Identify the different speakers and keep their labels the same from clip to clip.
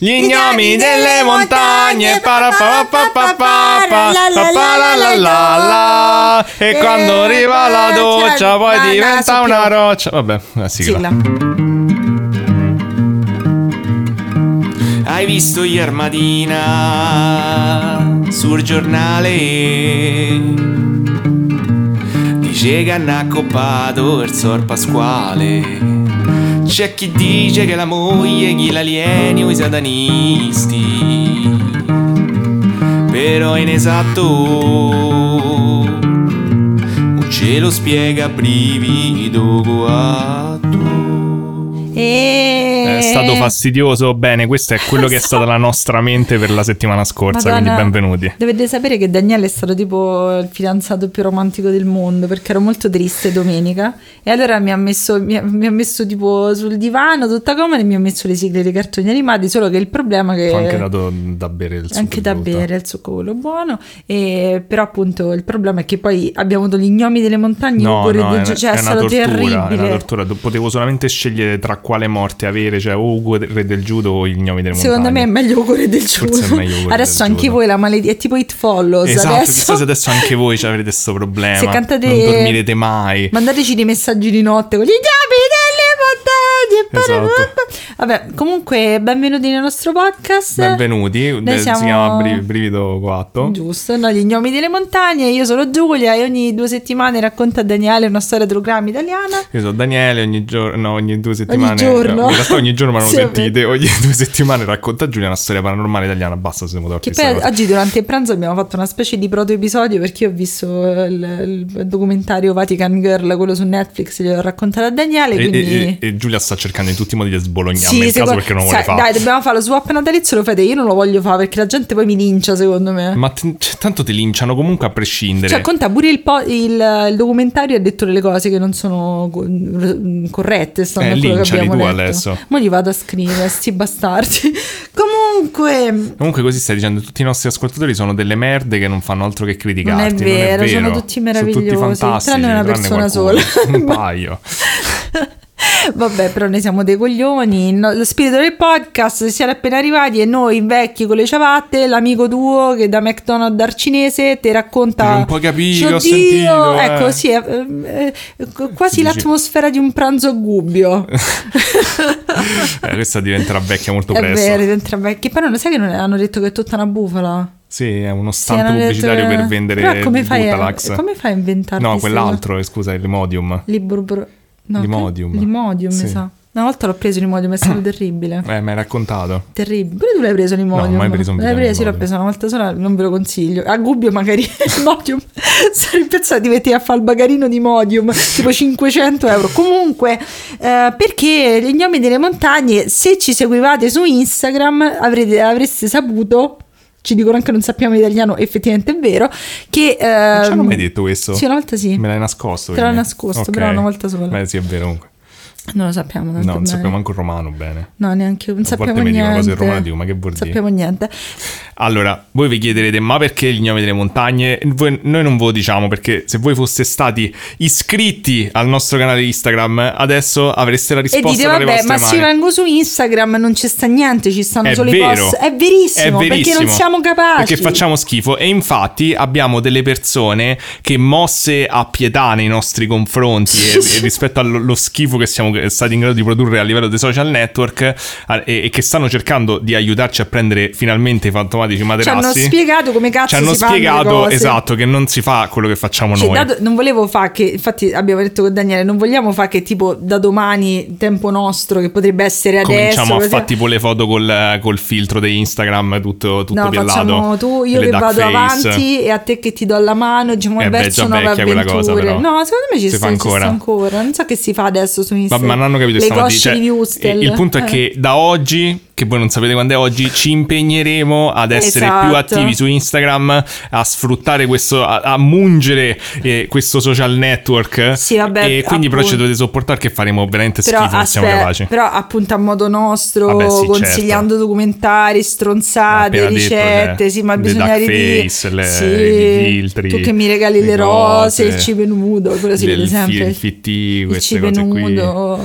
Speaker 1: Gli gnomi delle montagne, para pa pa pa pa pa pa pa la la la la. E quando arriva la doccia poi diventa una roccia. Vabbè, la sigla. Hai visto ieri mattina sul giornale? Dice che hanno accoppato il sor Pasquale. C'è chi dice che la moglie gli l'alieni o i satanisti. Però è inesatto. Non ce lo spiega brivido guatto.
Speaker 2: E...
Speaker 1: È stato fastidioso. Bene, questo è quello che è stata la nostra mente per la settimana scorsa.
Speaker 2: Madonna,
Speaker 1: Quindi benvenuti.
Speaker 2: Dovete sapere che Daniele è stato tipo il fidanzato più romantico del mondo perché ero molto triste domenica e allora mi ha messo, mi ha, mi ha messo tipo sul divano tutta comoda e mi ha messo le sigle dei cartoni animati. Solo che il problema è che.
Speaker 1: Ho anche dato da bere il succo.
Speaker 2: anche da bere il succo quello buono e però appunto il problema è che poi abbiamo avuto gli gnomi delle montagne
Speaker 1: No, no,
Speaker 2: del
Speaker 1: è,
Speaker 2: Gio- cioè è,
Speaker 1: è una tortura, è una tortura. Potevo solamente scegliere tra quale morte avere, cioè o Ugo Re del Judo o i gnomi delle
Speaker 2: secondo me è meglio Ugo Re del
Speaker 1: meglio Ugo
Speaker 2: adesso
Speaker 1: del
Speaker 2: anche
Speaker 1: Giudo.
Speaker 2: voi la maledetta è tipo It Follows
Speaker 1: Esatto,
Speaker 2: adesso
Speaker 1: chissà se adesso anche voi avrete questo problema.
Speaker 2: Se cantate-
Speaker 1: Non dormirete mai.
Speaker 2: Mandateci dei messaggi di notte con
Speaker 1: Esatto.
Speaker 2: Vabbè, comunque, benvenuti nel nostro podcast.
Speaker 1: Benvenuti,
Speaker 2: Noi siamo-
Speaker 1: si chiama Bri- Brivido 4.
Speaker 2: Giusto, no, gli gnomi delle montagne. Io sono Giulia e ogni due settimane racconta a Daniele una storia trugramma italiana.
Speaker 1: Io sono Daniele, ogni giorno, no, ogni due settimane.
Speaker 2: giorno?
Speaker 1: no, in realtà ogni giorno me lo
Speaker 2: Sì,
Speaker 1: sentite. Ogni due settimane racconta a Giulia una storia paranormale italiana. Basta, siamo torti.
Speaker 2: Che poi oggi durante il pranzo abbiamo fatto una specie di proto episodio perché ho visto il, il documentario Vatican Girl, quello su Netflix, glielo ho raccontato a Daniele.
Speaker 1: E,
Speaker 2: Quindi...
Speaker 1: e- e Giulia sta cercando in tutti i modi di sbolognarmi
Speaker 2: Sì,
Speaker 1: il caso perché non vuole
Speaker 2: sai,
Speaker 1: fare.
Speaker 2: Dai, dobbiamo fare lo swap natalizio, lo fate. Io non lo voglio fare perché la gente poi mi lincia, secondo me.
Speaker 1: Ma t- cioè, tanto ti linciano comunque a prescindere.
Speaker 2: Cioè, conta pure il, po- il- il documentario ha detto delle cose che non sono co- corrette. Stanno
Speaker 1: Eh, linciali tu
Speaker 2: letto.
Speaker 1: adesso.
Speaker 2: Ma gli vado a scrivere, sti bastardi. Comunque,
Speaker 1: Comunque così stai dicendo tutti i nostri ascoltatori sono delle merde che non fanno altro che criticarti.
Speaker 2: Non è vero, sono tutti meravigliosi,
Speaker 1: Sono tutti fantastici,
Speaker 2: tranne una persona
Speaker 1: qualcuno,
Speaker 2: sola.
Speaker 1: Un paio.
Speaker 2: vabbè, però noi siamo dei coglioni. No- lo spirito del podcast, siamo appena arrivati e noi vecchi con le ciabatte, l'amico tuo che da McDonald's al cinese ti racconta.
Speaker 1: Non puoi capire, ho sentito, eh.
Speaker 2: Ecco, sì, è, è- è quasi l'atmosfera di un pranzo a gubbio.
Speaker 1: Eh, questa diventerà vecchia molto
Speaker 2: È
Speaker 1: presto.
Speaker 2: vero, diventerà vecchi. Però non sai che non hanno detto che è tutta una bufala?
Speaker 1: Sì, è uno
Speaker 2: Sì,
Speaker 1: stand
Speaker 2: detto
Speaker 1: pubblicitario
Speaker 2: che-
Speaker 1: per vendere
Speaker 2: Però come fai, a, come fai a inventarti
Speaker 1: No, quell'altro, eh, scusa, il Limodium.
Speaker 2: Libro bro- no,
Speaker 1: Limodium.
Speaker 2: Limodium,
Speaker 1: Sì.
Speaker 2: mi sa. Una volta l'ho preso Limodium, è stato terribile.
Speaker 1: Eh, mi hai raccontato.
Speaker 2: Terribile. Pure tu l'hai preso Limodium.
Speaker 1: No, mai preso un
Speaker 2: L'hai preso, l'ho preso una volta sola, non ve lo consiglio. A Gubbio magari Limodium. Sarei pensato di metti a fare il bagarino di Modium, tipo 500 euro. Comunque, eh, perché gli gnomi delle montagne, se ci seguivate su Instagram, avrete, avreste saputo... Ci dicono anche non sappiamo italiano, effettivamente è vero. Che
Speaker 1: Non ci hanno
Speaker 2: ehm,
Speaker 1: mai detto questo?
Speaker 2: Sì, una volta sì.
Speaker 1: Me l'hai nascosto.
Speaker 2: Te l'ho nascosto,
Speaker 1: Ok.
Speaker 2: però una volta sola.
Speaker 1: Beh, sì, è vero comunque.
Speaker 2: Non lo sappiamo.
Speaker 1: No, non
Speaker 2: bene.
Speaker 1: sappiamo manco il romano bene.
Speaker 2: No, neanche non
Speaker 1: A
Speaker 2: sappiamo niente.
Speaker 1: cose in romano e dico, ma che vuol dire?
Speaker 2: sappiamo niente.
Speaker 1: Allora, voi vi chiederete, ma perché gli gnomi delle montagne? Voi- noi non ve lo diciamo perché se voi foste stati iscritti al nostro canale Instagram, adesso avreste la
Speaker 2: E
Speaker 1: risposta
Speaker 2: dite,
Speaker 1: dalle
Speaker 2: vabbè, ma se vengo su Instagram non ci sta niente, ci stanno
Speaker 1: È
Speaker 2: solo i
Speaker 1: vero.
Speaker 2: post. È verissimo,
Speaker 1: È
Speaker 2: perché non
Speaker 1: verissimo,
Speaker 2: siamo capaci.
Speaker 1: Perché facciamo schifo. E infatti abbiamo delle persone che mosse a pietà nei nostri confronti e, e rispetto allo schifo che siamo stati in grado di produrre a livello dei social network e, e che stanno cercando di aiutarci a prendere finalmente i fantomatici
Speaker 2: Ci
Speaker 1: materassi.
Speaker 2: hanno spiegato come cazzo
Speaker 1: Ci hanno spiegato esatto che non si fa quello che facciamo
Speaker 2: Cioè,
Speaker 1: noi.
Speaker 2: dato- non volevo fare che, infatti abbiamo detto con Daniele, non vogliamo fare che tipo da domani, tempo nostro, che potrebbe essere adesso.
Speaker 1: Cominciamo a fare tipo le foto col, col filtro di Instagram tutto, tutto
Speaker 2: No,
Speaker 1: piallato.
Speaker 2: facciamo tu, io che vado
Speaker 1: face.
Speaker 2: avanti e a te che ti do la mano, diciamo
Speaker 1: Eh beh,
Speaker 2: verso
Speaker 1: già
Speaker 2: nuove
Speaker 1: cosa,
Speaker 2: avventure.
Speaker 1: però.
Speaker 2: no, secondo me ci,
Speaker 1: Si
Speaker 2: sta,
Speaker 1: fa
Speaker 2: ci
Speaker 1: ancora.
Speaker 2: ancora. Non so che si fa adesso su
Speaker 1: Vabbè, ma non hanno capito
Speaker 2: Le cosce
Speaker 1: Cioè,
Speaker 2: di Wustel.
Speaker 1: il punto è
Speaker 2: Eh.
Speaker 1: che da oggi, che voi non sapete quando è oggi, ci impegneremo ad essere
Speaker 2: Esatto.
Speaker 1: più attivi su Instagram, a sfruttare questo, a, a mungere eh, questo social network.
Speaker 2: Sì, vabbè,
Speaker 1: E quindi però
Speaker 2: appunto.
Speaker 1: ci dovete sopportare che faremo veramente
Speaker 2: Però,
Speaker 1: schifo, non siamo capaci.
Speaker 2: però appunto a modo nostro,
Speaker 1: Vabbè, sì,
Speaker 2: consigliando documentari, stronzate,
Speaker 1: detto,
Speaker 2: ricette,
Speaker 1: cioè,
Speaker 2: sì, ma bisogna ridire. Sì,
Speaker 1: i filtri,
Speaker 2: Tu che mi regali
Speaker 1: le
Speaker 2: rose,
Speaker 1: cose,
Speaker 2: il cibo nudo, quello si vede
Speaker 1: il
Speaker 2: sempre.
Speaker 1: il fitti,
Speaker 2: il
Speaker 1: queste
Speaker 2: cibo
Speaker 1: cose qui.
Speaker 2: nudo.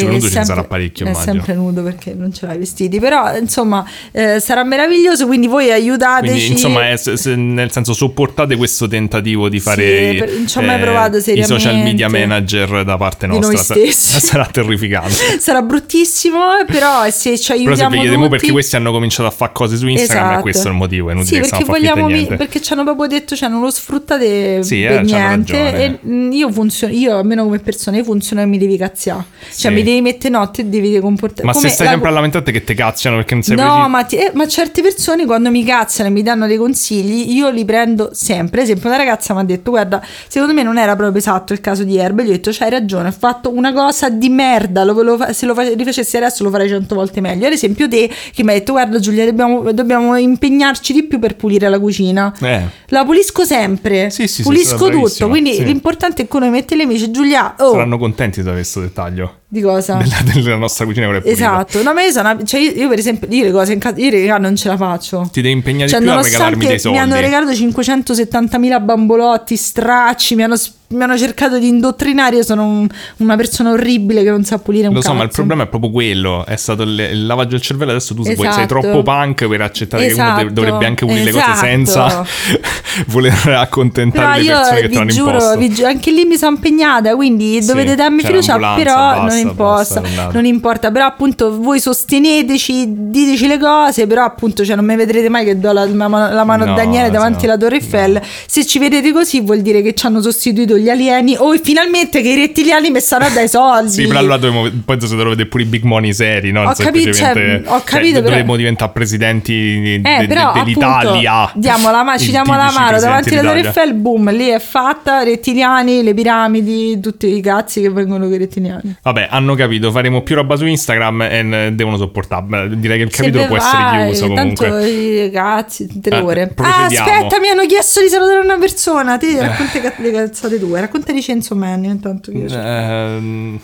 Speaker 2: E
Speaker 1: nudo
Speaker 2: è
Speaker 1: ce ne sarà parecchio,
Speaker 2: È
Speaker 1: immagino.
Speaker 2: sempre nudo perché non ce l'hai vestiti. Però, insomma, eh, sarà meraviglioso. Quindi voi aiutateci.
Speaker 1: Quindi, insomma, è- se- se- nel senso, sopportate questo tentativo di fare
Speaker 2: Sì, per- non ci ho mai provato
Speaker 1: i social media manager da parte nostra.
Speaker 2: noi stessi.
Speaker 1: Sarà terrificante.
Speaker 2: Sarà bruttissimo, però se ci
Speaker 1: Però se
Speaker 2: aiutiamo
Speaker 1: vedete mo
Speaker 2: tutti...
Speaker 1: perché questi hanno cominciato a fare cose su Instagram
Speaker 2: Esatto.
Speaker 1: questo è il motivo, è inutile
Speaker 2: Sì, perché vogliamo mi- perché ci hanno proprio detto, cioè non lo sfruttate
Speaker 1: Sì, eh,
Speaker 2: niente. mm, io funziono, io almeno come persona, io funziono e mi devi cazziare. Cioè
Speaker 1: Sì.
Speaker 2: mi devi mettere notte e devi comportare.
Speaker 1: Ma
Speaker 2: come
Speaker 1: se stai
Speaker 2: la-
Speaker 1: sempre a lamentarti che te cazziano perché non sei
Speaker 2: No, ma, ti- eh, ma certe persone quando mi cazzano e mi danno dei consigli, io li prendo sempre. Ad esempio, una ragazza mi ha detto: Guarda, secondo me non era proprio esatto il caso di Erba. Gli ho detto: C'hai ragione, ho fatto una cosa di merda. Lo, lo se lo fa- rifacessi adesso lo farei cento volte meglio. Ad esempio, te che mi hai detto: Guarda, Giulia, dobbiamo, dobbiamo impegnarci di più per pulire la cucina.
Speaker 1: Eh.
Speaker 2: La pulisco sempre,
Speaker 1: Sì, sì,
Speaker 2: pulisco tutto. Quindi
Speaker 1: sì.
Speaker 2: l'importante è che uno mette le amici. Giulia, oh,
Speaker 1: Saranno contenti di questo dettaglio
Speaker 2: di cosa?
Speaker 1: della, della nostra cucina quella è pulita.
Speaker 2: Esatto, no, ma io, sono, cioè io, io per esempio, io le cose in casa, io raga, non ce la faccio.
Speaker 1: Ti devi impegnare
Speaker 2: Cioè,
Speaker 1: di più a regalarmi dei soldi.
Speaker 2: mi hanno regalato 570.000 bambolotti, stracci, mi hanno, mi hanno cercato di indottrinare. Io sono un- una persona orribile che non sa pulire un
Speaker 1: Lo so,
Speaker 2: cazzo.
Speaker 1: ma il problema è proprio quello. È stato il, il lavaggio del cervello. Adesso tu sei- sei
Speaker 2: Esatto.
Speaker 1: troppo punk per accettare che uno
Speaker 2: Esatto,
Speaker 1: de- dovrebbe anche pulire le cose
Speaker 2: esatto.
Speaker 1: senza voler
Speaker 2: Però
Speaker 1: accontentare le persone che ti hanno imposto.
Speaker 2: vi giuro, anche lì mi sono impegnata, quindi
Speaker 1: Sì,
Speaker 2: dovete darmi fiducia, però non
Speaker 1: andata.
Speaker 2: non importa, però appunto voi sosteneteci, diteci le cose, però appunto cioè, non mi vedrete mai che do la, la mano, la mano a
Speaker 1: No,
Speaker 2: Daniele davanti
Speaker 1: no,
Speaker 2: alla Torre Eiffel,
Speaker 1: no.
Speaker 2: se ci vedete così vuol dire che ci hanno sostituito gli alieni o finalmente che i rettiliani mi saranno dai soldi.
Speaker 1: Sì, però allora dovremmo, poi se dovete pure i big money seri, no?
Speaker 2: Ho capito, cioè, ho capito, però-
Speaker 1: dovremmo diventare presidenti
Speaker 2: Eh,
Speaker 1: de-
Speaker 2: però
Speaker 1: de- dell'Italia.
Speaker 2: appunto diamo la ma- ci diamo la mano davanti alla Torre. Eiffel, boom, lì è fatta, rettiliani, le piramidi, tutti i cazzi che vengono con i rettiliani.
Speaker 1: Vabbè, hanno capito, faremo più roba su Instagram e devono sopportare. Beh, Direi che il capitolo può
Speaker 2: ne
Speaker 1: essere
Speaker 2: vai,
Speaker 1: chiuso comunque.
Speaker 2: Tanto i cazzi, tre
Speaker 1: Eh,
Speaker 2: ore. Ah, aspetta, mi hanno chiesto di salutare una persona. Ti racconta ca- le cazzate tue. Racconta di Cenzo Man. Intanto io
Speaker 1: Ehm,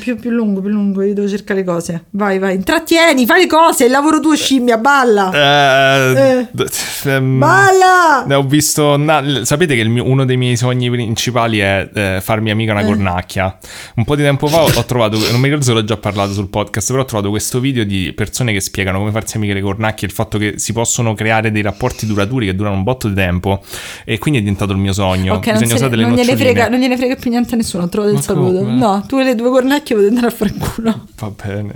Speaker 2: più, più lungo, più lungo. Io devo cercare le cose. Vai, vai. Intrattieni, fai le cose. Il lavoro tuo, scimmia. Balla.
Speaker 1: eh, d- ehm,
Speaker 2: Balla.
Speaker 1: ne ho visto. na- sapete che mio- uno dei miei sogni principali è eh, farmi amica una
Speaker 2: Eh.
Speaker 1: cornacchia. Un po' di tempo fa ho, ho trovato, non mi ricordo se l'ho già parlato sul podcast, però ho trovato questo video di persone che spiegano come farsi amiche le cornacchie, il fatto che si possono creare dei rapporti duraturi che durano un botto di tempo. E quindi è diventato il mio sogno.
Speaker 2: Ok, non,
Speaker 1: Bisogna
Speaker 2: se-
Speaker 1: usare
Speaker 2: non gliene frega, non gliene frega più niente a nessuno. Ho trovato il
Speaker 1: Ma
Speaker 2: saluto.
Speaker 1: come?
Speaker 2: No, tu e le due cornacchie potete andare a fare in culo.
Speaker 1: Va bene.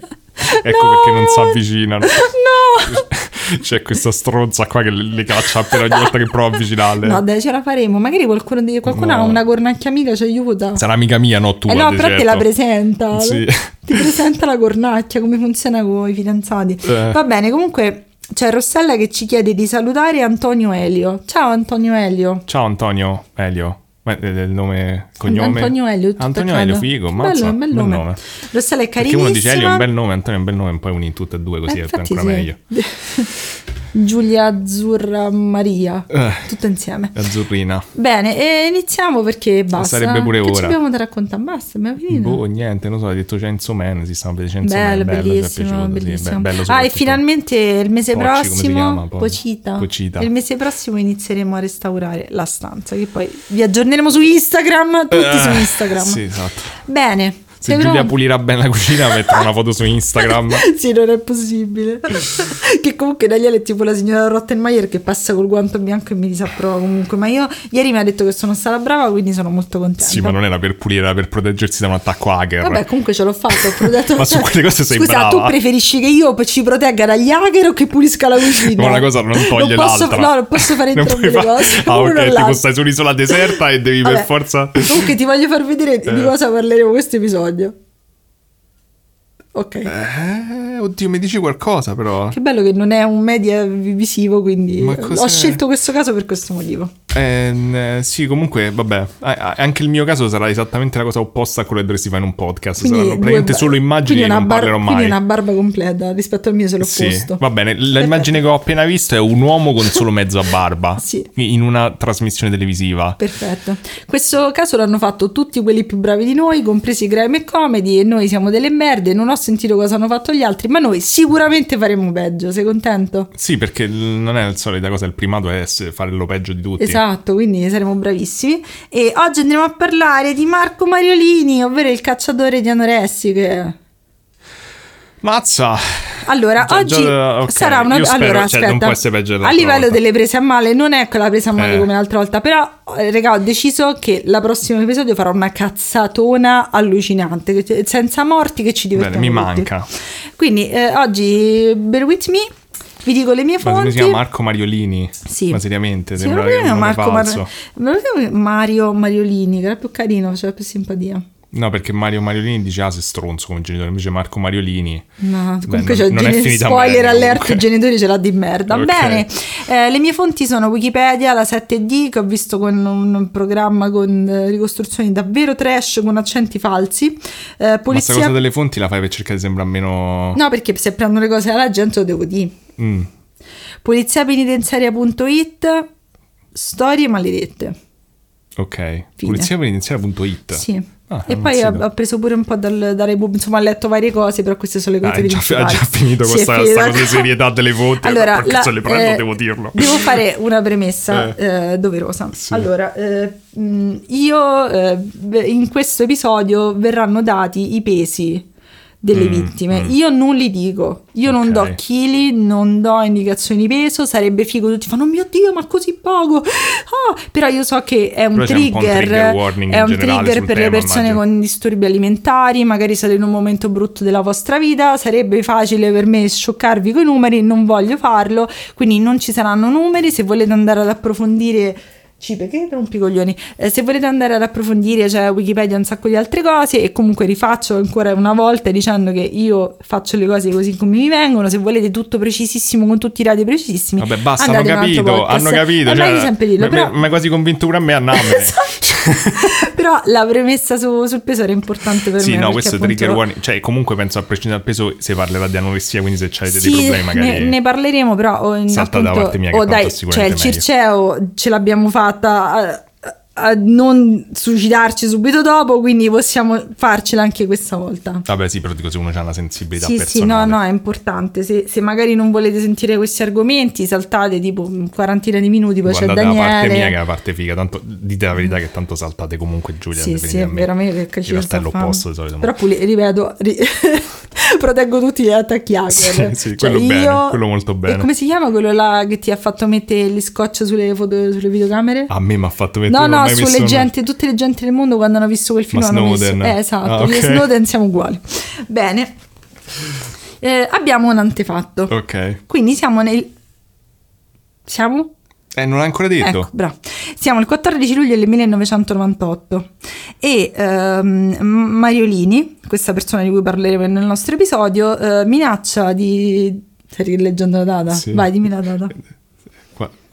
Speaker 1: Ecco
Speaker 2: No!
Speaker 1: perché non si avvicinano.
Speaker 2: No.
Speaker 1: C'è questa stronza qua che le, caccia appena ogni volta che prova a avvicinarle.
Speaker 2: No, dai, ce la faremo. Magari qualcuno, di, qualcuno
Speaker 1: No.
Speaker 2: ha una cornacchia amica, ci aiuta.
Speaker 1: Sarà amica mia, no tua.
Speaker 2: Eh no, però te
Speaker 1: certo.
Speaker 2: la presenta.
Speaker 1: Sì.
Speaker 2: Ti presenta la cornacchia, come funziona con i fidanzati.
Speaker 1: Eh.
Speaker 2: Va bene, comunque c'è Rossella che ci chiede di salutare Antonio Elio. Ciao Antonio Elio.
Speaker 1: Ciao Antonio Elio. Ma è il nome, cognome?
Speaker 2: Antonio
Speaker 1: Antonio figo,
Speaker 2: Bello,
Speaker 1: mazza.
Speaker 2: un bel nome. Rossella è
Speaker 1: Perché
Speaker 2: carinissima.
Speaker 1: uno dice Elio è un bel nome, Antonio è un bel nome, e poi uni tutte e due così
Speaker 2: Eh,
Speaker 1: è ancora
Speaker 2: sì.
Speaker 1: meglio.
Speaker 2: Giulia Azzurra Maria.
Speaker 1: Eh,
Speaker 2: Tutto insieme.
Speaker 1: azzurrina.
Speaker 2: Bene, e iniziamo perché basta.
Speaker 1: sarebbe pure
Speaker 2: che
Speaker 1: ora.
Speaker 2: ci abbiamo da raccontare? Basta, abbiamo finito.
Speaker 1: Boh, niente, non so, hai detto Censo Man, si stanno vedendo Censo
Speaker 2: Bello,
Speaker 1: Man, bello,
Speaker 2: bellissimo,
Speaker 1: piaciuto, sì,
Speaker 2: bellissimo.
Speaker 1: be- bello
Speaker 2: ah, e finalmente il mese
Speaker 1: Pocci,
Speaker 2: prossimo,
Speaker 1: chiama?
Speaker 2: Pocita.
Speaker 1: Pocita.
Speaker 2: Il mese prossimo inizieremo a restaurare la stanza, che poi vi aggiorneremo su Instagram, tutti
Speaker 1: Eh,
Speaker 2: su Instagram.
Speaker 1: Sì, esatto.
Speaker 2: Bene.
Speaker 1: Se
Speaker 2: sei
Speaker 1: Giulia pulirà bene la cucina, metterà una foto su Instagram.
Speaker 2: sì, non è possibile. che comunque Daniele è tipo la signora Rottenmeier che passa col guanto bianco e mi disapprova comunque. Ma io ieri mi ha detto che sono stata brava, quindi sono molto contenta.
Speaker 1: Sì, ma non era per pulire, era per proteggersi da un attacco hacker.
Speaker 2: Vabbè, comunque ce l'ho fatto. Ho protetto...
Speaker 1: Ma su quelle cose sei
Speaker 2: Scusa,
Speaker 1: brava.
Speaker 2: tu preferisci che io ci protegga dagli hacker o che pulisca la cucina?
Speaker 1: Ma una cosa non toglie
Speaker 2: posso,
Speaker 1: l'altra.
Speaker 2: No, non posso fare
Speaker 1: Non
Speaker 2: entrambe le
Speaker 1: fa-
Speaker 2: cose.
Speaker 1: Ah, ok, tipo
Speaker 2: l'altro.
Speaker 1: stai su un'isola deserta e devi per
Speaker 2: Vabbè,
Speaker 1: forza...
Speaker 2: Comunque ti voglio far vedere di
Speaker 1: Eh.
Speaker 2: cosa parleremo questo episodio. Ok.
Speaker 1: Eh, oddio, mi dici qualcosa però.
Speaker 2: Che bello che non è un media visivo, quindi ho scelto questo caso per questo motivo.
Speaker 1: Eh, n- sì, comunque, vabbè, eh, eh, anche il mio caso sarà esattamente la cosa opposta a quello che dovresti fare in un podcast.
Speaker 2: Quindi
Speaker 1: Saranno praticamente
Speaker 2: ba-
Speaker 1: solo immagini e non
Speaker 2: bar-
Speaker 1: parlerò mai.
Speaker 2: Quindi una barba completa rispetto al mio se l'ho
Speaker 1: Sì,
Speaker 2: posto.
Speaker 1: va bene. L'immagine che ho appena visto è un uomo con solo mezza barba
Speaker 2: Sì.
Speaker 1: in una trasmissione televisiva.
Speaker 2: Perfetto. Questo caso l'hanno fatto tutti quelli più bravi di noi, compresi Grime e Comedy, e noi siamo delle merde. Non ho sentito cosa hanno fatto gli altri, ma noi sicuramente faremo peggio, sei contento?
Speaker 1: Sì, perché non è la solita cosa, il primato è fare lo peggio di tutti.
Speaker 2: Esatto, quindi saremo bravissimi. E oggi andremo a parlare di Marco Mariolini, ovvero il cacciatore di anoressiche.
Speaker 1: Mazza!
Speaker 2: Allora,
Speaker 1: Già-
Speaker 2: oggi
Speaker 1: già- ok,
Speaker 2: sarà una
Speaker 1: io spero-
Speaker 2: allora,
Speaker 1: cioè,
Speaker 2: aspetta. A livello
Speaker 1: volta.
Speaker 2: delle prese a male, non è quella presa a male
Speaker 1: Eh.
Speaker 2: come l'altra volta, però eh, raga, ho deciso che la prossimo episodio farò una cazzatona allucinante, senza morti che ci
Speaker 1: Bene,
Speaker 2: divertiamo
Speaker 1: mi
Speaker 2: tutti.
Speaker 1: manca.
Speaker 2: Quindi eh, oggi bear with me, vi dico le mie
Speaker 1: Ma
Speaker 2: fonti.
Speaker 1: si chiama Marco Mariolini?
Speaker 2: Sì.
Speaker 1: Ma seriamente,
Speaker 2: Sì,
Speaker 1: sembra che un
Speaker 2: Marco Mar- me lo chiamo Mario Mariolini, che era più carino, faceva più simpatia.
Speaker 1: No, perché Mario Mariolini dice ah sei stronzo come genitore, invece Marco Mariolini.
Speaker 2: No,
Speaker 1: Beh,
Speaker 2: comunque
Speaker 1: non-
Speaker 2: c'è
Speaker 1: non è
Speaker 2: geni- spoiler
Speaker 1: bene,
Speaker 2: alert,
Speaker 1: comunque.
Speaker 2: i genitori ce l'ha di merda.
Speaker 1: Ok.
Speaker 2: Bene, eh, le mie fonti sono Wikipedia, la 7D che ho visto con un programma con eh, ricostruzioni davvero trash con accenti falsi. Eh,
Speaker 1: Ma sta
Speaker 2: polizia...
Speaker 1: cosa delle fonti la fai per cercare di sembrare meno...
Speaker 2: No, perché se prendo le cose alla gente lo devo dire.
Speaker 1: Mm.
Speaker 2: Poliziapenitenziaria.it Storie maledette.
Speaker 1: Ok. Poliziapenitenziaria.it
Speaker 2: Sì.
Speaker 1: Ah,
Speaker 2: e poi
Speaker 1: si
Speaker 2: ho,
Speaker 1: sa.
Speaker 2: ho preso pure un po' dal, da Repub- insomma ho letto varie cose, però queste sono le
Speaker 1: Ah,
Speaker 2: cose
Speaker 1: è già, ha già finito
Speaker 2: Sì,
Speaker 1: questa, questa cosa di serietà delle fonti.
Speaker 2: Allora,
Speaker 1: perché
Speaker 2: la-
Speaker 1: se le prendo
Speaker 2: eh,
Speaker 1: devo dirlo.
Speaker 2: Devo fare una premessa
Speaker 1: Eh.
Speaker 2: eh, doverosa.
Speaker 1: Sì.
Speaker 2: Allora, eh, mh, io eh, in questo episodio verranno dati i pesi delle
Speaker 1: Mm,
Speaker 2: vittime.
Speaker 1: mm.
Speaker 2: Io non li dico, io non
Speaker 1: Ok.
Speaker 2: do chili, non do indicazioni di peso, sarebbe figo tutti fanno "Oh mio dio, ma così poco". Ah, però io so che è un
Speaker 1: Però c'è un
Speaker 2: trigger,
Speaker 1: trigger
Speaker 2: è un trigger per le
Speaker 1: tema,
Speaker 2: persone
Speaker 1: immagino.
Speaker 2: con disturbi alimentari, magari siete in un momento brutto della vostra vita, sarebbe facile per me scioccarvi con i numeri, non voglio farlo, quindi non ci saranno numeri, se volete andare ad approfondire ci perché rompi i coglioni? Eh, se volete andare ad approfondire c'è Wikipedia e un sacco di altre cose e comunque rifaccio ancora una volta dicendo che io faccio le cose così come mi vengono, se volete tutto precisissimo con tutti i dati precisissimi.
Speaker 1: Vabbè, basta, hanno
Speaker 2: un altro
Speaker 1: capito, hanno capito. Cioè,
Speaker 2: sempre dirlo,
Speaker 1: mi-
Speaker 2: però-
Speaker 1: mi hai quasi convinto pure a me a Namene.
Speaker 2: però la premessa su- sul peso era importante per
Speaker 1: Sì,
Speaker 2: me.
Speaker 1: no,
Speaker 2: perché
Speaker 1: questo
Speaker 2: appunto-
Speaker 1: trigger warning. Cioè, comunque penso a prescindere dal peso si parlerà di anoressia, quindi se
Speaker 2: Sì,
Speaker 1: dei problemi magari...
Speaker 2: ne, ne parleremo però oh, in-
Speaker 1: Salta da
Speaker 2: appunto,
Speaker 1: parte mia che
Speaker 2: oh, dai, cioè il. Circeo ce l'abbiamo fatta a, a non suicidarci subito dopo quindi possiamo farcela anche questa volta
Speaker 1: Vabbè, sì, però dico se uno ha una sensibilità
Speaker 2: sì, sì,
Speaker 1: personale.
Speaker 2: no, no, è importante. Se, se magari non volete sentire questi argomenti, saltate tipo quarantina di minuti, poi
Speaker 1: Guardate
Speaker 2: c'è
Speaker 1: la
Speaker 2: Daniele.
Speaker 1: parte mia che è la parte figa, tanto dite la verità che tanto saltate comunque Giulia.
Speaker 2: Sì, sì, veramente perché ci sta
Speaker 1: l'opposto di solito.
Speaker 2: Però ripeto, ri- proteggo tutti gli attacchi hacker.
Speaker 1: Sì, sì, quello bene, quello molto bene.
Speaker 2: E come si chiama quello là che ti ha fatto mettere gli scotch sulle, foto, sulle videocamere?
Speaker 1: A me mi ha fatto mettere...
Speaker 2: No, no, sulle
Speaker 1: una-
Speaker 2: gente, tutte le gente del mondo quando hanno visto quel film
Speaker 1: Ma
Speaker 2: hanno
Speaker 1: Snowden?
Speaker 2: messo... Eh, esatto,
Speaker 1: Ah,
Speaker 2: io e
Speaker 1: ok.
Speaker 2: Snowden siamo uguali. Bene. Eh, abbiamo un antefatto.
Speaker 1: Ok.
Speaker 2: Quindi siamo nel... Siamo?
Speaker 1: Eh, non l'ha ancora detto.
Speaker 2: Ecco, bravo. Siamo il 14 luglio del 1998 e ehm, Mariolini, questa persona di cui parleremo nel nostro episodio, eh, minaccia di... Stai leggendo la data?
Speaker 1: Sì.
Speaker 2: Vai, dimmi la data.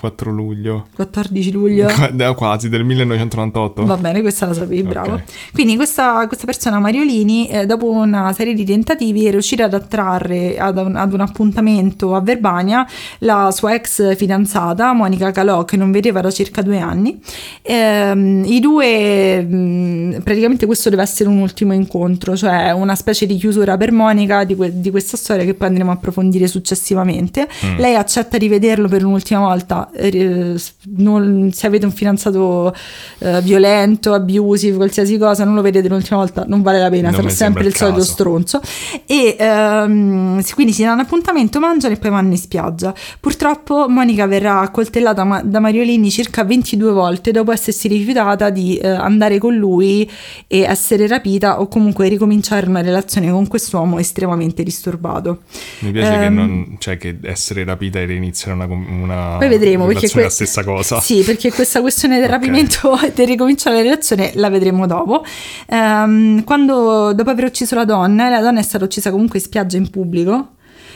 Speaker 1: Qua- 4 luglio.
Speaker 2: 14 luglio.
Speaker 1: Qua- Quasi, del 1998.
Speaker 2: Va bene, questa la sapevi, bravo.
Speaker 1: Ok.
Speaker 2: Quindi questa, questa persona, Mariolini, eh, dopo una serie di tentativi è riuscita ad attrarre ad un, ad un appuntamento a Verbania la sua ex fidanzata, Monica Calò, che non vedeva da circa due anni. Ehm, I due, mh, praticamente questo deve essere un ultimo incontro, cioè una specie di chiusura per Monica di, que- di questa storia che poi andremo a approfondire successivamente.
Speaker 1: Mm.
Speaker 2: Lei accetta di vederlo per un'ultima volta. Eh, non- se avete un fidanzato eh, violento, abusive, qualsiasi cosa, non lo vedete l'ultima volta, non vale la pena,
Speaker 1: Non
Speaker 2: sarà sempre il
Speaker 1: il
Speaker 2: solito stronzo. E ehm, quindi si danno appuntamento, mangiano e poi vanno in spiaggia. Purtroppo Monica verrà accoltellata ma- da Mariolini circa 22 volte dopo essersi rifiutata di eh, andare con lui e essere rapita o comunque ricominciare una relazione con quest'uomo estremamente disturbato.
Speaker 1: Mi piace che,
Speaker 2: Ehm,
Speaker 1: non, cioè, che essere rapita e reiniziare una, una
Speaker 2: Poi vedremo perché
Speaker 1: relazione è
Speaker 2: que-
Speaker 1: la stessa cosa.
Speaker 2: Sì, perché questa questione del rapimento e del ricominciare la relazione la vedremo dopo. Ehm, quando dopo aver ucciso la donna, la donna è stata uccisa comunque in spiaggia in pubblico.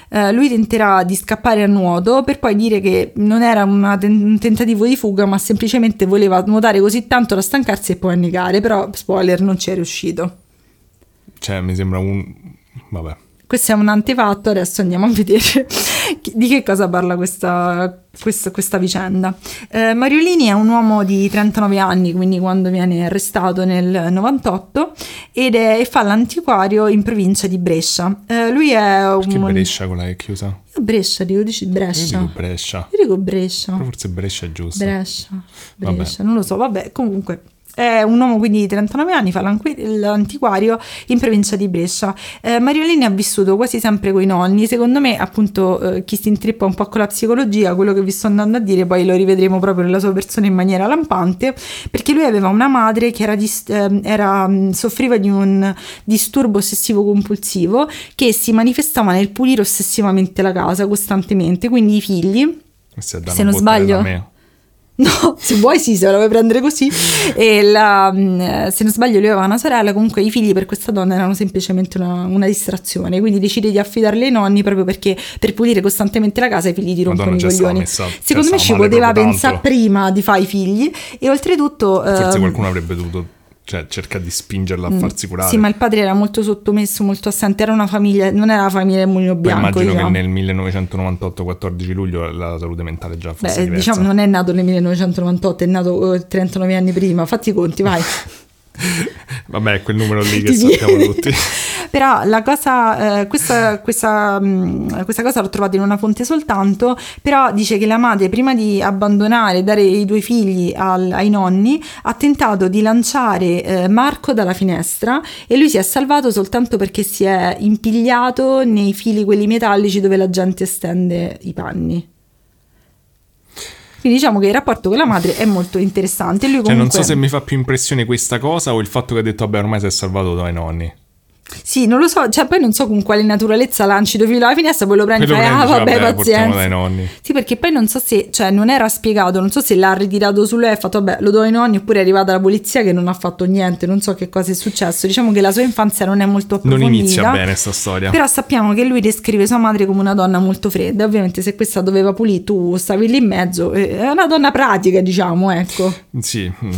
Speaker 2: eh, lui tenterà di scappare a nuoto per poi dire che non era una un tentativo di fuga, ma semplicemente voleva nuotare così tanto da stancarsi e poi annegare. Però, spoiler, non ci è riuscito.
Speaker 1: Cioè, mi sembra un... Vabbè.
Speaker 2: Questo è un antefatto, adesso andiamo a vedere. Di che cosa parla questa, questa, questa vicenda? Eh, Mariolini è un uomo di 39 anni, quindi quando viene arrestato nel 98, ed è, e fa l'antiquario in provincia di Brescia. Eh, lui è un...
Speaker 1: Perché Brescia quella è chiusa?
Speaker 2: Brescia, dico, dici Brescia.
Speaker 1: Io dico Brescia.
Speaker 2: Io dico Brescia.
Speaker 1: Però forse Brescia è giusto.
Speaker 2: Brescia,
Speaker 1: Vabbè.
Speaker 2: Brescia, non lo so, vabbè, comunque. È un uomo quindi di 39 anni, fa l'antiquario in provincia di Brescia. Eh, Mariolini ha vissuto quasi sempre con i nonni. Secondo me, appunto, eh, chi si intrippa un po' con la psicologia, quello che vi sto andando a dire, poi lo rivedremo proprio nella sua persona in maniera lampante, perché lui aveva una madre che era dis- ehm, era, soffriva di un disturbo ossessivo compulsivo che si manifestava nel pulire ossessivamente la casa costantemente, quindi i figli Se non sbaglio-. No, se vuoi sì, se la vuoi prendere così. E la, mh, se non sbaglio lui aveva una sorella, comunque i figli per questa donna erano semplicemente una, una distrazione, quindi decide di affidarli ai nonni proprio perché per pulire costantemente la casa i figli ti rompono i coglioni.
Speaker 1: messa-
Speaker 2: Secondo me ci poteva pensare prima di fare i figli e oltretutto...
Speaker 1: Forse
Speaker 2: ehm,
Speaker 1: qualcuno avrebbe dovuto, cioè, cerca di spingerla a farsi curare.
Speaker 2: Sì, ma il padre era molto sottomesso, molto assente, era una famiglia, non era la famiglia del mulino bianco,
Speaker 1: immagino
Speaker 2: diciamo.
Speaker 1: che nel 1998, 14 luglio, la salute mentale già fosse
Speaker 2: Beh,
Speaker 1: diversa.
Speaker 2: diciamo non è nato nel 1998, è nato eh, 39 anni prima, fatti i conti, vai.
Speaker 1: Vabbè, è quel numero lì che sappiamo tutti.
Speaker 2: Però la cosa, eh, questa, questa, mh, questa cosa l'ho trovata in una fonte soltanto, però dice che la madre prima di abbandonare, dare i due figli al- ai nonni, ha tentato di lanciare eh, Marco dalla finestra e lui si è salvato soltanto perché si è impigliato nei fili quelli metallici dove la gente stende i panni. Quindi diciamo che il rapporto con la madre è molto interessante. Lui
Speaker 1: Cioè,
Speaker 2: comunque...
Speaker 1: non so se mi fa più impressione questa cosa o il fatto che ha detto, vabbè, ormai si è salvato dai nonni.
Speaker 2: Sì, non lo so, cioè poi non so con quale naturalezza lanci tuo figlio alla finestra, poi lo prendi e ah vabbè,
Speaker 1: vabbè,
Speaker 2: pazienza.
Speaker 1: dai nonni.
Speaker 2: Sì, perché poi non so se, cioè non era spiegato, non so se l'ha ritirato su lei e ha fatto, vabbè, lo do ai nonni, oppure è arrivata la polizia che non ha fatto niente, non so che cosa è successo. Diciamo che la sua infanzia non è molto
Speaker 1: Non
Speaker 2: approfondita.
Speaker 1: inizia bene sta storia.
Speaker 2: Però sappiamo che lui descrive sua madre come una donna molto fredda. Ovviamente, se questa doveva pulire, tu stavi lì in mezzo. eh, È una donna pratica, diciamo, ecco.
Speaker 1: Sì, mm,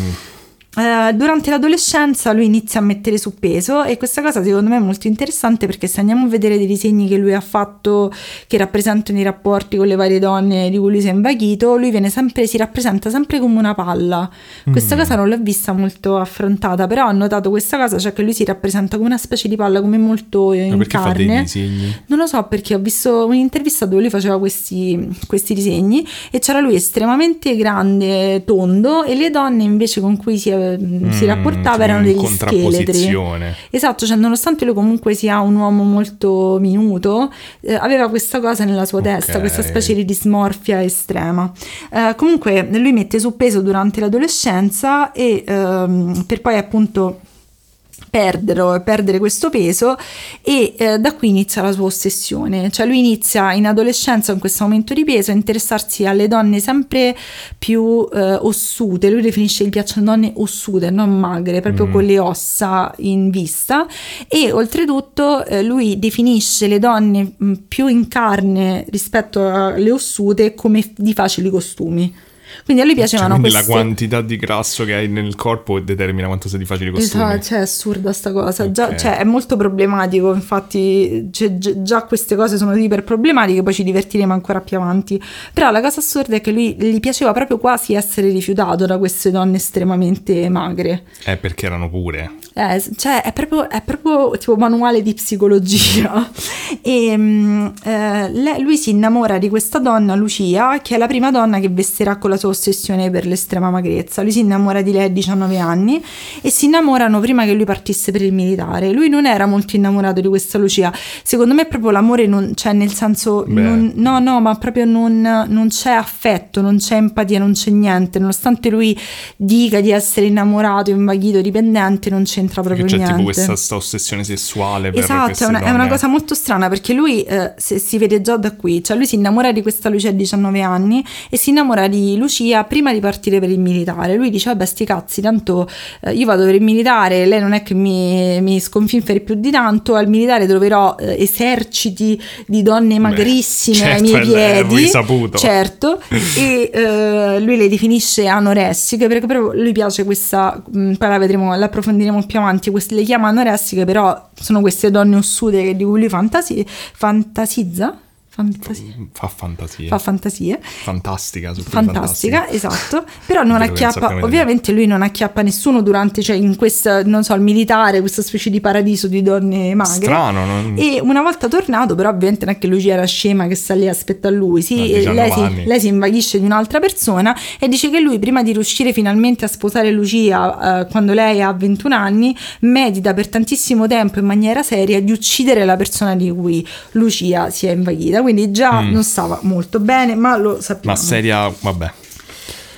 Speaker 2: Eh, durante l'adolescenza lui inizia a mettere su peso e questa cosa secondo me è molto interessante perché se andiamo a vedere dei disegni che lui ha fatto che rappresentano i rapporti con le varie donne di cui lui si è invaghito, lui viene sempre, si rappresenta sempre come una palla. Questa cosa non l'ho vista molto affrontata, però ho notato questa cosa, cioè che lui si rappresenta come una specie di palla, come molto eh,
Speaker 1: ma
Speaker 2: in
Speaker 1: perché fa dei
Speaker 2: carne.
Speaker 1: disegni?
Speaker 2: Non lo so perché ho visto un'intervista dove lui faceva questi, questi disegni e c'era lui estremamente grande, tondo e le donne invece con cui si, eh, si
Speaker 1: Mm,
Speaker 2: rapportava erano degli scheletri. Esatto, cioè nonostante lui comunque sia un uomo molto minuto, eh, aveva questa cosa nella sua testa,
Speaker 1: Ok.
Speaker 2: questa specie di dismorfia estrema. Eh, comunque lui mette su peso durante l'adolescenza e ehm, per poi appunto perdere, perdere questo peso e eh, da qui inizia la sua ossessione, cioè lui inizia in adolescenza con questo aumento di peso a interessarsi alle donne sempre più eh, ossute, lui definisce che gli piacciono donne ossute, non magre, proprio
Speaker 1: Mm.
Speaker 2: con le ossa in vista e oltretutto eh, lui definisce le donne mh, più in carne rispetto alle ossute come di facili costumi. Quindi a lui
Speaker 1: Cioè,
Speaker 2: piacevano
Speaker 1: quindi la
Speaker 2: queste...
Speaker 1: quantità di grasso che hai nel corpo determina quanto sei di facili costumi.
Speaker 2: Esatto, cioè è assurda sta cosa, già,
Speaker 1: Ok.
Speaker 2: cioè, è molto problematico, infatti cioè, gi- già queste cose sono iper problematiche, poi ci divertiremo ancora più avanti, però la cosa assurda è che lui gli piaceva proprio quasi essere rifiutato da queste donne estremamente magre,
Speaker 1: Eh, perché erano pure.
Speaker 2: eh, cioè è proprio, è proprio tipo manuale di psicologia e mm, eh, lui si innamora di questa donna Lucia che è la prima donna che vestirà con la sua ossessione per l'estrema magrezza. Lui si innamora di lei a 19 anni e si innamorano prima che lui partisse per il militare. Lui non era molto innamorato di questa Lucia. Secondo me proprio l'amore non c'è nel senso non- no no ma proprio non, non c'è affetto non c'è empatia non c'è niente. Nonostante lui dica di essere innamorato invaghito dipendente non c'entra proprio
Speaker 1: c'è
Speaker 2: niente.
Speaker 1: tipo questa sta ossessione sessuale per
Speaker 2: Esatto, è una, è una cosa molto strana perché lui eh, se- si vede già da qui, cioè lui si innamora di questa Lucia a 19 anni e si innamora di Lucia prima di partire per il militare. Lui dice vabbè sti cazzi, tanto eh, io vado per il militare, lei non è che mi, mi sconfinferi più di tanto, al militare troverò eh, eserciti di donne magrissime ai
Speaker 1: certo,
Speaker 2: miei
Speaker 1: è- è
Speaker 2: piedi.
Speaker 1: risaputo.
Speaker 2: Certo, e eh, lui le definisce anoressiche perché proprio lui piace questa, mh, poi la vedremo, l'approfondiremo più avanti, queste, le chiama anoressiche però sono queste donne ossute di cui lui fantasi, fantasizza? Fantasia.
Speaker 1: Fa fantasia.
Speaker 2: Fa fantasie.
Speaker 1: Fantastica,
Speaker 2: Fantastica,
Speaker 1: fantastica.
Speaker 2: esatto. Però non acchiappa, ovviamente lui non acchiappa nessuno durante, cioè in questa, non so, il militare, questa specie di paradiso di donne magre.
Speaker 1: Strano, non...
Speaker 2: E una volta tornato, però ovviamente non è che Lucia era scema che sta lì a aspettare lui, sì, e
Speaker 1: 19
Speaker 2: lei, si, lei si invaghisce di un'altra persona e dice che lui prima di riuscire finalmente a sposare Lucia eh, quando lei ha 21 anni, medita per tantissimo tempo in maniera seria di uccidere la persona di cui Lucia si è invaghita, quindi già
Speaker 1: Mm.
Speaker 2: non stava molto bene, ma lo sappiamo.
Speaker 1: Ma seria, vabbè.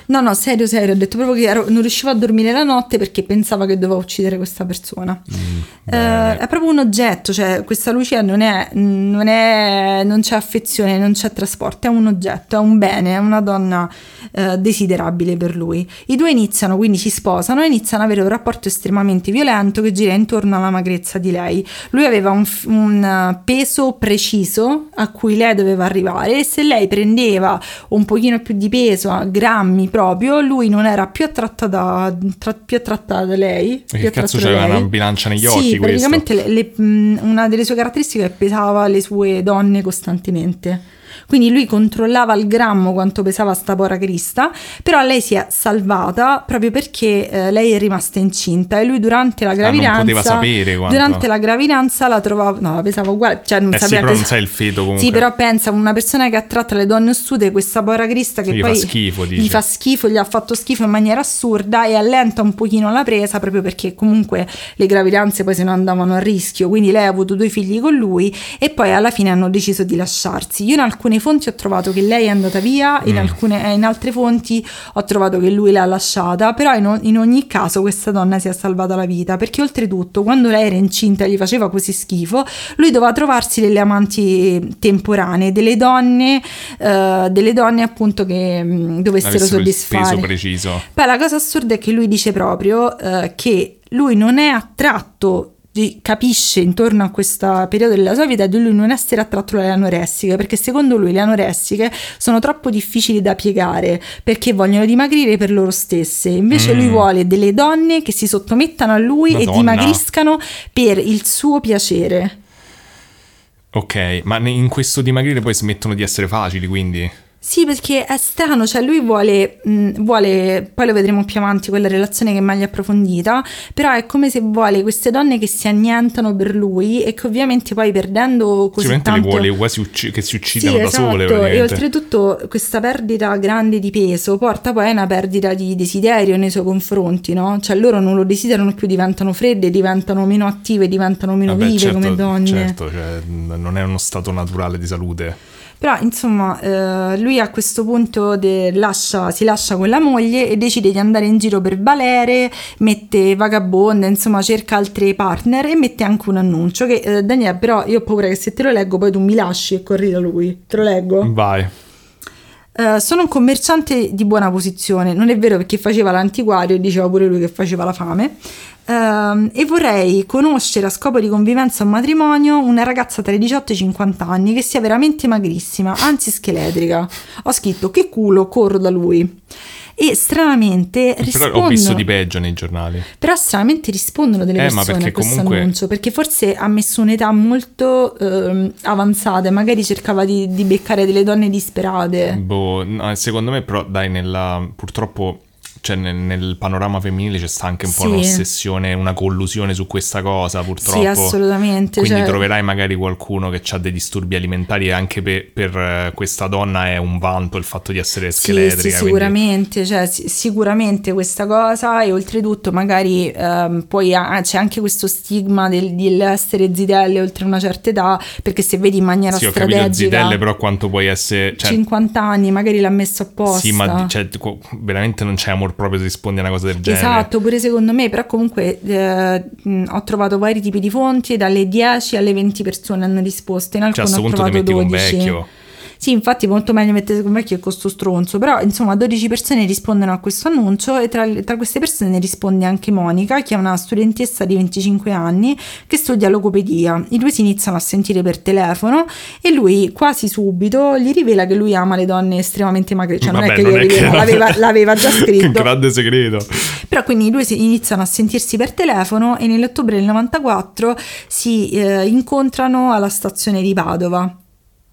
Speaker 2: No, no, serio, serio, ho detto proprio che ero- non riuscivo a dormire la notte perché pensava che doveva uccidere questa persona. Eh,
Speaker 1: bene.
Speaker 2: è proprio un oggetto, cioè questa Lucia non è, non è, non c'è affezione, non c'è trasporto, è un oggetto, è un bene, è una donna eh, desiderabile per lui. I due iniziano, quindi si sposano e iniziano ad avere un rapporto estremamente violento che gira intorno alla magrezza di lei. Lui aveva un, un, eh, peso preciso a cui lei doveva arrivare e se lei prendeva un pochino più di peso, a grammi proprio, lui non era più attratta da, tra- più attratta da lei.
Speaker 1: Che cazzo
Speaker 2: lei.
Speaker 1: una bilancia negli
Speaker 2: Sì,
Speaker 1: occhi
Speaker 2: praticamente le- le- una delle sue caratteristiche è che pesava le sue donne costantemente. Quindi lui controllava al grammo quanto pesava sta pora Crista, però lei si è salvata proprio perché eh, lei è rimasta incinta e lui durante la gravidanza
Speaker 1: Ah, poteva sapere quanto.
Speaker 2: durante la gravidanza la trovava no, la pesava uguale, cioè non
Speaker 1: Eh sì,
Speaker 2: sapeva
Speaker 1: però non sai il feto comunque.
Speaker 2: Sì, però pensa una persona che attratta le donne ossute, questa povera Crista che
Speaker 1: Gli
Speaker 2: poi
Speaker 1: fa schifo,
Speaker 2: gli fa schifo, gli ha fatto schifo in maniera assurda e allenta un pochino la presa proprio perché comunque le gravidanze poi se ne andavano a rischio, quindi lei ha avuto due figli con lui e poi alla fine hanno deciso di lasciarsi. Io in alcune fonti ho trovato che lei è andata via, in,
Speaker 1: Mm.
Speaker 2: alcune, eh, in altre fonti ho trovato che lui l'ha lasciata, però in, o- in ogni caso questa donna si è salvata la vita perché oltretutto quando lei era incinta e gli faceva così schifo, lui doveva trovarsi delle amanti temporanee, delle donne, eh, delle donne appunto che mh, dovessero
Speaker 1: Avessero il
Speaker 2: soddisfare.
Speaker 1: peso preciso.
Speaker 2: Poi la cosa assurda è che lui dice proprio eh, che lui non è attratto, capisce intorno a questo periodo della sua vita di lui non essere attratto dalle anoressiche, perché secondo lui le anoressiche sono troppo difficili da piegare perché vogliono dimagrire per loro stesse. Invece
Speaker 1: Mm.
Speaker 2: lui vuole delle donne che si sottomettano a lui e
Speaker 1: Madonna.
Speaker 2: dimagriscano per il suo piacere.
Speaker 1: Ok, ma in questo dimagrire poi smettono di essere facili, quindi...
Speaker 2: Sì, perché è strano, cioè lui vuole, mh, vuole, poi lo vedremo più avanti, quella relazione che è meglio approfondita, però è come se vuole queste donne che si annientano per lui e che ovviamente poi perdendo così
Speaker 1: Sicuramente
Speaker 2: tanto...
Speaker 1: le vuole quasi ucci- che si
Speaker 2: Sì,
Speaker 1: uccidano da
Speaker 2: esatto,
Speaker 1: sole,
Speaker 2: e oltretutto questa perdita grande di peso porta poi a una perdita di desiderio nei suoi confronti, no? Cioè loro non lo desiderano più, diventano fredde, diventano meno attive, diventano meno
Speaker 1: Vabbè,
Speaker 2: vive
Speaker 1: certo,
Speaker 2: come donne.
Speaker 1: Certo, cioè, non è uno stato naturale di salute.
Speaker 2: Però insomma eh, lui a questo punto de- lascia- si lascia con la moglie e decide di andare in giro per Valere, mette vagabonda, insomma cerca altri partner e mette anche un annuncio che eh, Daniele però io ho paura che se te lo leggo poi tu mi lasci e corri da lui. Te lo leggo?
Speaker 1: Vai.
Speaker 2: Eh, sono un commerciante di buona posizione, non è vero perché faceva l'antiquario e diceva pure lui che faceva la fame. Ehm, e vorrei conoscere a scopo di convivenza o matrimonio una ragazza tra i 18 e i 50 anni che sia veramente magrissima, anzi scheletrica. Ho scritto che culo, corro da lui. E stranamente
Speaker 1: Però
Speaker 2: rispondono,
Speaker 1: ho visto di peggio nei giornali.
Speaker 2: però stranamente rispondono delle
Speaker 1: Eh,
Speaker 2: persone
Speaker 1: perché
Speaker 2: a questo
Speaker 1: comunque-
Speaker 2: annuncio perché forse ha messo un'età molto ehm, avanzata e magari cercava di, di beccare delle donne disperate.
Speaker 1: Boh, no, secondo me però dai, nella, purtroppo cioè, nel, nel panorama femminile c'è sta anche un po'
Speaker 2: Sì.
Speaker 1: un'ossessione, una collusione su questa cosa, purtroppo.
Speaker 2: Sì, assolutamente.
Speaker 1: Quindi
Speaker 2: cioè-
Speaker 1: troverai magari qualcuno che ha dei disturbi alimentari e anche per, per, eh, questa donna è un vanto il fatto di essere
Speaker 2: Sì,
Speaker 1: scheletrica.
Speaker 2: sì,
Speaker 1: quindi-
Speaker 2: sicuramente, cioè, si- sicuramente questa cosa e oltretutto magari ehm, poi ha- c'è anche questo stigma del, dell'essere zitelle oltre una certa età, perché se vedi in maniera
Speaker 1: Sì, ho capito
Speaker 2: strategica
Speaker 1: zitelle, però quanto puoi essere... Cioè,
Speaker 2: 50 anni magari l'ha messo apposta.
Speaker 1: sì, ma cioè, veramente non c'è amor proprio se rispondi a una cosa del genere.
Speaker 2: Esatto, pure secondo me, però comunque eh, ho trovato vari tipi di fonti, dalle 10 alle 20 persone hanno risposto, in
Speaker 1: Cioè, a
Speaker 2: alcune
Speaker 1: questo
Speaker 2: ho
Speaker 1: punto ti
Speaker 2: trovato
Speaker 1: metti
Speaker 2: 12.
Speaker 1: con vecchio.
Speaker 2: Sì, infatti è molto meglio mettere con vecchio che con sto stronzo, però insomma 12 persone rispondono a questo annuncio e tra, tra queste persone ne risponde anche Monica, che è una studentessa di 25 anni che studia logopedia. I due si iniziano a sentire per telefono e lui quasi subito gli rivela che lui ama le donne estremamente magre, cioè non
Speaker 1: Vabbè,
Speaker 2: è che glielo rivela, l'aveva, l'aveva già
Speaker 1: Un
Speaker 2: scritto.
Speaker 1: grande segreto.
Speaker 2: Però quindi i due si iniziano a sentirsi per telefono e nell'ottobre del 94 si eh, incontrano alla stazione di Padova.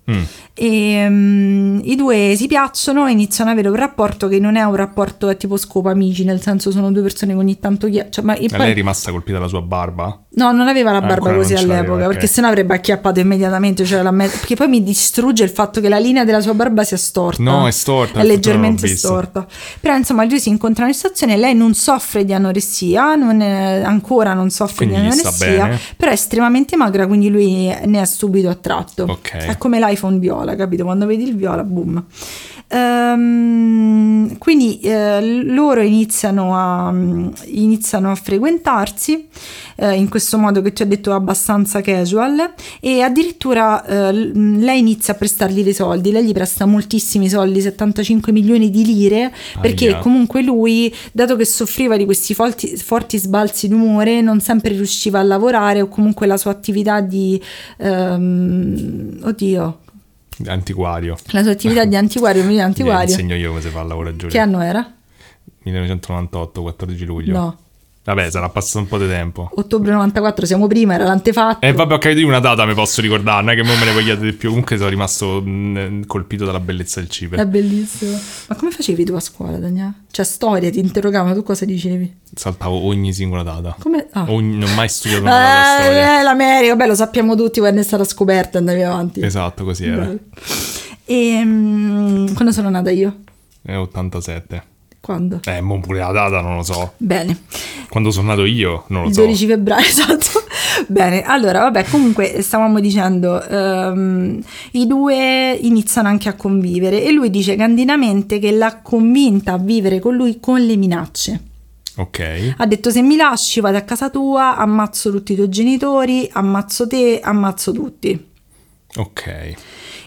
Speaker 1: Mm.
Speaker 2: E mm, i due si piacciono e iniziano ad avere un rapporto che non è un rapporto tipo scopo amici, nel senso sono due persone che ogni tanto chia- cioè, ma e poi-
Speaker 1: lei è rimasta colpita dalla sua barba?
Speaker 2: No, non aveva la barba
Speaker 1: ancora
Speaker 2: così all'epoca,
Speaker 1: ok.
Speaker 2: perché sennò avrebbe acchiappato immediatamente. Cioè me- perché poi mi distrugge il fatto che la linea della sua barba sia storta.
Speaker 1: No, è storta,
Speaker 2: È leggermente storta. Però insomma, lui si incontrano in stazione. Lei non soffre di anoressia, non è- ancora non soffre
Speaker 1: Quindi
Speaker 2: di anoressia, però è estremamente magra, quindi lui ne è subito attratto.
Speaker 1: Ok.
Speaker 2: È come l'iPhone viola, capito? Quando vedi il viola, boom. Ehm, quindi eh, loro iniziano a, iniziano a frequentarsi eh, in questo modo che ti ho detto abbastanza casual e addirittura eh, lei inizia a prestargli dei soldi, lei gli presta moltissimi soldi, 75 milioni di lire, perché
Speaker 1: Aia.
Speaker 2: comunque lui, dato che soffriva di questi forti, forti sbalzi d'umore, non sempre riusciva a lavorare o comunque la sua attività di... ehm, oddio,
Speaker 1: Antiquario.
Speaker 2: la sua attività di antiquario, di
Speaker 1: Gli
Speaker 2: antiquario.
Speaker 1: insegno io come si fa a lavorare a Giulio.
Speaker 2: Che anno era?
Speaker 1: 1998, 14 luglio.
Speaker 2: No,
Speaker 1: Vabbè, sarà passato un po' di tempo.
Speaker 2: ottobre 94, siamo prima, era l'antefatto.
Speaker 1: E vabbè, ho capito una data mi posso ricordare, non è che mo me ne vogliate di più. Comunque sono rimasto mh, colpito dalla bellezza del
Speaker 2: È
Speaker 1: Cipre.
Speaker 2: bellissimo. Ma come facevi tu a scuola, Daniele? Cioè, storia, ti interrogavano, tu cosa dicevi?
Speaker 1: Saltavo ogni singola data.
Speaker 2: Come? Ah.
Speaker 1: Ogni- non ho mai studiato una data
Speaker 2: Eh,
Speaker 1: storia.
Speaker 2: eh, l'America, beh, lo sappiamo tutti quando è stata scoperta, andavi avanti.
Speaker 1: Esatto, così era.
Speaker 2: Bello. E mm, quando sono nata io?
Speaker 1: È 87.
Speaker 2: Quando?
Speaker 1: Eh, mo pure la data non lo so.
Speaker 2: Bene.
Speaker 1: Quando sono nato io non lo
Speaker 2: Il
Speaker 1: so.
Speaker 2: 12 febbraio, esatto. Bene, allora, vabbè, comunque stavamo dicendo, ehm, i due iniziano anche a convivere e lui dice candidamente che l'ha convinta a vivere con lui con le minacce.
Speaker 1: Ok.
Speaker 2: Ha detto se mi lasci vado a casa tua, ammazzo tutti i tuoi genitori, ammazzo te, ammazzo tutti.
Speaker 1: Ok.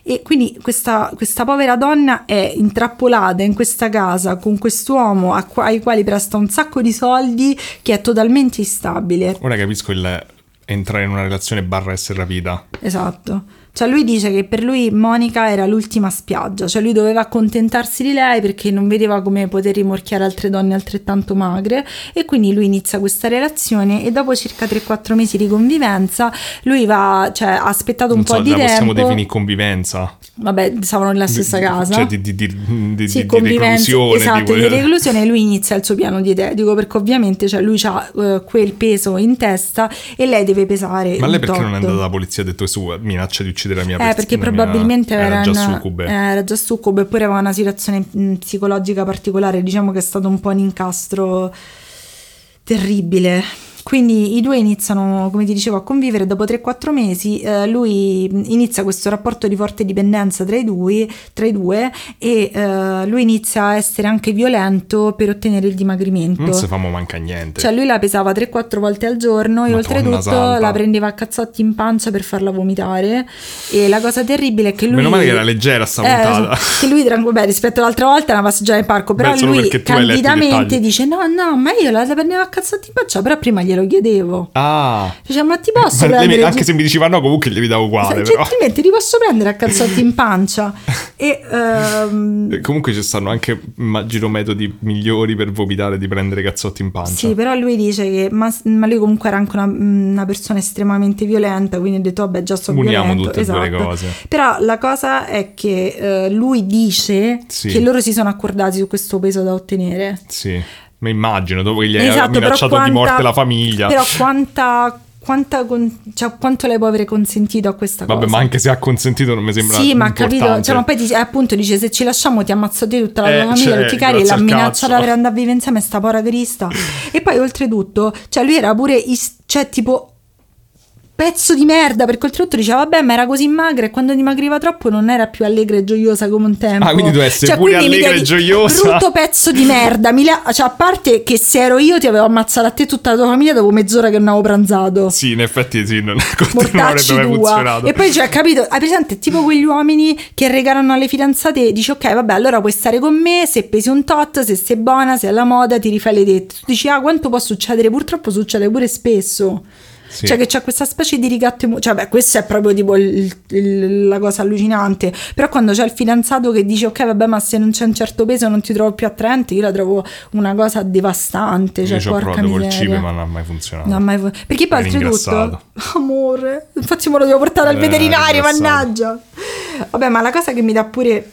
Speaker 2: E quindi questa, questa povera donna è intrappolata in questa casa con quest'uomo a ai quali presta un sacco di soldi che è totalmente instabile.
Speaker 1: Ora capisco il entrare in una relazione barra essere rapita.
Speaker 2: Esatto. Cioè lui dice che per lui Monica era l'ultima spiaggia, cioè lui doveva accontentarsi di lei perché non vedeva come poter rimorchiare altre donne altrettanto magre e quindi lui inizia questa relazione e dopo circa 3-4 mesi di convivenza lui va, cioè ha aspettato un
Speaker 1: Non
Speaker 2: po'
Speaker 1: so,
Speaker 2: di
Speaker 1: la
Speaker 2: tempo.
Speaker 1: possiamo definire convivenza.
Speaker 2: Vabbè, stavano nella stessa
Speaker 1: Di-
Speaker 2: casa.
Speaker 1: Cioè di, di, di, di,
Speaker 2: Sì,
Speaker 1: di reclusione.
Speaker 2: esatto, di reclusione e lui inizia il suo piano dietetico perché ovviamente cioè, lui ha quel peso in testa e lei deve pesare
Speaker 1: Ma lei perché non è
Speaker 2: tot.
Speaker 1: andata alla polizia e ha detto su, minaccia di uccidere la mia
Speaker 2: Eh,
Speaker 1: pers-
Speaker 2: perché
Speaker 1: la mia-
Speaker 2: probabilmente era,
Speaker 1: era già succube.
Speaker 2: eh, era già succube, eppure aveva una situazione mh, psicologica particolare, diciamo che è stato un po' un incastro terribile. Quindi i due iniziano, come ti dicevo, a convivere dopo 3-4 mesi. eh, lui inizia questo rapporto di forte dipendenza tra i due, tra i due e eh, lui inizia a essere anche violento per ottenere il dimagrimento.
Speaker 1: Non si fa mo manca niente.
Speaker 2: Cioè lui la pesava 3-4 volte al giorno e
Speaker 1: Madonna
Speaker 2: oltretutto
Speaker 1: santa.
Speaker 2: la prendeva a cazzotti in pancia per farla vomitare e la cosa terribile è che lui...
Speaker 1: Meno male che era leggera sta
Speaker 2: Eh,
Speaker 1: puntata.
Speaker 2: esatto, che lui, beh, rispetto all'altra volta una passeggiata in parco, però
Speaker 1: Beh,
Speaker 2: lui candidamente dice no, no, ma io la prendevo a cazzotti in pancia, però prima glielo chiedevo.
Speaker 1: Ah.
Speaker 2: Dice, ma ti posso
Speaker 1: Ma
Speaker 2: prendere...
Speaker 1: anche se mi diceva no, comunque gli davo uguale. Però.
Speaker 2: Gentilmente ti posso prendere a cazzotti in pancia e...
Speaker 1: Eh, Comunque ci stanno anche, immagino, metodi migliori per vomitare di prendere cazzotti in pancia.
Speaker 2: Sì, però lui dice che ma, ma lui comunque era anche una, una persona estremamente violenta, quindi ha detto vabbè già so
Speaker 1: Uniamo
Speaker 2: violento.
Speaker 1: tutte e due le
Speaker 2: esatto.
Speaker 1: cose.
Speaker 2: Però la cosa è che eh, lui dice
Speaker 1: Sì.
Speaker 2: che loro si sono accordati su questo peso da ottenere.
Speaker 1: Sì, mi immagino, dopo che gli hai
Speaker 2: Esatto, però
Speaker 1: minacciato
Speaker 2: quanta-
Speaker 1: di morte la famiglia.
Speaker 2: Però quanta, quanta con- cioè, quanto lei può avere consentito a questa
Speaker 1: Vabbè,
Speaker 2: cosa?
Speaker 1: ma anche se ha consentito non mi sembra
Speaker 2: Sì, ma ha capito, cioè, ma poi dice, eh, appunto dice se ci lasciamo ti ammazzo te tutta la
Speaker 1: Eh,
Speaker 2: tua famiglia,
Speaker 1: cioè,
Speaker 2: tutti i cari, minacciata
Speaker 1: cazzo.
Speaker 2: per andare a vivere insieme sta povera Crista. e poi oltretutto, cioè lui era pure, is- cioè tipo pezzo di merda perché oltretutto diceva vabbè ma era così magra e quando dimagriva troppo non era più allegra e gioiosa come un tempo.
Speaker 1: Ah, quindi doveva essere
Speaker 2: Cioè,
Speaker 1: pure allegra e gioiosa.
Speaker 2: brutto pezzo di merda. La- cioè a parte che se ero io ti avevo ammazzato a te tutta la tua famiglia dopo mezz'ora che non avevo pranzato.
Speaker 1: Sì, in effetti sì, non, avrebbe
Speaker 2: mortacci tua.
Speaker 1: funzionato.
Speaker 2: e poi cioè capito hai presente tipo quegli uomini che regalano alle fidanzate dici ok vabbè allora puoi stare con me se pesi un tot se sei buona se è alla moda ti rifai le tette tu dici ah quanto può succedere? Purtroppo succede pure spesso
Speaker 1: Sì.
Speaker 2: Cioè che c'è questa specie di rigatto emo- Cioè, beh, questa è proprio tipo il- il- la cosa allucinante. Però quando c'è il fidanzato che dice, ok, vabbè, ma se non c'è un certo peso non ti trovo più attraente, io la trovo una cosa devastante. Cioè,
Speaker 1: Io ci ho
Speaker 2: porca
Speaker 1: provato col
Speaker 2: miseria.
Speaker 1: cibo, ma non ha mai funzionato.
Speaker 2: Non ha mai fu- Perché poi oltretutto, amore, infatti me lo devo portare al
Speaker 1: Eh,
Speaker 2: veterinario, mannaggia. Vabbè, ma la cosa che mi dà pure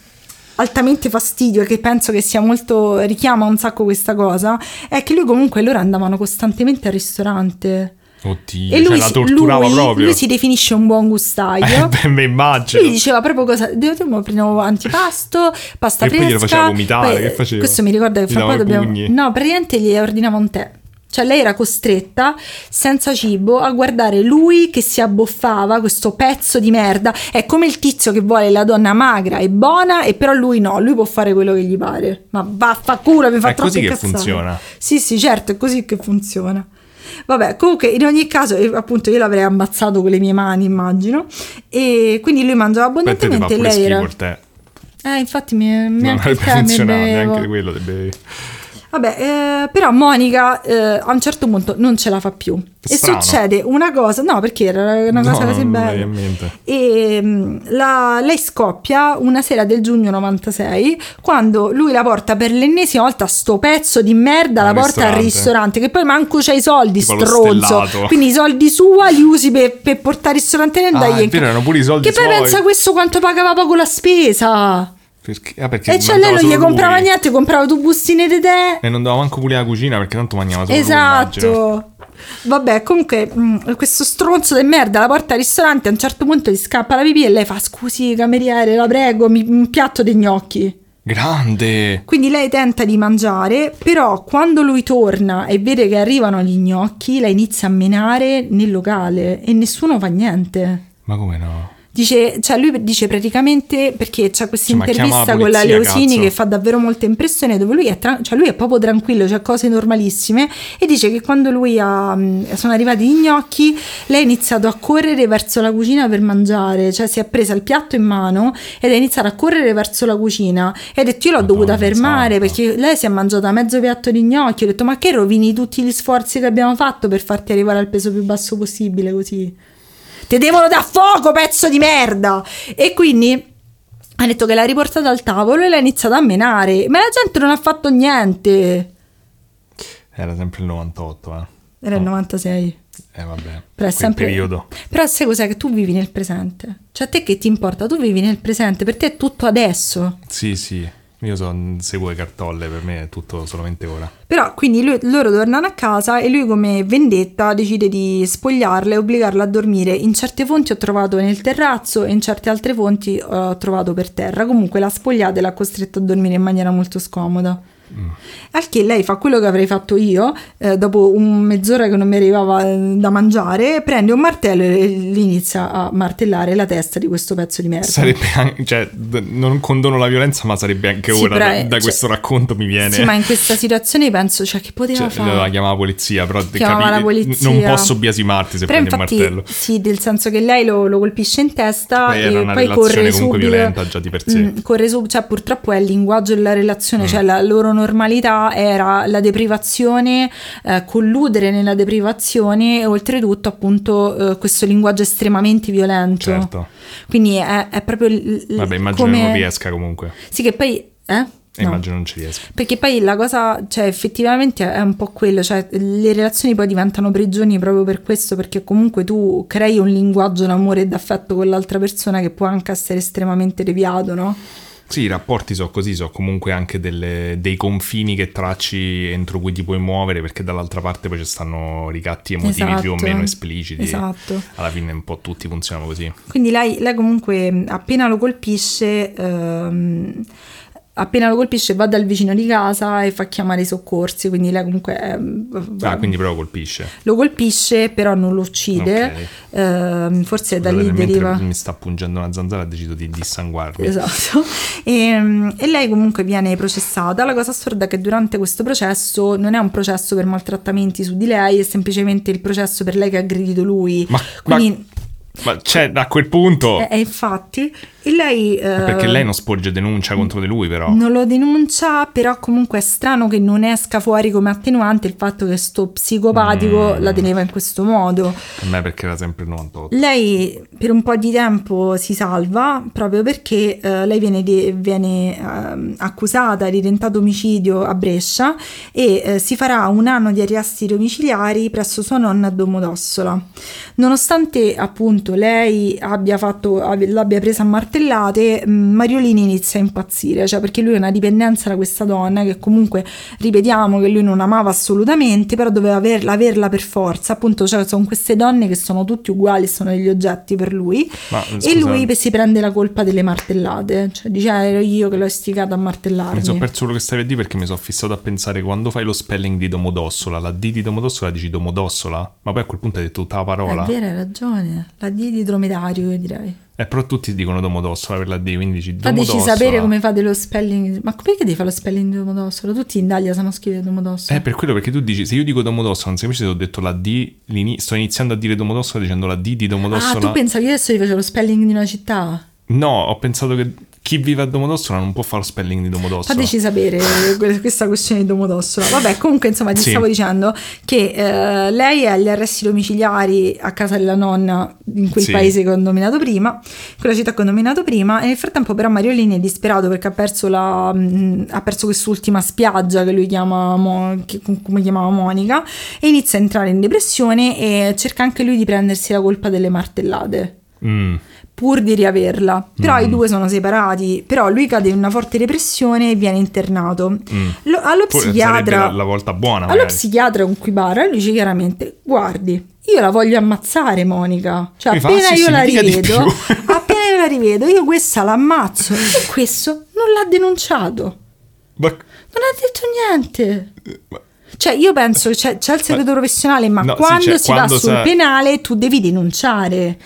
Speaker 2: altamente fastidio e che penso che sia molto richiama un sacco questa cosa è che lui comunque loro andavano costantemente al ristorante
Speaker 1: Oddio,
Speaker 2: e
Speaker 1: cioè
Speaker 2: lui,
Speaker 1: la
Speaker 2: si-
Speaker 1: torturava
Speaker 2: lui-
Speaker 1: proprio.
Speaker 2: lui si definisce un buon gustaio
Speaker 1: Eh, beh, mi immagino.
Speaker 2: lui diceva proprio cosa prendevo antipasto pasta
Speaker 1: E poi glielo
Speaker 2: fresca
Speaker 1: faceva vomitare,
Speaker 2: poi-
Speaker 1: che faceva?
Speaker 2: questo mi ricorda che
Speaker 1: Gli
Speaker 2: fra poi dobbiamo
Speaker 1: pugni?
Speaker 2: no praticamente gli ordinava un tè cioè lei era costretta senza cibo a guardare lui che si abboffava questo pezzo di merda è come il tizio che vuole la donna magra e buona e però lui no lui può fare quello che gli pare ma vaffanculo mi fa
Speaker 1: È
Speaker 2: troppo
Speaker 1: così che
Speaker 2: incazzare.
Speaker 1: funziona.
Speaker 2: sì sì certo è così che funziona Vabbè, comunque in ogni caso, eh, appunto, io l'avrei ammazzato con le mie mani, immagino. E quindi lui mangiava abbondantemente e lei era. Eh, infatti, mi, mi
Speaker 1: Non
Speaker 2: anche bevevo.
Speaker 1: neanche quello. te bevi.
Speaker 2: Vabbè, eh, però Monica eh, a un certo punto non ce la fa più. E
Speaker 1: Strano.
Speaker 2: succede una cosa, no, perché era una cosa
Speaker 1: No,
Speaker 2: così bella. E mm, la- lei scoppia una sera del giugno 96 quando lui la porta per l'ennesima volta sto pezzo di merda, la
Speaker 1: Al
Speaker 2: porta al
Speaker 1: ristorante.
Speaker 2: ristorante, che poi manco c'ha i soldi,
Speaker 1: Tipo
Speaker 2: stronzo. Quindi i soldi sua li usi per, per portare al ristorante e
Speaker 1: Ah,
Speaker 2: dagli
Speaker 1: è vero, erano pure i soldi
Speaker 2: Che poi
Speaker 1: suoi.
Speaker 2: pensa questo quanto pagava poco la spesa.
Speaker 1: Perché, ah, perché
Speaker 2: E cioè lei non gli comprava
Speaker 1: lui.
Speaker 2: niente, comprava due bustine di tè.
Speaker 1: E non dava manco pulire la cucina perché tanto mangiava solo lui.
Speaker 2: Esatto. Vabbè, comunque, mh, questo stronzo di merda la porta al ristorante. A un certo punto gli scappa la pipì e lei fa: Scusi, cameriere, la prego, mi- un piatto di gnocchi.
Speaker 1: Grande.
Speaker 2: Quindi lei tenta di mangiare, però quando lui torna e vede che arrivano gli gnocchi, lei inizia a menare nel locale e nessuno fa niente.
Speaker 1: Ma come no?
Speaker 2: Dice, cioè lui dice praticamente perché c'è questa
Speaker 1: Cioè,
Speaker 2: intervista
Speaker 1: la
Speaker 2: con la Leosini
Speaker 1: cazzo.
Speaker 2: che fa davvero molta impressione dove lui è, tra- cioè lui è proprio tranquillo, c'è cose normalissime e dice che quando lui ha, mh, sono arrivati gli gnocchi lei ha iniziato a correre verso la cucina per mangiare, cioè si è presa il piatto in mano ed è iniziata a correre verso la cucina e ha detto io l'ho
Speaker 1: Madonna
Speaker 2: dovuta fermare
Speaker 1: santa.
Speaker 2: perché lei si è mangiata mezzo piatto di gnocchi, ho detto ma che rovini tutti gli sforzi che abbiamo fatto per farti arrivare al peso più basso possibile così. Ti devono da fuoco, pezzo di merda! E quindi ha detto che l'ha riportata al tavolo e l'ha iniziato a menare. Ma la gente non ha fatto niente.
Speaker 1: Era sempre il 98, eh.
Speaker 2: Era il
Speaker 1: No.
Speaker 2: 96.
Speaker 1: Eh vabbè.
Speaker 2: Però è sempre.
Speaker 1: periodo.
Speaker 2: Però sai cos'è? Che tu vivi nel presente. Cioè, a te che ti importa? Tu vivi nel presente, per te è tutto adesso.
Speaker 1: Sì, sì. Io son, seguo le cartolle, per me è tutto solamente ora.
Speaker 2: Però quindi lui- loro tornano a casa e lui come vendetta decide di spogliarla e obbligarla a dormire. In certe fonti ho trovato nel terrazzo e in certe altre fonti ho trovato per terra. Comunque l'ha spogliata e l'ha costretta a dormire in maniera molto scomoda. Al che lei fa quello che avrei fatto io, eh, dopo un mezz'ora che non mi arrivava eh, da mangiare, prende un martello e inizia a martellare la testa di questo pezzo di merda.
Speaker 1: Sarebbe anche, cioè, non condono la violenza, ma sarebbe anche
Speaker 2: Sì,
Speaker 1: ora,
Speaker 2: però,
Speaker 1: da, da
Speaker 2: cioè-
Speaker 1: questo racconto mi viene...
Speaker 2: Sì, ma in questa situazione penso, cioè, che poteva
Speaker 1: Cioè,
Speaker 2: fare?
Speaker 1: la polizia, però
Speaker 2: Chiamava
Speaker 1: capi-
Speaker 2: la polizia.
Speaker 1: non posso biasimarti se
Speaker 2: Però
Speaker 1: prendi
Speaker 2: infatti,
Speaker 1: martello.
Speaker 2: sì, nel senso che lei lo, lo colpisce in testa
Speaker 1: Poi
Speaker 2: e poi corre
Speaker 1: comunque
Speaker 2: subito.
Speaker 1: violenta già di per sé.
Speaker 2: Mm, corre su, cioè purtroppo è il linguaggio della relazione,
Speaker 1: Mm.
Speaker 2: cioè la loro normalità era la deprivazione, eh, colludere nella deprivazione e oltretutto appunto eh, questo linguaggio estremamente violento.
Speaker 1: Certo.
Speaker 2: Quindi è, è proprio il-
Speaker 1: Vabbè, immagino
Speaker 2: come...
Speaker 1: non riesca comunque.
Speaker 2: Sì, che poi... Eh?
Speaker 1: E
Speaker 2: No.
Speaker 1: Immagino non ci riesca.
Speaker 2: Perché poi la cosa, cioè effettivamente è un po' quello, cioè le relazioni poi diventano prigioni proprio per questo, perché comunque tu crei un linguaggio d'amore e d'affetto con l'altra persona che può anche essere estremamente deviato, no?
Speaker 1: Sì, i rapporti sono così, sono comunque anche delle- dei confini che tracci entro cui ti puoi muovere, perché dall'altra parte poi ci stanno ricatti emotivi più o
Speaker 2: Esatto.
Speaker 1: meno espliciti.
Speaker 2: Esatto.
Speaker 1: Alla fine un po' tutti funzionano così.
Speaker 2: Quindi lei, lei comunque appena lo colpisce, ehm, appena lo colpisce va dal vicino di casa e fa chiamare i soccorsi, quindi lei comunque ehm,
Speaker 1: Ah, quindi proprio colpisce.
Speaker 2: lo colpisce, però non lo uccide,
Speaker 1: Ok.
Speaker 2: Ehm, forse da lì
Speaker 1: Scusate,
Speaker 2: deriva...
Speaker 1: mi sta pungendo una zanzara, ha deciso di dissanguarmi.
Speaker 2: Esatto. E, e lei comunque viene processata. La cosa assurda è che durante questo processo non è un processo per maltrattamenti su di lei, è semplicemente il processo per lei che ha aggredito lui.
Speaker 1: Ma,
Speaker 2: Quindi,
Speaker 1: ma, ma c'è a quel punto...
Speaker 2: e, e infatti, E lei... eh,
Speaker 1: Perché lei non sporge denuncia contro di lui, però.
Speaker 2: non lo denuncia, però comunque è strano che non esca fuori come attenuante il fatto che sto psicopatico
Speaker 1: Mm.
Speaker 2: la teneva in questo modo.
Speaker 1: A me perché era sempre il 98.
Speaker 2: Lei per un po' di tempo si salva proprio perché eh, lei viene, di- viene, ehm, accusata di tentato omicidio a Brescia e eh, si farà un anno di arresti domiciliari presso sua nonna a Domodossola. Nonostante appunto lei abbia fatto, ab- l'abbia presa a martellate, mh, Mariolini inizia a impazzire, cioè perché lui ha una dipendenza da questa donna che comunque ripetiamo che lui non amava assolutamente, però doveva averla, averla per forza, appunto cioè, sono queste donne che sono tutti uguali, sono degli oggetti per lui
Speaker 1: Ma,
Speaker 2: e lui si prende la colpa delle martellate, cioè dice "Ah, ero io che l'ho istigata a
Speaker 1: Mi
Speaker 2: martellarmi.
Speaker 1: sono perso quello che stavi a dire perché mi sono fissato a pensare quando fai lo spelling di Domodossola, la D di Domodossola dici Domodossola, ma poi a quel punto hai detto tutta la parola.
Speaker 2: È vero, hai ragione. La D di dromedario, io direi.
Speaker 1: Eh, però tutti dicono Domodossola per la D, quindi dici
Speaker 2: Fateci
Speaker 1: Domodossola.
Speaker 2: sapere come fate lo spelling. Ma perché devi fare lo spelling di Domodossola? Tutti in Italia sanno scrivere Domodossola.
Speaker 1: Eh, per quello perché tu dici, se io dico Domodossola, non semplicemente ti ho detto la D, sto iniziando a dire Domodossola dicendo la D di
Speaker 2: ah,
Speaker 1: Domodossola.
Speaker 2: tu pensavi che adesso io facevo lo spelling di una città?
Speaker 1: No, ho pensato che chi vive a Domodossola non può fare lo spelling di Domodossola.
Speaker 2: Fateci sapere que- questa questione di Domodossola. Vabbè, comunque, insomma, ti
Speaker 1: Sì.
Speaker 2: stavo dicendo che eh, lei ha gli arresti domiciliari a casa della nonna in quel
Speaker 1: Sì.
Speaker 2: paese che ho nominato prima, quella città che ho nominato prima, e nel frattempo però Mariolini è disperato perché ha perso, la, mh, ha perso quest'ultima spiaggia che lui chiama, Mo- che- come chiamava Monica, e inizia a entrare in depressione e cerca anche lui di prendersi la colpa delle martellate
Speaker 1: Mm.
Speaker 2: Pur di riaverla. Però
Speaker 1: Mm.
Speaker 2: i due sono separati, però lui cade in una forte depressione e viene internato.
Speaker 1: Mm.
Speaker 2: Lo- allo psichiatra,
Speaker 1: la, la volta buona,
Speaker 2: allo
Speaker 1: magari.
Speaker 2: psichiatra con cui parla, lui dice chiaramente: Guardi, io la voglio ammazzare, Monica. Cioè,
Speaker 1: Mi
Speaker 2: appena
Speaker 1: "Sì,
Speaker 2: io
Speaker 1: sì,
Speaker 2: la rivedo,
Speaker 1: più."
Speaker 2: appena io la rivedo, io questa l'ammazzo. E questo non l'ha denunciato.
Speaker 1: Ma-
Speaker 2: Non ha detto niente.
Speaker 1: ma-
Speaker 2: Cioè, io penso che c'è, c'è il segreto professionale, ma
Speaker 1: No, sì,
Speaker 2: quando
Speaker 1: cioè,
Speaker 2: si
Speaker 1: quando
Speaker 2: va sul
Speaker 1: sa-
Speaker 2: penale tu devi denunciare.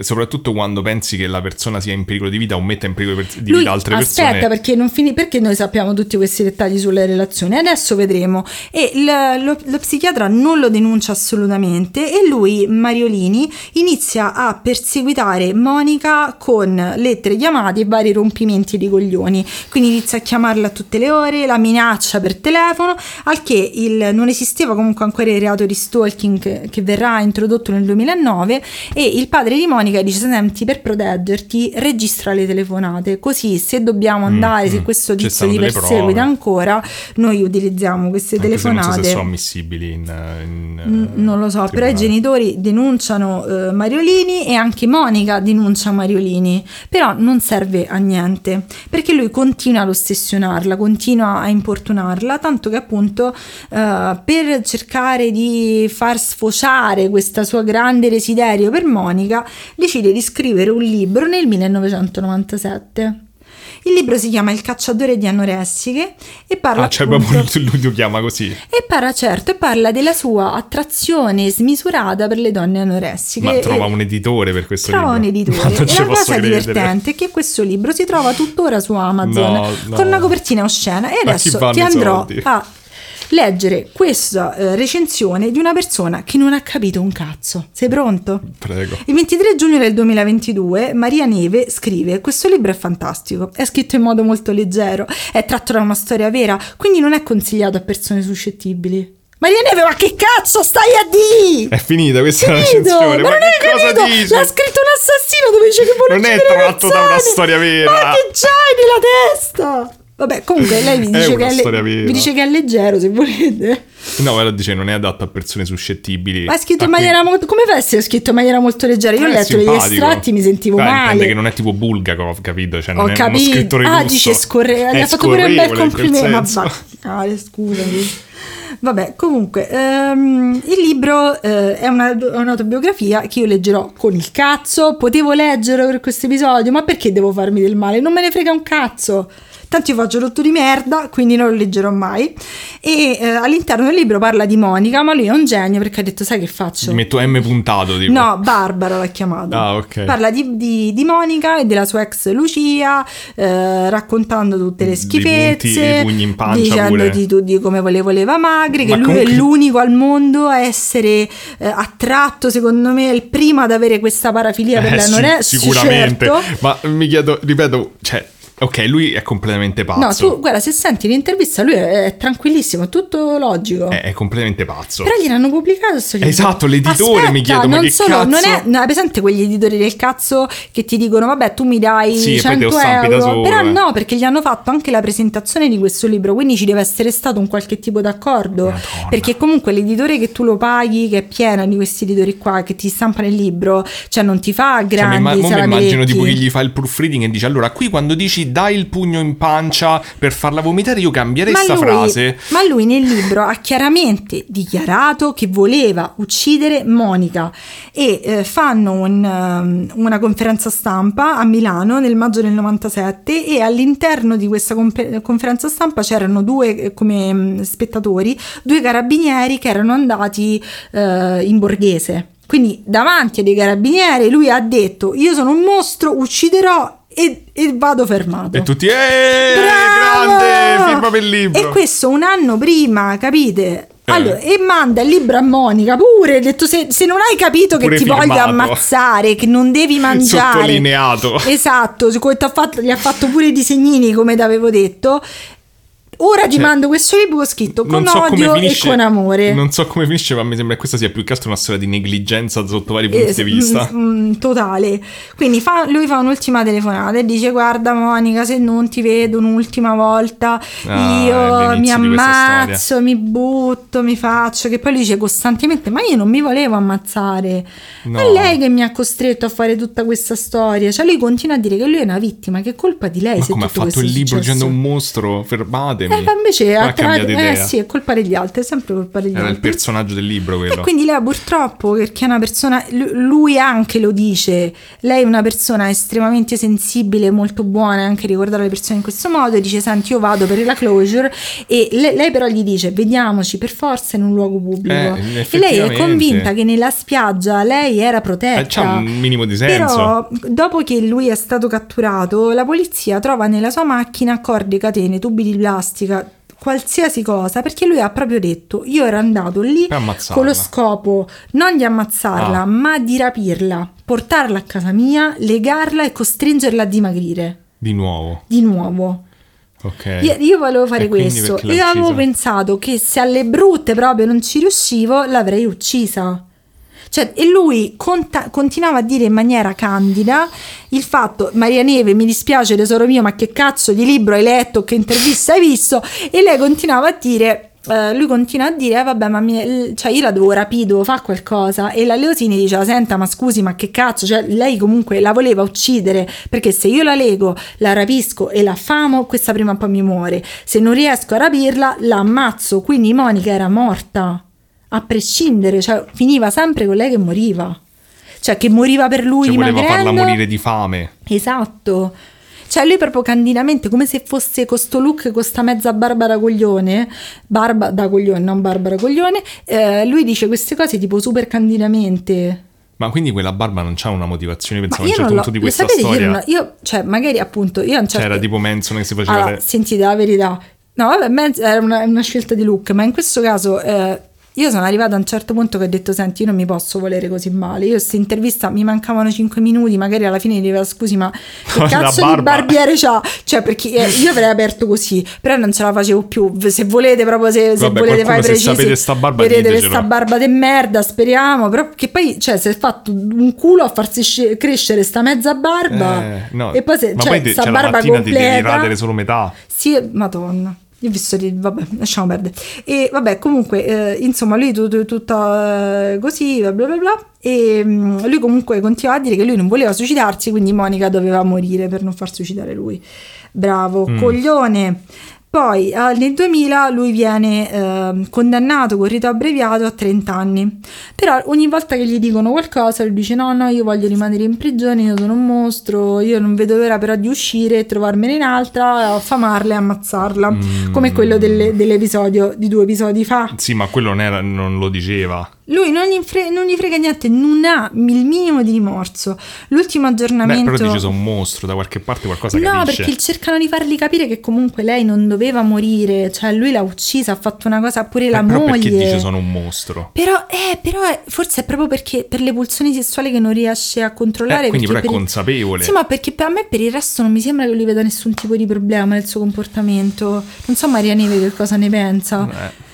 Speaker 1: Soprattutto quando pensi che la persona sia in pericolo di vita o metta in pericolo di vita altre
Speaker 2: aspetta
Speaker 1: persone.
Speaker 2: perché, non fini- perché noi sappiamo tutti questi dettagli sulle relazioni? Adesso vedremo. E il- lo, lo psichiatra non lo denuncia assolutamente e lui Mariolini inizia a perseguitare Monica con lettere chiamate e vari rompimenti di coglioni. Quindi inizia a chiamarla a tutte le ore la minaccia per telefono al che il- non esisteva comunque ancora il reato di stalking che, che verrà introdotto nel 2009 e il padre di Monica dice senti per proteggerti registra le telefonate così se dobbiamo andare
Speaker 1: mm.
Speaker 2: se questo tizio ti perseguita ancora noi utilizziamo queste
Speaker 1: Anche se non so
Speaker 2: telefonate
Speaker 1: se sono ammissibili in, in,
Speaker 2: Mm,
Speaker 1: eh,
Speaker 2: Non lo so, però i
Speaker 1: tribunale.
Speaker 2: genitori denunciano eh, Mariolini e anche Monica denuncia Mariolini, però non serve a niente perché lui continua ad ossessionarla, continua a importunarla, tanto che appunto eh, per cercare di far sfociare questa sua grande desiderio per Monica decide di scrivere un libro nel 1997. Il libro si chiama Il cacciatore di anoressiche e parla
Speaker 1: Ah, cioè proprio lui lo chiama così.
Speaker 2: e parla certo e parla della sua attrazione smisurata per le donne anoressiche.
Speaker 1: Ma
Speaker 2: E-
Speaker 1: trova un editore per questo
Speaker 2: trova un
Speaker 1: libro.
Speaker 2: editore.
Speaker 1: Non
Speaker 2: e
Speaker 1: ci
Speaker 2: la cosa
Speaker 1: credere.
Speaker 2: divertente è che questo libro si trova tuttora su Amazon
Speaker 1: No, no.
Speaker 2: con una copertina oscena. E adesso ti andrò
Speaker 1: soldi?
Speaker 2: a leggere questa eh, recensione di una persona che non ha capito un cazzo. Sei pronto?
Speaker 1: Prego.
Speaker 2: Il 23 giugno del 2022 Maria Neve scrive questo libro è fantastico, è scritto in modo molto leggero, è tratto da una storia vera, quindi non è consigliato a persone suscettibili. Maria Neve, ma che cazzo stai a dire?
Speaker 1: È finita questa è
Speaker 2: Finito!
Speaker 1: recensione.
Speaker 2: Ma,
Speaker 1: Ma,
Speaker 2: non
Speaker 1: che cosa
Speaker 2: capito? L'ha scritto un assassino dove dice che vuole
Speaker 1: Non è tratto da una storia vera.
Speaker 2: Ma che c'hai nella testa? Vabbè, comunque lei vi dice, che è, le- vi dice che è leggero se volete.
Speaker 1: No, però dice non è adatto a persone suscettibili.
Speaker 2: Ma è scritto in
Speaker 1: cui-
Speaker 2: maniera molto. Come fa a essere scritto in maniera molto leggera? Io ho
Speaker 1: Eh,
Speaker 2: letto degli estratti, mi sentivo
Speaker 1: Dai,
Speaker 2: male.
Speaker 1: intende che non è tipo Bulgakov, capito? Cioè, non
Speaker 2: Ho
Speaker 1: è uno
Speaker 2: capito.
Speaker 1: scrittore
Speaker 2: Ah,
Speaker 1: russo.
Speaker 2: dice scorre. Gli ha fatto pure un bel
Speaker 1: scorrevole
Speaker 2: complimento. Ma va. Ah, scusami. Vabbè, comunque, ehm, il libro eh, è una- è un'autobiografia che io leggerò con il cazzo. Potevo leggerlo per questo episodio, ma perché devo farmi del male? Non me ne frega un cazzo. Tanto io faccio tutto di merda, quindi non lo leggerò mai. E eh, all'interno del libro parla di Monica, ma lui è un genio perché ha detto, sai che faccio?
Speaker 1: Mi metto M puntato, tipo.
Speaker 2: No, Barbara l'ha chiamato.
Speaker 1: Ah, ok.
Speaker 2: Parla di, di- di Monica e della sua ex Lucia, eh, raccontando tutte le
Speaker 1: punti
Speaker 2: schifezze,
Speaker 1: i pugni in pancia
Speaker 2: dicendoti tu di come le voleva Magri, che
Speaker 1: Ma
Speaker 2: lui
Speaker 1: comunque-
Speaker 2: è l'unico al mondo a essere eh, attratto, secondo me, è il primo ad avere questa parafilia per
Speaker 1: Eh,
Speaker 2: le
Speaker 1: sì, sicuramente.
Speaker 2: certo.
Speaker 1: Ma mi chiedo, ripeto, cioè, ok, lui è completamente pazzo.
Speaker 2: No, tu guarda, se senti l'intervista, lui è, è tranquillissimo, è tutto logico.
Speaker 1: È, è completamente pazzo.
Speaker 2: Però gliel'hanno pubblicato sto libro.
Speaker 1: Esatto, l'editore
Speaker 2: Aspetta,
Speaker 1: mi chiedo, ma
Speaker 2: non
Speaker 1: che
Speaker 2: solo, non è,
Speaker 1: cazzo?
Speaker 2: no, hai presente quegli editori del cazzo che ti dicono vabbè tu mi dai
Speaker 1: Sì, e poi te
Speaker 2: 100
Speaker 1: lo stampi da
Speaker 2: euro,
Speaker 1: solo,
Speaker 2: però
Speaker 1: eh.
Speaker 2: no perché gli hanno fatto anche la presentazione di questo libro, quindi ci deve essere stato un qualche tipo d'accordo,
Speaker 1: Madonna.
Speaker 2: perché comunque l'editore che tu lo paghi, che è pieno di questi editori qua, che ti stampano il libro, cioè non ti fa
Speaker 1: Cioè, mi,
Speaker 2: grandi
Speaker 1: mo mi immagino tipo chi gli fa il proofreading e dice allora qui quando dici dai il pugno in pancia per farla vomitare io cambierei
Speaker 2: Ma
Speaker 1: sta
Speaker 2: lui,
Speaker 1: frase
Speaker 2: ma lui nel libro ha chiaramente dichiarato che voleva uccidere Monica e eh, fanno un, um, una conferenza stampa a Milano nel maggio del 97 e all'interno di questa compe- conferenza stampa c'erano due eh, come mm, spettatori, due carabinieri che erano andati eh, in borghese. Quindi davanti a dei carabinieri lui ha detto io sono un mostro, ucciderò e, e vado fermato.
Speaker 1: e tutti eh grande firma per il libro
Speaker 2: E questo un anno prima, capite?
Speaker 1: Eh.
Speaker 2: Allora, e manda il libro a Monica pure. Ha detto: se, se non hai capito che ti voglio
Speaker 1: firmato.
Speaker 2: ammazzare, che non devi mangiare,
Speaker 1: Sottolineato.
Speaker 2: esatto. gli ha fatto pure i disegnini, come ti avevo detto. Ora ti
Speaker 1: Cioè,
Speaker 2: mando questo libro scritto con
Speaker 1: so
Speaker 2: odio
Speaker 1: finisce,
Speaker 2: e con amore.
Speaker 1: non so come finisce ma mi sembra che questa sia più che altro una storia di negligenza sotto vari
Speaker 2: Eh,
Speaker 1: punti di vista
Speaker 2: mm, mm, totale. Quindi fa- lui fa un'ultima telefonata e dice: Guarda, Monica, se non ti vedo un'ultima volta,
Speaker 1: Ah,
Speaker 2: io mi ammazzo, mi butto, mi faccio. Che poi lui dice costantemente: Ma io non mi volevo ammazzare.
Speaker 1: No.
Speaker 2: È lei che mi ha costretto a fare tutta questa storia. Cioè, lui continua a dire che lui è una vittima, che è colpa di lei.
Speaker 1: ma
Speaker 2: se
Speaker 1: come ha fatto il libro dicendo un mostro
Speaker 2: Eh, ma invece
Speaker 1: Poi
Speaker 2: ha
Speaker 1: ha cambiato
Speaker 2: eh,
Speaker 1: idea
Speaker 2: sì, è colpa degli altri, è sempre colpa degli
Speaker 1: era il
Speaker 2: altri.
Speaker 1: personaggio del libro quello
Speaker 2: E quindi lei purtroppo, perché è una persona, lu- lui anche lo dice, lei è una persona estremamente sensibile, molto buona, anche ricordare le persone in questo modo, e dice senti io vado per la closure e le- lei però gli dice vediamoci per forza in un luogo pubblico.
Speaker 1: Eh,
Speaker 2: e lei è convinta che nella spiaggia lei era protetta.
Speaker 1: Eh, c'ha un minimo di senso.
Speaker 2: Però dopo che lui è stato catturato, la polizia trova nella sua macchina corde, catene, tubi di plastica, qualsiasi cosa, perché lui ha proprio detto io ero andato lì con lo scopo non di ammazzarla,
Speaker 1: Ah.
Speaker 2: ma di rapirla, portarla a casa mia, legarla e costringerla a dimagrire.
Speaker 1: di nuovo
Speaker 2: Di nuovo.
Speaker 1: ok
Speaker 2: Io, io volevo fare
Speaker 1: E
Speaker 2: questo. Io avevo pensato che se alle brutte proprio non ci riuscivo, l'avrei uccisa. Cioè, e lui conta- continuava a dire in maniera candida il fatto, Maria Neve, mi dispiace tesoro mio, ma che cazzo di libro hai letto, che intervista hai visto? E lei continuava a dire, eh, lui continua a dire, "Eh, vabbè, ma mi- cioè, io la devo rapire, devo fare qualcosa. E la Leosini diceva, senta, ma scusi, ma che cazzo? Cioè, lei comunque la voleva uccidere, perché se io la lego, la rapisco e la affamo, questa prima o poi mi muore. Se non riesco a rapirla, la ammazzo. Quindi Monica era morta, a prescindere, cioè finiva sempre con lei che moriva. Cioè, che moriva per lui
Speaker 1: cioè voleva farla morire di fame
Speaker 2: Esatto. Cioè lui proprio candidamente, come se fosse questo look con sta mezza barba da coglione, barba da coglione, non Barbara coglione, eh, lui dice queste cose tipo super candidamente.
Speaker 1: ma quindi quella barba non c'ha una motivazione pensavo a un certo
Speaker 2: non
Speaker 1: punto
Speaker 2: lo,
Speaker 1: di questa
Speaker 2: sapete che io,
Speaker 1: storia
Speaker 2: non- io, cioè magari appunto, io a un certo
Speaker 1: c'era tipo Manson che si faceva
Speaker 2: allora,
Speaker 1: le-
Speaker 2: sentite la verità. No, vabbè, mezz- era una, una scelta di look, ma in questo caso eh, io sono arrivata a un certo punto che ho detto, senti, io non mi posso volere così male. Io questa intervista mi mancavano 5 minuti, magari alla fine diceva, scusi, ma che cazzo di
Speaker 1: barba."
Speaker 2: barbiere c'ha? Cioè, perché eh, io avrei aperto così, però non ce la facevo più. Se volete proprio, se, se
Speaker 1: Vabbè,
Speaker 2: volete fare precisi,
Speaker 1: sapete sta barba,
Speaker 2: vedete
Speaker 1: ditecelo.
Speaker 2: questa barba de merda, speriamo, però che poi, cioè, si è fatto un culo a farsi sce- crescere sta mezza barba
Speaker 1: Eh, no.
Speaker 2: e poi se,
Speaker 1: ma
Speaker 2: cioè,
Speaker 1: poi te-
Speaker 2: sta
Speaker 1: cioè,
Speaker 2: barba
Speaker 1: mattina ti devi
Speaker 2: completa
Speaker 1: radere solo metà
Speaker 2: sì, madonna. Io ho visto di... vabbè, lasciamo perdere. E vabbè, comunque, eh, insomma, lui tutto, tutto eh, così, bla bla bla. E mm, lui comunque continuava a dire che lui non voleva suicidarsi, quindi Monica doveva morire per non far suicidare lui. Bravo,
Speaker 1: Mm.
Speaker 2: coglione. Poi eh, nel 2000 lui viene eh, condannato con rito abbreviato a 30 anni. Però ogni volta che gli dicono qualcosa lui dice no, no, io voglio rimanere in prigione, io sono un mostro, io non vedo l'ora però di uscire e trovarmene un'altra, affamarla e ammazzarla.
Speaker 1: Mm.
Speaker 2: Come quello delle- dell'episodio di due episodi fa.
Speaker 1: Sì, ma quello non, era- non lo diceva.
Speaker 2: Lui non gli, fre- non gli frega niente, non ha il minimo di rimorso. L'ultimo
Speaker 1: Beh,
Speaker 2: aggiornamento...
Speaker 1: però dice sono un mostro, da qualche parte qualcosa
Speaker 2: No,
Speaker 1: capisce.
Speaker 2: perché cercano di fargli capire che comunque lei non doveva morire, cioè lui l'ha uccisa, ha fatto una cosa pure
Speaker 1: Eh,
Speaker 2: la
Speaker 1: però
Speaker 2: moglie.
Speaker 1: perché dice sono un mostro?
Speaker 2: Però, eh, però è- forse è proprio perché per le pulsioni sessuali che non riesce a controllare.
Speaker 1: Eh, quindi però è
Speaker 2: per il-
Speaker 1: consapevole.
Speaker 2: Sì, ma perché per a me per il resto non mi sembra che lui veda nessun tipo di problema nel suo comportamento. Non so Maria Neve che cosa ne pensa.
Speaker 1: Eh,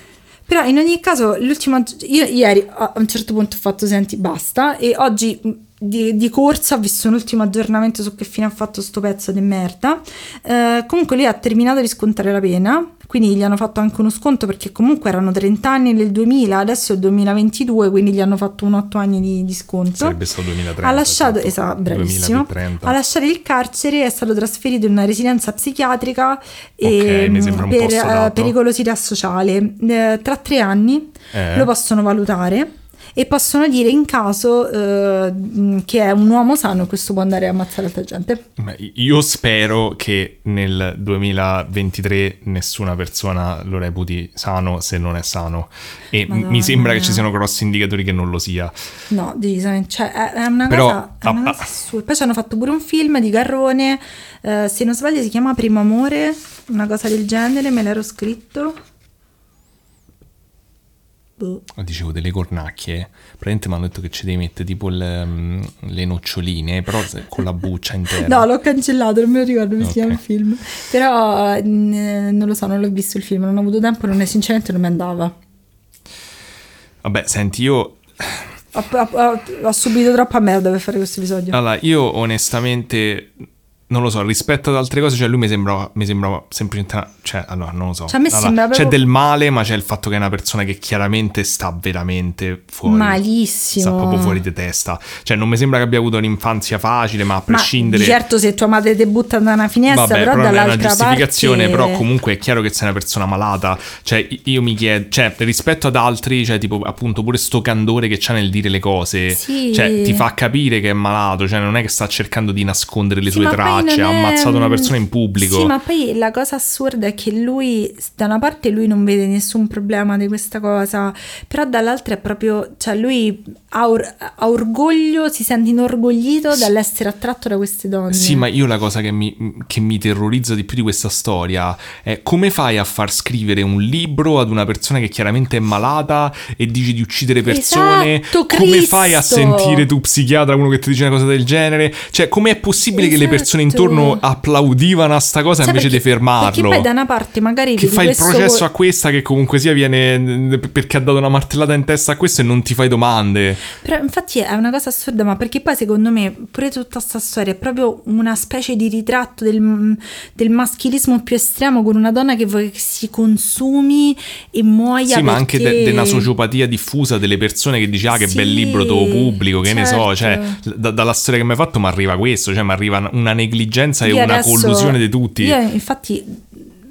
Speaker 2: Però in ogni caso, l'ultimo aggi- io ieri a un certo punto ho fatto senti basta e oggi di, di corsa ho visto un ultimo aggiornamento su che fine ha fatto sto pezzo di merda. Eh, comunque lui ha terminato di scontare la pena, quindi gli hanno fatto anche uno sconto perché comunque erano 30 anni nel 2000, adesso è il 2022, quindi gli hanno fatto un 8 anni di, di sconto.
Speaker 1: sarebbe stato 2030.
Speaker 2: Ha lasciato,
Speaker 1: esatto.
Speaker 2: bravissimo.
Speaker 1: 2030.
Speaker 2: Ha lasciato il carcere, è stato trasferito in una residenza psichiatrica e,
Speaker 1: Ok, mi sembra un
Speaker 2: per
Speaker 1: posto
Speaker 2: eh, pericolosità sociale. Eh, tra tre anni
Speaker 1: Eh.
Speaker 2: lo possono valutare e possono dire in caso eh, che è un uomo sano e questo può andare a ammazzare altra gente.
Speaker 1: Ma Io spero che nel 2023 nessuna persona lo reputi sano se non è sano. E
Speaker 2: Madonna.
Speaker 1: mi sembra che ci siano grossi indicatori che non lo sia.
Speaker 2: No, decisamente, cioè è, è una
Speaker 1: Però,
Speaker 2: cosa, è una
Speaker 1: ah,
Speaker 2: cosa
Speaker 1: ah.
Speaker 2: assurda. Poi ci hanno fatto pure un film di Garrone, eh, se non sbaglio si chiama Primo Amore, una cosa del genere, me l'ero scritto. Boh.
Speaker 1: Dicevo delle cornacchie. Praticamente mi hanno detto che ci devi mettere tipo le, mm, le noccioline, però con la buccia interna.
Speaker 2: No, l'ho cancellato, non me lo ricordo come
Speaker 1: Ok.
Speaker 2: si chiama il film. Però eh, non lo so, non l'ho visto il film, non ho avuto tempo, non è, sinceramente non mi andava.
Speaker 1: Vabbè, senti, io
Speaker 2: ho- ho- ho subito troppa merda per fare questo episodio.
Speaker 1: Allora, io onestamente non lo so, rispetto ad altre cose, cioè lui mi sembrava, mi sembrava semplicemente, cioè, allora, non lo so.
Speaker 2: Cioè,
Speaker 1: Allora,
Speaker 2: sembra
Speaker 1: C'è
Speaker 2: proprio-
Speaker 1: del male, ma c'è il fatto che è una persona che chiaramente sta veramente fuori.
Speaker 2: Malissimo.
Speaker 1: Sta proprio fuori di testa. Cioè, non mi sembra che abbia avuto un'infanzia facile, ma a
Speaker 2: Ma
Speaker 1: prescindere...
Speaker 2: di certo se tua madre ti butta da una finestra,
Speaker 1: Vabbè,
Speaker 2: però,
Speaker 1: però non è una
Speaker 2: dall'altra
Speaker 1: giustificazione,
Speaker 2: parte...
Speaker 1: però comunque è chiaro che sei una persona malata. Cioè, io mi chiedo, cioè, rispetto ad altri, cioè, tipo, appunto, pure sto candore che c'ha nel dire le cose,
Speaker 2: Sì.
Speaker 1: cioè, ti fa capire che è malato, cioè, non è che sta cercando di nascondere le
Speaker 2: Sì,
Speaker 1: sue
Speaker 2: ma
Speaker 1: tracce, ha
Speaker 2: non è-
Speaker 1: ammazzato una persona in pubblico.
Speaker 2: Sì, ma poi la cosa assurda è che lui, da una parte lui non vede nessun problema di questa cosa, però dall'altra è proprio, cioè lui ha, or- ha orgoglio, si sente inorgoglito dall'essere attratto da queste donne.
Speaker 1: Sì, ma io la cosa che mi, che mi terrorizza di più di questa storia è come fai a far scrivere un libro ad una persona che chiaramente è malata e dici di uccidere persone?
Speaker 2: Esatto,
Speaker 1: come fai a sentire tu psichiatra uno che ti dice una cosa del genere? Cioè, com'è possibile che le persone Intorno applaudivano a sta cosa
Speaker 2: Sai
Speaker 1: invece
Speaker 2: perché-
Speaker 1: di fermarlo?
Speaker 2: Perché poi da una parte magari
Speaker 1: che fai il processo a questa che comunque sia viene perché ha dato una martellata in testa a questo e non ti fai domande.
Speaker 2: Però infatti è una cosa assurda, ma perché poi secondo me pure tutta sta storia è proprio una specie di ritratto del, del maschilismo più estremo con una donna che che si consumi e muoia
Speaker 1: Sì, ma anche
Speaker 2: perché-
Speaker 1: de- una sociopatia diffusa delle persone che dici, ah, che
Speaker 2: Sì,
Speaker 1: bel libro, te lo pubblico, che ne so. Cioè,
Speaker 2: certo.
Speaker 1: da- dalla storia che mi hai fatto mi arriva questo, cioè mi arriva una negligenza e
Speaker 2: Io
Speaker 1: una
Speaker 2: adesso-
Speaker 1: collusione di tutti.
Speaker 2: Io infatti,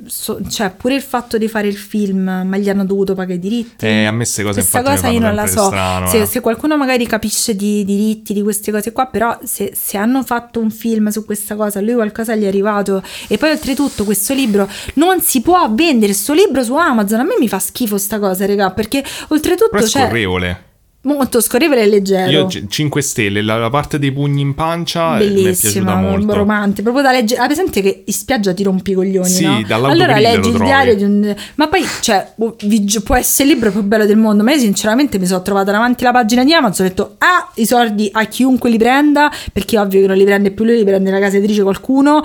Speaker 2: so- cioè pure il fatto di fare il film, ma gli hanno dovuto pagare i diritti.
Speaker 1: Eh, a me queste cose
Speaker 2: Questa cosa io non la so.
Speaker 1: strano,
Speaker 2: se,
Speaker 1: eh.
Speaker 2: se qualcuno magari capisce di diritti di queste cose qua, però se, se hanno fatto un film su questa cosa, lui qualcosa gli è arrivato. E poi oltretutto questo libro non si può vendere, sto libro su Amazon. A me mi fa schifo sta cosa, raga, perché oltretutto
Speaker 1: Però è
Speaker 2: c'è
Speaker 1: scorrevole.
Speaker 2: Molto scorrevole e leggero.
Speaker 1: Io 5 stelle, la, la parte dei pugni in pancia eh, mi è piaciuta
Speaker 2: Bellissima,
Speaker 1: molto.
Speaker 2: romantico, proprio da leggere. Ah, presente che in spiaggia ti rompi i coglioni,
Speaker 1: Sì,
Speaker 2: no? Allora leggi il diario di un... Ma poi, cioè, può essere il libro più bello del mondo, ma io sinceramente mi sono trovata davanti alla pagina di Amazon ho detto, ah, i soldi a chiunque li prenda, perché è ovvio che non li prende più lui, li prende la casa editrice qualcuno.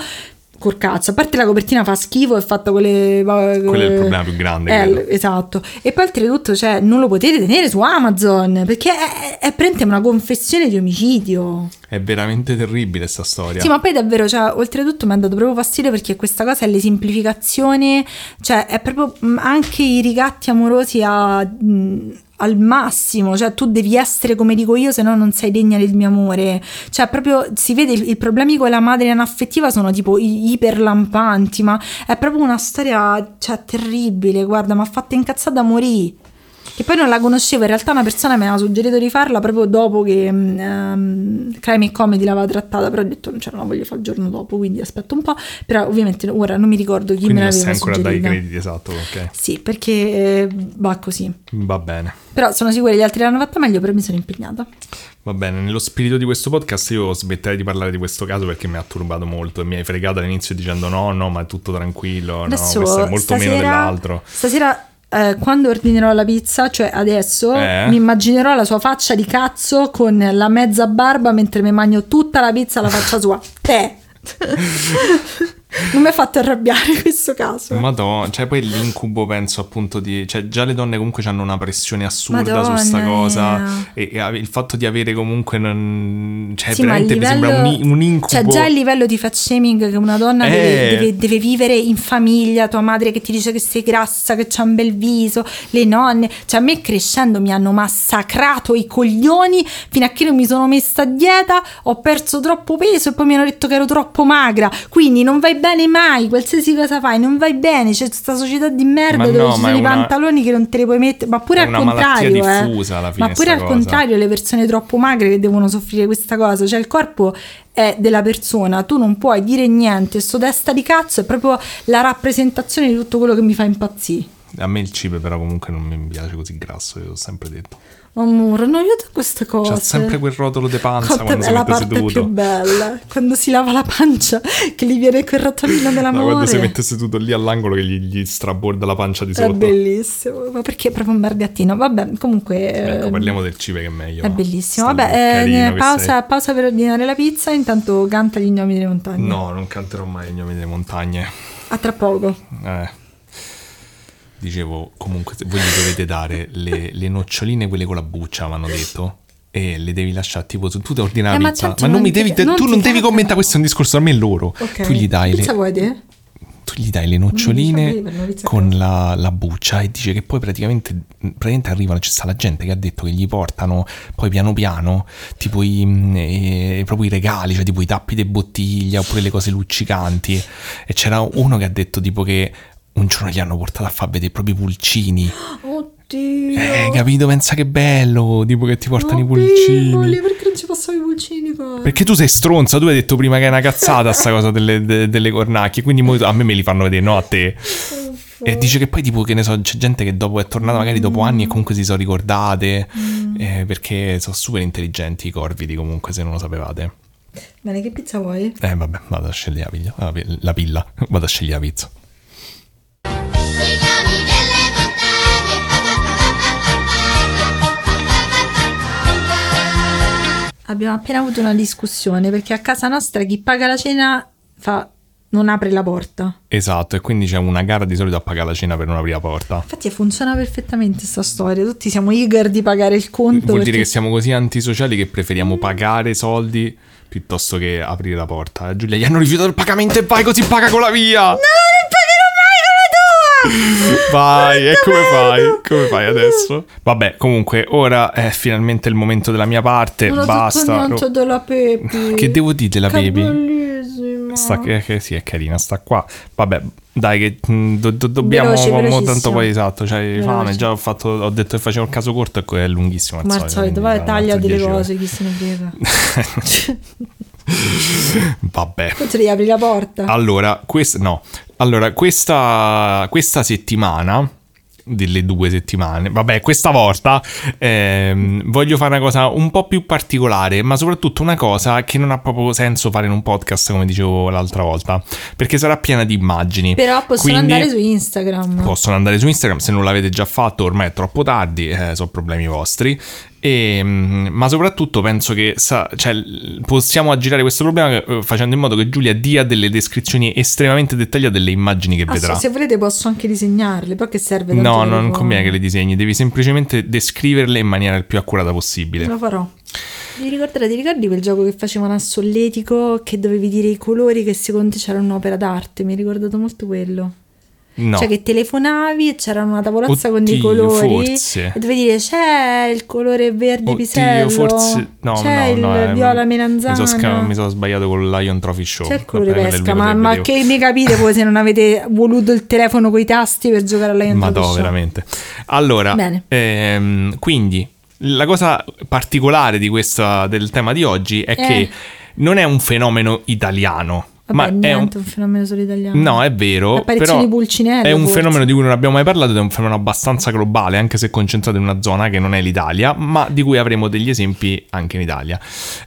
Speaker 2: Col cazzo, a parte la copertina fa schifo, è fatta con le.
Speaker 1: Quello è il problema più grande,
Speaker 2: Eh, esatto. E poi oltretutto, cioè, non lo potete tenere su Amazon perché è, è, è una confessione di omicidio.
Speaker 1: È veramente terribile sta storia.
Speaker 2: Sì, ma poi davvero, cioè, oltretutto mi ha dato proprio fastidio perché questa cosa è l'esemplificazione, cioè è proprio mh, anche i ricatti amorosi a, mh, al massimo, cioè tu devi essere come dico io, se no non sei degna del mio amore. Cioè, proprio si vede i problemi con la madre anaffettiva sono tipo iperlampanti, ma è proprio una storia cioè, terribile. Guarda, mi ha fatto incazzare da morire. Che poi non la conoscevo, in realtà una persona mi aveva suggerito di farla proprio dopo che um, Crime e Comedy l'aveva trattata, però ho detto non ce la voglio fare il giorno dopo, quindi aspetto un po', però ovviamente ora non mi ricordo chi
Speaker 1: quindi
Speaker 2: me l'aveva
Speaker 1: suggerita.
Speaker 2: ancora
Speaker 1: dai crediti, esatto, ok.
Speaker 2: Sì, perché eh, va così.
Speaker 1: Va bene.
Speaker 2: Però sono sicura che gli altri l'hanno fatta meglio, però mi sono impegnata.
Speaker 1: Va bene, nello spirito di questo podcast io smetterei di parlare di questo caso perché mi ha turbato molto e mi hai fregato all'inizio dicendo no, no, ma è tutto tranquillo,
Speaker 2: Adesso,
Speaker 1: no, questo è molto
Speaker 2: stasera,
Speaker 1: meno dell'altro.
Speaker 2: Stasera eh, quando ordinerò la pizza, cioè adesso,
Speaker 1: Eh?
Speaker 2: mi immaginerò la sua faccia di cazzo con la mezza barba mentre mi mangio tutta la pizza alla faccia sua. Te! non mi ha fatto arrabbiare questo caso.
Speaker 1: Madonna, cioè poi l'incubo penso appunto di... Cioè già le donne comunque hanno una pressione assurda
Speaker 2: Madonna
Speaker 1: su sta cosa
Speaker 2: mia.
Speaker 1: e, e il fatto di avere comunque... Non, cioè
Speaker 2: Sì,
Speaker 1: veramente mi sembra un,
Speaker 2: livello-
Speaker 1: un incubo.
Speaker 2: Cioè, già il livello di fat shaming che una donna
Speaker 1: Eh.
Speaker 2: deve, deve- deve vivere in famiglia, tua madre che ti dice che sei grassa, che c'ha un bel viso, le nonne. Cioè, a me crescendo mi hanno massacrato i coglioni fino a che non mi sono messa a dieta, ho perso troppo peso e poi mi hanno detto che ero troppo magra. Quindi non vai bene mai, qualsiasi cosa fai, non vai bene. C'è questa società di merda
Speaker 1: Ma
Speaker 2: dove
Speaker 1: no,
Speaker 2: ci sono i
Speaker 1: una-
Speaker 2: pantaloni che non te li puoi mettere, ma pure al contrario, eh.
Speaker 1: diffusa alla fine
Speaker 2: ma pure al
Speaker 1: cosa.
Speaker 2: contrario le persone troppo magre che devono soffrire questa cosa, cioè il corpo è della persona, tu non puoi dire niente, sto testa di cazzo è proprio la rappresentazione di tutto quello che mi fa impazzire.
Speaker 1: A me il cibo però comunque non mi piace così grasso, io l'ho sempre detto.
Speaker 2: Amore, no, io da queste cose.
Speaker 1: C'ha sempre quel rotolo di panza
Speaker 2: Quanta-
Speaker 1: quando si
Speaker 2: è la
Speaker 1: mette
Speaker 2: parte
Speaker 1: seduto.
Speaker 2: più bella, quando si lava la pancia, che gli viene quel rotolino
Speaker 1: No,
Speaker 2: dell'amore.
Speaker 1: quando si mette seduto lì all'angolo che gli, gli straborda la pancia di
Speaker 2: È
Speaker 1: sotto.
Speaker 2: bellissimo, ma perché è proprio un mergattino? Vabbè, comunque...
Speaker 1: Ecco,
Speaker 2: ehm,
Speaker 1: parliamo del cibo che è meglio.
Speaker 2: È bellissimo.
Speaker 1: Sta
Speaker 2: Vabbè, eh, pausa, pausa per ordinare la pizza. Intanto canta gli gnomi delle montagne.
Speaker 1: No, non canterò mai i nomi delle montagne.
Speaker 2: A tra poco.
Speaker 1: Eh. Dicevo, comunque, voi gli dovete dare le, le noccioline, quelle con la buccia, mi hanno detto. E le devi lasciare tipo tu, tu devi ordinare
Speaker 2: Eh,
Speaker 1: la
Speaker 2: ma
Speaker 1: pizza.
Speaker 2: certo,
Speaker 1: ma non,
Speaker 2: non
Speaker 1: mi devi,
Speaker 2: non
Speaker 1: tu non devi commentare, questo è un discorso a me e loro.
Speaker 2: Ok.
Speaker 1: Tu gli dai le,
Speaker 2: vuoi te?
Speaker 1: tu gli dai le noccioline con la, la buccia e dice che poi praticamente, praticamente arrivano, c'è sta la gente che ha detto che gli portano poi piano piano tipo i, mm, eh, proprio i regali, cioè tipo i tappi di bottiglia oppure le cose luccicanti e c'era uno che ha detto tipo che un giorno gli hanno portato a far vedere i pulcini.
Speaker 2: Oddio.
Speaker 1: Eh, capito? Pensa che bello, tipo che ti portano i
Speaker 2: No,
Speaker 1: pulcini.
Speaker 2: perché non ci passano i pulcini qua?
Speaker 1: Perché tu sei stronza, tu hai detto prima che è una cazzata sta cosa delle, de- delle cornacchie, quindi mo a me me li fanno vedere, no a te. E dice che poi tipo che ne so, c'è gente che dopo è tornata magari dopo anni e comunque si sono ricordate, eh, perché sono super intelligenti i corvidi comunque se non lo sapevate.
Speaker 2: Bene, che pizza vuoi?
Speaker 1: Eh vabbè, vado a scegliere la pilla, la, pi- la pilla, vado a scegliere la pizza.
Speaker 2: Abbiamo appena avuto una discussione perché a casa nostra chi paga la cena fa non apre la porta.
Speaker 1: Esatto, e quindi c'è una gara di solito a pagare la cena per non aprire la porta.
Speaker 2: Infatti funziona perfettamente sta storia. Tutti siamo eager di pagare il conto.
Speaker 1: Vuol dire
Speaker 2: perché-
Speaker 1: che siamo così antisociali che preferiamo pagare soldi piuttosto che aprire la porta. Eh, Giulia, gli hanno rifiutato il pagamento e vai così paga con la via.
Speaker 2: No,
Speaker 1: Vai, e come fai? Come fai adesso? Vabbè, comunque, ora è finalmente il momento della mia parte.
Speaker 2: Ho
Speaker 1: Basta.
Speaker 2: niente della Pepi.
Speaker 1: Che devo dire della
Speaker 2: Che
Speaker 1: Pepi?
Speaker 2: bellissima.
Speaker 1: Sta, che, che sì, è carina, sta qua. Vabbè, dai, che mh, do- do- dobbiamo.
Speaker 2: Veloce,
Speaker 1: tanto poi esatto, c'hai
Speaker 2: Veloce.
Speaker 1: fame. Già ho, fatto, ho detto che facevo il caso corto e que- è lunghissimo.
Speaker 2: Ma al solito, vai, taglia delle
Speaker 1: 10 ore.
Speaker 2: cose, chi se ne frega.
Speaker 1: Vabbè.
Speaker 2: Ti devi apri la porta.
Speaker 1: Allora, questa, no. allora questa, questa settimana, delle due settimane, vabbè, questa volta ehm, voglio fare una cosa un po' più particolare, ma soprattutto una cosa che non ha proprio senso fare in un podcast, come dicevo l'altra volta, perché sarà piena di immagini.
Speaker 2: Però possono
Speaker 1: Quindi-
Speaker 2: andare su Instagram.
Speaker 1: Possono andare su Instagram, se non l'avete già fatto ormai è troppo tardi, eh, sono problemi vostri. E, mm, ma soprattutto penso che sa- cioè, possiamo aggirare questo problema eh, facendo in modo che Giulia dia delle descrizioni estremamente dettagliate delle immagini che
Speaker 2: Ah,
Speaker 1: vedrà.
Speaker 2: se volete posso anche disegnarle, però che serve
Speaker 1: No,
Speaker 2: gioco?
Speaker 1: non conviene che le disegni, devi semplicemente descriverle in maniera il più accurata possibile.
Speaker 2: Lo farò. Devi ricordare, ti ricordi quel gioco che facevano a Solletico che dovevi dire i colori che secondo te c'era un'opera d'arte? Mi hai ricordato molto quello.
Speaker 1: No.
Speaker 2: Cioè che telefonavi e c'era una tavolozza con dei colori
Speaker 1: forse.
Speaker 2: e dovevi dire c'è il colore verde
Speaker 1: Oddio,
Speaker 2: pisello,
Speaker 1: forse... No,
Speaker 2: c'è
Speaker 1: no, no,
Speaker 2: il
Speaker 1: eh,
Speaker 2: viola
Speaker 1: Mi
Speaker 2: melanzana.
Speaker 1: mi sono sbagliato con Lion Trophy Show.
Speaker 2: C'è il colore
Speaker 1: Vabbè,
Speaker 2: pesca, ma,
Speaker 1: che
Speaker 2: ma che ne capite voi se non avete voluto il telefono con i tasti per giocare alla
Speaker 1: Ma no, veramente. Allora, ehm, quindi la cosa particolare di questa, del tema di oggi è
Speaker 2: Eh.
Speaker 1: che non è un fenomeno italiano.
Speaker 2: Vabbè,
Speaker 1: ma è un,
Speaker 2: niente, un fenomeno solo italiano.
Speaker 1: No, è vero.
Speaker 2: L'apparizione
Speaker 1: però
Speaker 2: di Pulcinella,
Speaker 1: È un
Speaker 2: forse.
Speaker 1: fenomeno di cui non abbiamo mai parlato ed è un fenomeno abbastanza globale, anche se concentrato in una zona che non è l'Italia, ma di cui avremo degli esempi anche in Italia.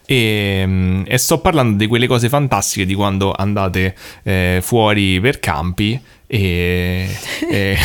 Speaker 1: E, mm, e sto parlando di quelle cose fantastiche di quando andate eh, fuori per campi. E, e-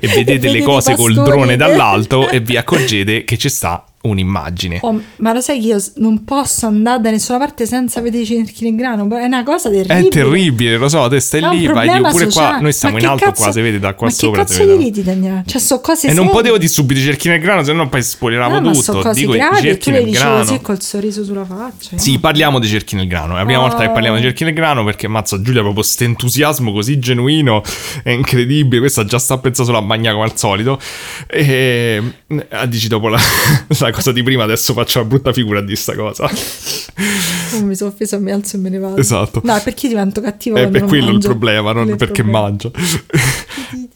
Speaker 1: e vedete le cose col drone dall'alto e vi accorgete che ci sta un'immagine.
Speaker 2: Oh, ma lo sai che io non posso andare da nessuna parte senza vedere i cerchi nel grano? È una cosa terribile.
Speaker 1: È terribile, lo so, te stai
Speaker 2: un
Speaker 1: lì, vai pure qua, noi stiamo
Speaker 2: Ma
Speaker 1: in
Speaker 2: che
Speaker 1: alto
Speaker 2: cazzo-
Speaker 1: qua, si vede da qua
Speaker 2: ma
Speaker 1: sopra.
Speaker 2: che
Speaker 1: si
Speaker 2: cazzo di
Speaker 1: da-
Speaker 2: ridi, Daniele? Cioè, so cose
Speaker 1: E non
Speaker 2: serie.
Speaker 1: potevo di subito i cerchi nel grano, se no poi spoileravo
Speaker 2: No, ma
Speaker 1: tutto.
Speaker 2: so cose
Speaker 1: Dico i
Speaker 2: gravi e
Speaker 1: cerchi
Speaker 2: tu le
Speaker 1: nel
Speaker 2: dici
Speaker 1: grano.
Speaker 2: così col sorriso sulla faccia.
Speaker 1: Sì, parliamo dei cerchi nel grano. È la prima
Speaker 2: Oh.
Speaker 1: volta che parliamo dei cerchi nel grano perché mazza Giulia proprio questo entusiasmo così genuino, è incredibile. Questa già sta pensando sulla bagna come al solito. E ah, dici dopo la, la cosa di prima, adesso faccio una brutta figura di sta cosa.
Speaker 2: Oh, mi sono offesa, mi alzo e me ne vado.
Speaker 1: Esatto.
Speaker 2: No, perché divento
Speaker 1: È
Speaker 2: quando
Speaker 1: per
Speaker 2: non
Speaker 1: quello il
Speaker 2: mangio?
Speaker 1: problema, non
Speaker 2: è il
Speaker 1: perché
Speaker 2: problema.
Speaker 1: mangio.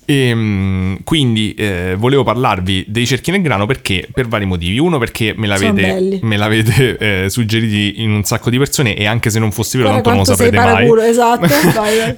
Speaker 1: e, mm, quindi eh, volevo parlarvi dei cerchi nel grano perché per vari motivi. Uno perché me l'avete, me l'avete eh, suggeriti in un sacco di persone e anche se non fosse vero
Speaker 2: Guarda
Speaker 1: tanto non lo
Speaker 2: quanto sei
Speaker 1: saprete mai.
Speaker 2: esatto, vai, vai.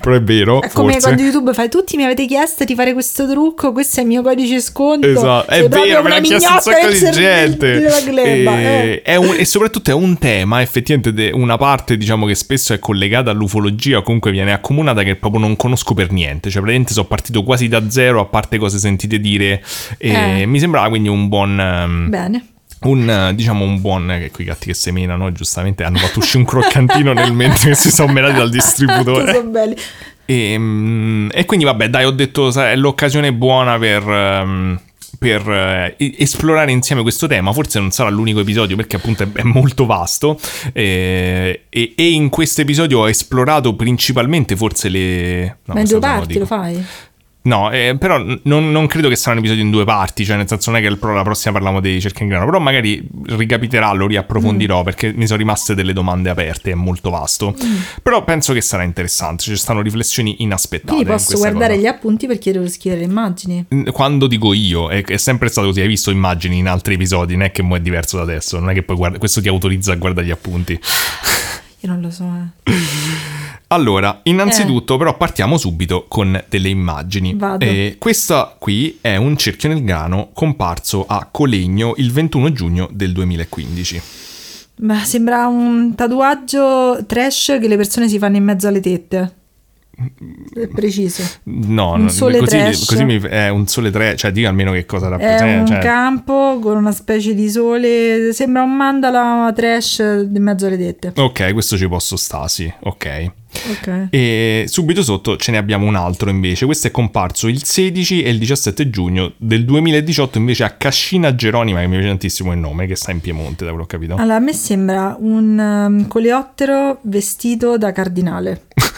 Speaker 1: Però è vero,
Speaker 2: È come
Speaker 1: forse.
Speaker 2: quando YouTube fai tutti mi avete chiesto di fare questo trucco, questo è il mio codice sconto.
Speaker 1: Esatto, è vero, me
Speaker 2: una
Speaker 1: l'ha chiesto un sacco di gente.
Speaker 2: gleba,
Speaker 1: e,
Speaker 2: eh.
Speaker 1: è un- e soprattutto è un tema, effettivamente, de- una parte diciamo che spesso è collegata all'ufologia o comunque viene accomunata che proprio non conosco per niente. Cioè, praticamente sono partito quasi da zero, a parte cose sentite dire. E
Speaker 2: Eh.
Speaker 1: mi sembrava quindi un buon. ehm,
Speaker 2: Bene.
Speaker 1: un eh, diciamo un buon che quei gatti che seminano giustamente hanno fatto uscire un croccantino nel mentre che si sono menati dal distributore
Speaker 2: sono belli.
Speaker 1: e, mm, e quindi vabbè, dai, ho detto è l'occasione buona per, ehm, per eh, esplorare insieme questo tema. Forse non sarà l'unico episodio perché appunto è, è molto vasto. eh, e, e in questo episodio ho esplorato principalmente forse le... no,
Speaker 2: Ma in due parti lo fai?
Speaker 1: No, eh, però non, non credo che sarà un episodio in due parti, cioè nel senso non è che pro- la prossima parliamo dei cerchi in grano, però magari ricapiterà, lo riapprofondirò perché mi sono rimaste delle domande aperte, è molto vasto. Però penso che sarà interessante, ci stanno riflessioni inaspettate.
Speaker 2: Quindi
Speaker 1: in
Speaker 2: posso
Speaker 1: questa
Speaker 2: guardare
Speaker 1: cosa.
Speaker 2: gli appunti perché devo scrivere le immagini.
Speaker 1: Quando dico io, è, è sempre stato così, hai visto immagini in altri episodi, non è che mo è diverso da adesso, non è che poi guarda- questo ti autorizza a guardare gli appunti.
Speaker 2: Io non lo so. Eh.
Speaker 1: Allora, innanzitutto, però, partiamo subito con delle immagini. Eh, questa qui è un cerchio nel grano comparso a Colegno il 21 giugno del 2015.
Speaker 2: Ma sembra un tatuaggio trash che le persone si fanno in mezzo alle tette. È preciso.
Speaker 1: No,
Speaker 2: Un sole
Speaker 1: così,
Speaker 2: trash.
Speaker 1: così mi- è un sole 3, cioè dica almeno che cosa
Speaker 2: È
Speaker 1: rappresenta.
Speaker 2: un
Speaker 1: cioè-
Speaker 2: campo con una specie di sole. Sembra un mandala trash in mezzo alle tette.
Speaker 1: Ok, questo ci posso stare, sì, ok.
Speaker 2: Ok.
Speaker 1: E subito sotto ce ne abbiamo un altro invece. Questo è comparso il 16 e il 17 giugno del 2018 invece a Cascina Geronima, che mi piace tantissimo il nome, che sta in Piemonte, da quello che ho capito.
Speaker 2: Allora, a me sembra un um, coleottero vestito da cardinale.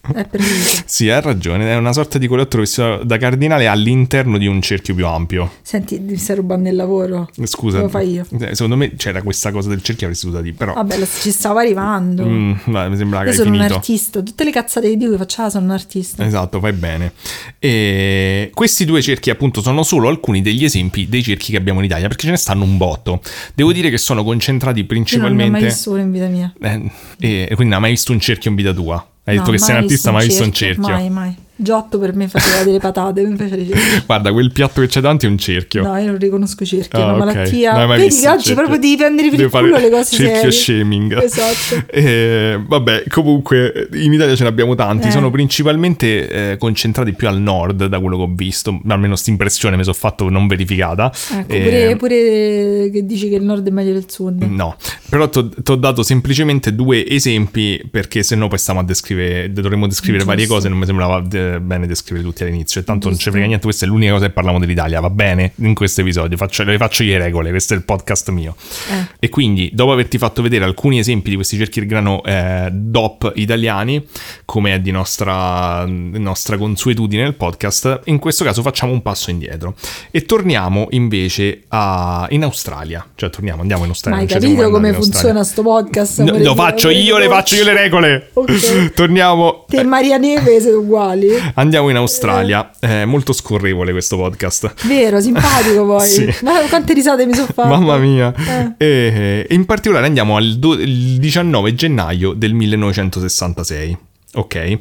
Speaker 2: È.
Speaker 1: Sì, hai ragione, è una sorta di coleottero vestito da cardinale all'interno di un cerchio più ampio.
Speaker 2: Senti, mi stai rubando il lavoro.
Speaker 1: Scusa,
Speaker 2: Lo fai io.
Speaker 1: eh, secondo me c'era questa cosa del cerchio avresti dovuta dire, però
Speaker 2: Vabbè, ci stavo arrivando.
Speaker 1: mm, ma mi sembra che
Speaker 2: Io sono un artista. Tutte le cazzate che dico che faccio, ah, sono un artista.
Speaker 1: Esatto, fai bene. E questi due cerchi, appunto, sono solo alcuni degli esempi dei cerchi che abbiamo in Italia, perché ce ne stanno un botto. Devo dire che sono concentrati
Speaker 2: Io non ne ho
Speaker 1: principalmente.
Speaker 2: mai visto uno in vita mia.
Speaker 1: Eh, e quindi non hai mai visto un cerchio in vita tua? Hai detto
Speaker 2: No,
Speaker 1: che sei un artista, ma hai visto un cerchio.
Speaker 2: Mai, mai. Giotto per me faceva delle patate, mi faceva delle
Speaker 1: Guarda, quel piatto che c'è davanti è un cerchio.
Speaker 2: No, io non riconosco cerchi, è
Speaker 1: Ah,
Speaker 2: una
Speaker 1: ok.
Speaker 2: malattia. Vedi oggi
Speaker 1: cerchio?
Speaker 2: proprio devi prendere per culo
Speaker 1: fare
Speaker 2: le cose
Speaker 1: cerchio
Speaker 2: serie.
Speaker 1: shaming.
Speaker 2: Esatto.
Speaker 1: Eh, vabbè, comunque in Italia ce ne abbiamo tanti,
Speaker 2: Eh.
Speaker 1: sono principalmente eh, concentrati più al nord, da quello che ho visto, almeno questa impressione mi sono fatto non verificata.
Speaker 2: Ecco,
Speaker 1: Eh,
Speaker 2: pure, pure che dici che il nord è meglio del sud.
Speaker 1: No, però ti ho dato semplicemente due esempi perché se no poi stiamo a descrivere, dovremmo descrivere varie
Speaker 2: Giusto.
Speaker 1: cose, non mi sembrava eh, eh, bene descrivere tutti all'inizio. E tanto non ci frega niente, questa è l'unica cosa che parliamo dell'Italia, va bene? In questo episodio faccio, le faccio io le regole, questo è il podcast mio.
Speaker 2: Eh.
Speaker 1: E quindi, dopo averti fatto vedere alcuni esempi di questi cerchi di grano eh, DOP italiani, come è di nostra, nostra consuetudine nel podcast, in questo caso facciamo un passo indietro e torniamo invece a- in Australia. Cioè, torniamo, andiamo in Australia.
Speaker 2: Ma hai capito come funziona sto podcast?
Speaker 1: No, lo faccio io, le faccio io le regole.
Speaker 2: Ok.
Speaker 1: Torniamo.
Speaker 2: Te e Maria Neve siete uguali?
Speaker 1: Andiamo in Australia. È molto scorrevole questo podcast.
Speaker 2: Vero, simpatico poi.
Speaker 1: Sì.
Speaker 2: Ma quante risate mi sono fatte?
Speaker 1: Mamma mia.
Speaker 2: Eh.
Speaker 1: E, e in particolare andiamo al do- il 19 gennaio del 1966. Ok?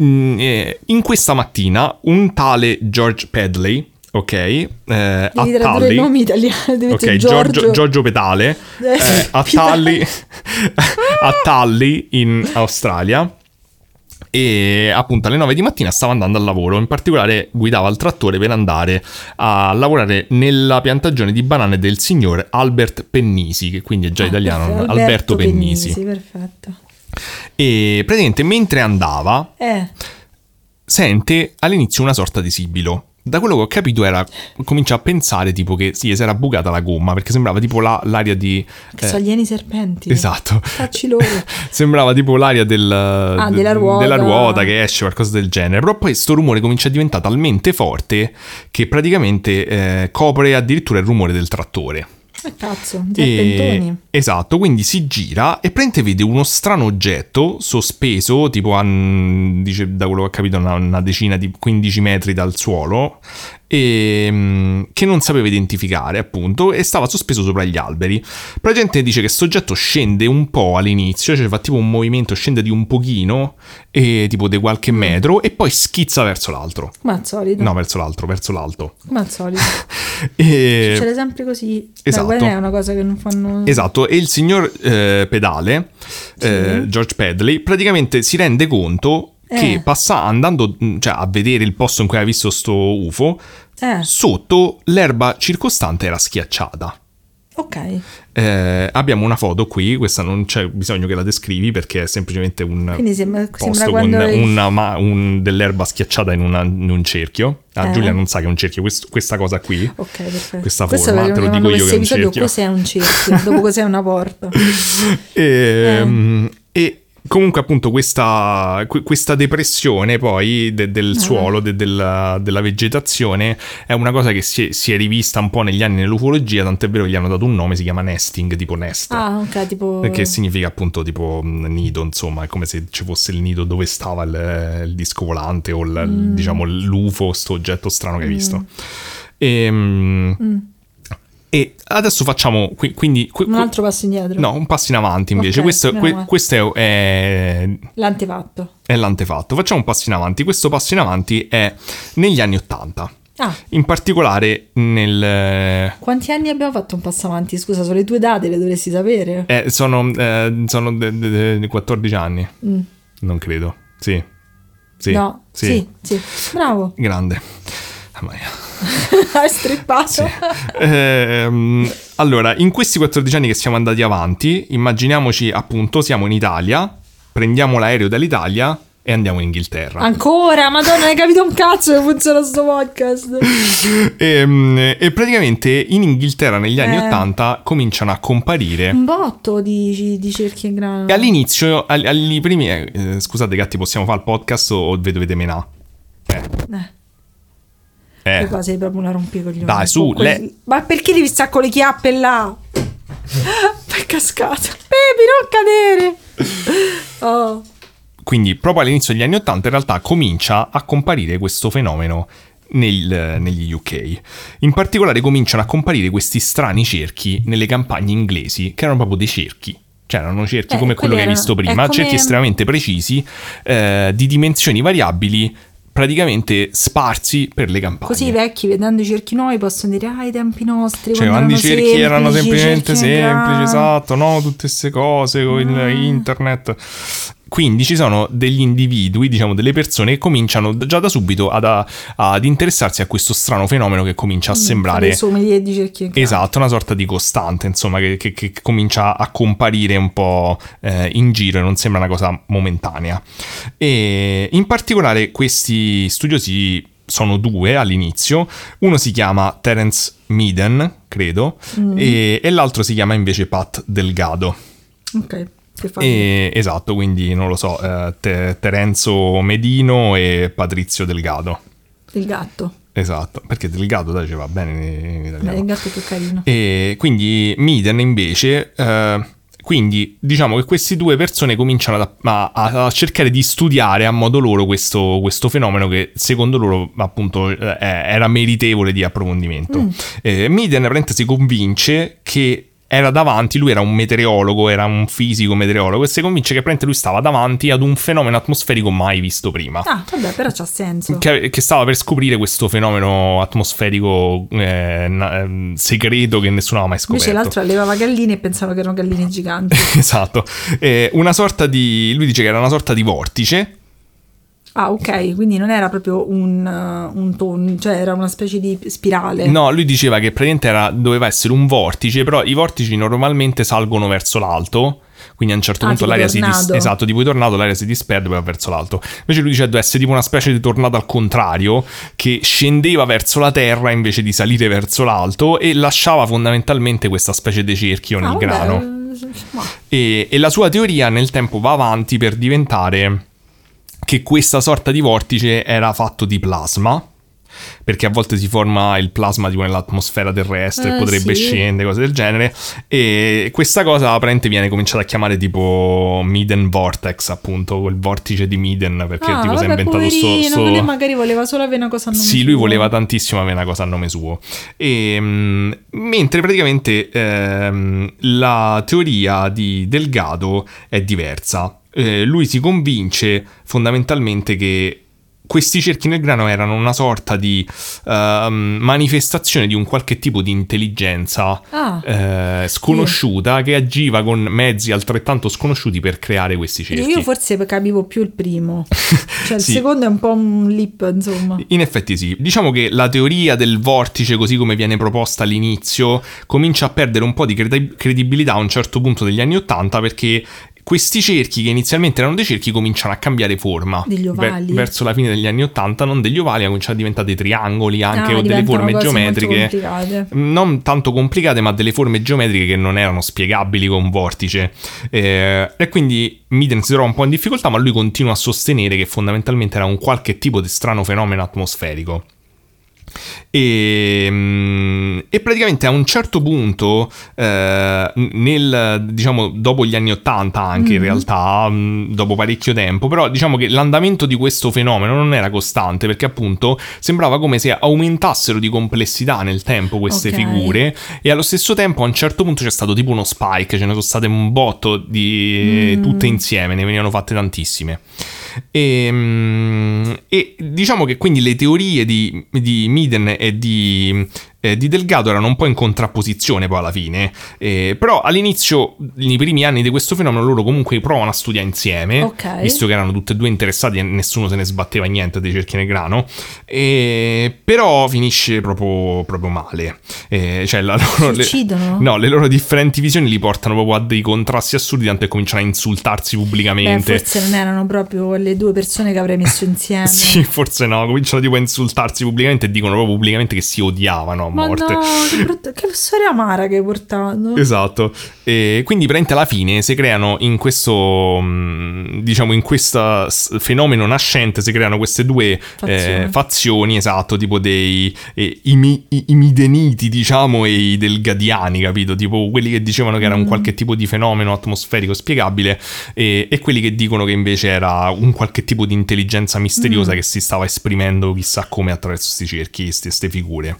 Speaker 1: Mm, eh, In questa mattina un tale George Pedley, ok? eh, a
Speaker 2: Devi tradurre i
Speaker 1: Tully.
Speaker 2: nomi italiani.
Speaker 1: Ok, Giorgio,
Speaker 2: Giorgio.
Speaker 1: Pedale
Speaker 2: Eh,
Speaker 1: eh, a. Tully, a Tully in Australia e appunto alle 9 di mattina stava andando al lavoro, in particolare guidava il trattore per andare a lavorare nella piantagione di banane del signor Albert Pennisi, che quindi è già
Speaker 2: Ah,
Speaker 1: italiano,
Speaker 2: perfetto,
Speaker 1: Alberto, Pennisi.
Speaker 2: perfetto.
Speaker 1: E praticamente mentre andava
Speaker 2: Eh,
Speaker 1: sente all'inizio una sorta di sibilo. Da quello che ho capito era, comincia a pensare tipo che sì, si era bucata la gomma, perché sembrava tipo la- l'aria di...
Speaker 2: che
Speaker 1: eh,
Speaker 2: sono alieni serpenti.
Speaker 1: Esatto.
Speaker 2: Facci loro.
Speaker 1: Sembrava tipo l'aria del,
Speaker 2: Ah,
Speaker 1: de-
Speaker 2: della ruota.
Speaker 1: della ruota che esce, qualcosa del genere. Però poi sto rumore comincia a diventare talmente forte che praticamente eh, copre addirittura il rumore del trattore.
Speaker 2: Cazzo,
Speaker 1: E- esatto, quindi si gira e praticamente vede uno strano oggetto sospeso, tipo a, dice, da quello che ho capito, una, una decina di 15 metri dal suolo, e, mm, che non sapeva identificare, appunto, e stava sospeso sopra gli alberi. Praticamente dice che questo oggetto scende un po' all'inizio, cioè fa tipo un movimento, scende di un pochino, e, tipo di qualche metro, e poi schizza verso l'altro.
Speaker 2: Come al solito.
Speaker 1: No, verso l'altro, verso l'alto.
Speaker 2: Come al solito.
Speaker 1: E...
Speaker 2: Succede sempre così.
Speaker 1: esatto.
Speaker 2: Ma quella è una cosa che non fanno...
Speaker 1: Esatto, e il signor eh, Pedale, eh, George Pedley, praticamente si rende conto che
Speaker 2: Eh.
Speaker 1: passa andando mh, cioè, a vedere il posto in cui aveva visto sto UFO,
Speaker 2: Eh,
Speaker 1: sotto l'erba circostante era schiacciata.
Speaker 2: ok.
Speaker 1: Eh, abbiamo una foto qui, questa non c'è bisogno che la descrivi perché è semplicemente un
Speaker 2: Quindi sembra,
Speaker 1: posto
Speaker 2: sembra
Speaker 1: con
Speaker 2: quando...
Speaker 1: una ma- un- dell'erba schiacciata in, una- in un cerchio. Ah,
Speaker 2: Eh.
Speaker 1: Giulia non sa che è un cerchio, quest- questa cosa qui.
Speaker 2: Ok, perfetto.
Speaker 1: Questa
Speaker 2: Questo
Speaker 1: forma, te lo dico io che è un cerchio.
Speaker 2: cos'è un cerchio? Dopo cos'è una porta?
Speaker 1: Ehm, E comunque appunto questa, que- questa depressione poi de- del
Speaker 2: Ah.
Speaker 1: suolo, de- della, della vegetazione è una cosa che si è, si è rivista un po' negli anni nell'ufologia, tant'è vero che gli hanno dato un nome, si chiama nesting, tipo nest.
Speaker 2: Ah, ok, tipo...
Speaker 1: Che significa appunto tipo mh, nido, insomma, è come se ci fosse il nido dove stava il, il disco volante o il-
Speaker 2: Mm.
Speaker 1: diciamo l'UFO, sto oggetto strano che hai visto. Ehm,
Speaker 2: Mm.
Speaker 1: E adesso facciamo qui- quindi qui-
Speaker 2: Un altro passo indietro.
Speaker 1: No, un passo in avanti invece.
Speaker 2: Ok,
Speaker 1: questo que- questo è, è-
Speaker 2: L'antefatto.
Speaker 1: è l'antefatto. Facciamo un passo in avanti. Questo passo in avanti è negli anni Ottanta.
Speaker 2: Ah,
Speaker 1: In particolare nel...
Speaker 2: quanti anni abbiamo fatto un passo avanti? Scusa, sono le tue date, le dovresti sapere.
Speaker 1: eh, sono eh, sono de- de- de- 14 anni.
Speaker 2: Mm.
Speaker 1: Non credo. Sì. Sì.
Speaker 2: no, sì, sì. Bravo.
Speaker 1: Grande. Mamma mia.
Speaker 2: Hai strippato.
Speaker 1: Ehm, allora, in questi 14 anni che siamo andati avanti, immaginiamoci appunto, siamo in Italia, prendiamo l'aereo dall'Italia e andiamo in Inghilterra.
Speaker 2: Ancora, madonna, hai capito un cazzo come funziona sto podcast.
Speaker 1: E, mm, e praticamente in Inghilterra negli anni
Speaker 2: Eh.
Speaker 1: 80 cominciano a comparire.
Speaker 2: Un botto di, di cerchi in grano.
Speaker 1: E all'inizio, all- agli primi. eh, scusate, gatti, possiamo fare il podcast o ve dovete menà? Eh,
Speaker 2: Eh,
Speaker 1: eh.
Speaker 2: cosa sei proprio una rompicoglione.
Speaker 1: Dai, su, le-
Speaker 2: Ma perché devi stare con le chiappe là? È cascato. Baby, non cadere. Oh.
Speaker 1: Quindi, proprio all'inizio degli anni 80, in realtà comincia a comparire questo fenomeno nel- negli UK. In particolare, cominciano a comparire questi strani cerchi nelle campagne inglesi, che erano proprio dei cerchi. Cioè, erano cerchi
Speaker 2: Eh,
Speaker 1: come quello che hai visto prima,
Speaker 2: come-
Speaker 1: cerchi estremamente precisi, eh, di dimensioni variabili, praticamente sparsi per le campagne.
Speaker 2: Così i vecchi vedendo i cerchi nuovi possono dire ah i tempi nostri
Speaker 1: Cioè,
Speaker 2: quando
Speaker 1: i
Speaker 2: erano
Speaker 1: cerchi erano
Speaker 2: semplici,
Speaker 1: semplicemente
Speaker 2: cerchi in
Speaker 1: semplici,
Speaker 2: grano".
Speaker 1: esatto, no? Tutte queste cose con
Speaker 2: Ah.
Speaker 1: internet. Quindi ci sono degli individui, diciamo delle persone che cominciano già da subito ad, ad interessarsi a questo strano fenomeno che comincia a sembrare...
Speaker 2: Fare sommelier di cerchi in casa.
Speaker 1: Esatto, una sorta di costante, insomma, che, che- che comincia a comparire un po' eh, in giro e non sembra una cosa momentanea. E in particolare questi studiosi sono due all'inizio, uno si chiama Terence Meaden, credo, e, e l'altro si chiama invece Pat Delgado.
Speaker 2: Ok?
Speaker 1: E- esatto, quindi non lo so, eh, Te- Terenzo Medino e Patrizio Delgado.
Speaker 2: Il gatto.
Speaker 1: Esatto, perché Delgado dai, ci va bene in, italiano.
Speaker 2: Beh, il gatto è più carino.
Speaker 1: E quindi Miden invece, eh, quindi diciamo che queste due persone cominciano ad- a, a- cercare di studiare a modo loro questo, questo fenomeno che secondo loro appunto eh, era meritevole di approfondimento. Eh, Miden si convince che era davanti, lui era un meteorologo, era un fisico meteorologo e si convince che praticamente lui stava davanti ad un fenomeno atmosferico mai visto prima.
Speaker 2: Ah, vabbè, però c'ha senso.
Speaker 1: Che, che stava per scoprire questo fenomeno atmosferico eh, na- ehm, segreto che nessuno aveva mai scoperto.
Speaker 2: Invece l'altro allevava galline e pensava che erano galline giganti.
Speaker 1: esatto. Eh, una sorta di. Lui dice che era una sorta di vortice.
Speaker 2: Ah, ok, quindi non era proprio un, uh, un ton, cioè era una specie di spirale.
Speaker 1: No, lui diceva che praticamente era, doveva essere un vortice, però i vortici normalmente salgono verso l'alto. Quindi a un certo
Speaker 2: Ah,
Speaker 1: punto l'aria si dis-
Speaker 2: tornado.
Speaker 1: esatto, tipo i tornado, l'aria si disperde e poi va verso l'alto. Invece lui dice che deve essere tipo una specie di tornado al contrario, che scendeva verso la terra invece di salire verso l'alto e lasciava fondamentalmente questa specie di cerchio nel
Speaker 2: Ah,
Speaker 1: grano.
Speaker 2: eh,
Speaker 1: E, e la sua teoria nel tempo va avanti per diventare che questa sorta di vortice era fatto di plasma. Perché a volte si forma il plasma tipo nell'atmosfera terrestre,
Speaker 2: Eh,
Speaker 1: potrebbe
Speaker 2: sì.
Speaker 1: scendere, cose del genere. E questa cosa apparentemente viene cominciata a chiamare tipo Miden Vortex, appunto, quel vortice di Miden, perché
Speaker 2: Ah,
Speaker 1: tipo si è inventato sto,
Speaker 2: poverino,
Speaker 1: sto-
Speaker 2: lui magari voleva solo avere una cosa a nome
Speaker 1: sì, lui
Speaker 2: suo.
Speaker 1: voleva tantissimo avere una cosa a nome suo. E, mm, mentre praticamente ehm, la teoria di Delgado è diversa. Eh, lui si convince fondamentalmente che questi cerchi nel grano erano una sorta di ehm, manifestazione di un qualche tipo di intelligenza
Speaker 2: Ah.
Speaker 1: eh, sconosciuta che agiva con mezzi altrettanto sconosciuti per creare questi cerchi.
Speaker 2: Io forse capivo più il primo. Cioè, il
Speaker 1: Sì.
Speaker 2: secondo è un po' un lip, insomma.
Speaker 1: In effetti sì, diciamo che la teoria del vortice così come viene proposta all'inizio comincia a perdere un po' di credi- credibilità a un certo punto degli anni Ottanta perché questi cerchi che inizialmente erano dei cerchi cominciano a cambiare forma.
Speaker 2: Degli ovali.
Speaker 1: verso la fine degli anni Ottanta non degli ovali, ma cominciano a diventare dei triangoli anche
Speaker 2: Ah,
Speaker 1: o delle forme geometriche. Non tanto complicate, ma delle forme geometriche che non erano spiegabili con un vortice. Eh, e quindi Miden si trova un po' in difficoltà, ma lui continua a sostenere che fondamentalmente era un qualche tipo di strano fenomeno atmosferico. E, mm, e praticamente a un certo punto, eh, nel, diciamo, dopo gli anni 80 anche in realtà, mm, dopo parecchio tempo, però diciamo che l'andamento di questo fenomeno non era costante perché appunto sembrava come se aumentassero di complessità nel tempo queste
Speaker 2: Ok.
Speaker 1: figure e allo stesso tempo a un certo punto c'è stato tipo uno spike, ce ne sono state un botto di tutte insieme, ne venivano fatte tantissime. E, mm, e diciamo che quindi le teorie di, di Miden e di, eh, di Delgado erano un po' in contrapposizione poi alla fine, Eh, però all'inizio, nei primi anni di questo fenomeno, loro comunque provano a studiare insieme,
Speaker 2: Ok.
Speaker 1: visto che erano tutti e due interessati e nessuno se ne sbatteva niente dei cerchi nel grano, E- però finisce proprio, proprio male. Eh, cioè la loro, le- no, le loro differenti visioni li portano proprio a dei contrasti assurdi, tanto che cominciano a insultarsi
Speaker 2: Beh,
Speaker 1: pubblicamente.
Speaker 2: forse non erano proprio le due persone che avrei messo insieme.
Speaker 1: Sì, forse no, cominciano tipo a insultarsi pubblicamente e dicono proprio pubblicamente che si odiavano a
Speaker 2: Ma
Speaker 1: morte.
Speaker 2: no, che, brutta- che storia amara che hai portato.
Speaker 1: Esatto, e quindi praticamente alla fine si creano in questo, mh, diciamo, in questo fenomeno nascente, si creano queste due
Speaker 2: Fazioni.
Speaker 1: eh, fazioni, esatto, tipo dei eh, i, mi- i- mideniti, diciamo, e i delgadiani, capito? Tipo quelli che dicevano che era un qualche tipo di fenomeno atmosferico spiegabile e, e quelli che dicono che invece era un qualche tipo di intelligenza misteriosa che si stava esprimendo chissà come attraverso questi cerchi, queste figure.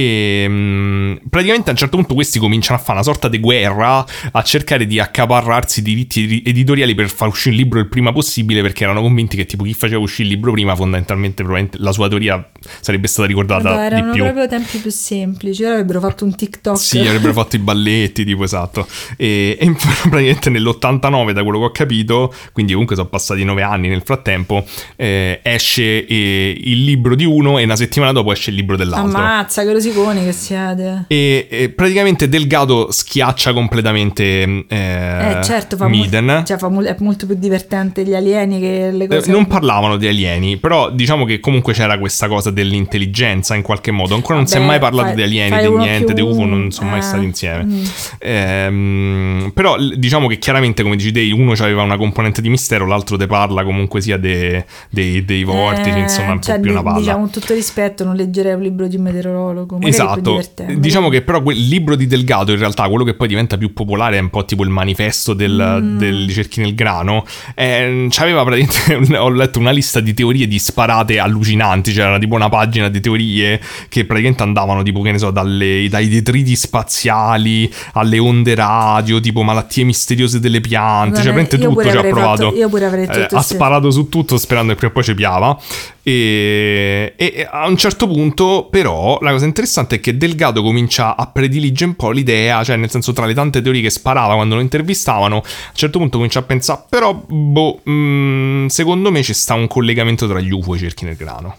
Speaker 1: E mm, praticamente a un certo punto questi cominciano a fare una sorta di guerra a cercare di accaparrarsi i diritti edi- editoriali per far uscire il libro il prima possibile perché erano convinti che tipo chi faceva uscire il libro prima fondamentalmente probabilmente la sua teoria sarebbe stata ricordata di
Speaker 2: erano
Speaker 1: più.
Speaker 2: proprio tempi più semplici. Ora avrebbero fatto un TikTok.
Speaker 1: Sì, avrebbero fatto i balletti, tipo esatto. E, e praticamente nell'89, da quello che ho capito, quindi comunque sono passati nove anni nel frattempo, eh, esce eh, il libro di uno e una settimana dopo esce il libro dell'altro.
Speaker 2: Ammazza, che rosiconi che siete.
Speaker 1: E, e praticamente Delgado schiaccia completamente eh,
Speaker 2: Eh, certo, fa, mol-
Speaker 1: Miden.
Speaker 2: cioè, fa mol- è molto più divertente gli alieni che le
Speaker 1: Eh,
Speaker 2: cose.
Speaker 1: Non parlavano di alieni, però diciamo che comunque c'era questa cosa dell'intelligenza in qualche modo. Ancora non si è mai parlato
Speaker 2: fai-
Speaker 1: di alieni, di niente, di UFO, non sono mai
Speaker 2: eh.
Speaker 1: stati insieme.
Speaker 2: Mm.
Speaker 1: Ehm, però diciamo che chiaramente, come dici te, uno aveva una componente di mistero, l'altro te parla comunque sia de- dei- dei vortici,
Speaker 2: Eh,
Speaker 1: insomma, un
Speaker 2: cioè,
Speaker 1: po' più una palla.
Speaker 2: Diciamo con tutto rispetto, non leggerei un libro di un meteorologo. Magari è più
Speaker 1: Esatto, diciamo che però quel libro di Delgado in realtà quello che poi diventa più popolare è un po' tipo il manifesto del,
Speaker 2: Mm.
Speaker 1: del cerchi nel grano, eh, c'aveva praticamente, ho letto una lista di teorie disparate allucinanti, c'era tipo una pagina di teorie che praticamente andavano tipo che ne so dalle- dai detriti spaziali alle onde radio, tipo malattie misteriose delle piante, cioè
Speaker 2: Guarda,
Speaker 1: praticamente tutto ci ha provato.
Speaker 2: fatto- io pure avrei
Speaker 1: Eh,
Speaker 2: tutto
Speaker 1: ha
Speaker 2: sì.
Speaker 1: sparato su tutto sperando che prima o poi ci piava. E, e a un certo punto, però, la cosa interessante è che Delgado comincia a prediligere un po' l'idea, cioè nel senso tra le tante teorie che sparava quando lo intervistavano, a un certo punto comincia a pensare, però, boh, mm, secondo me ci sta un collegamento tra gli UFO e i cerchi nel grano.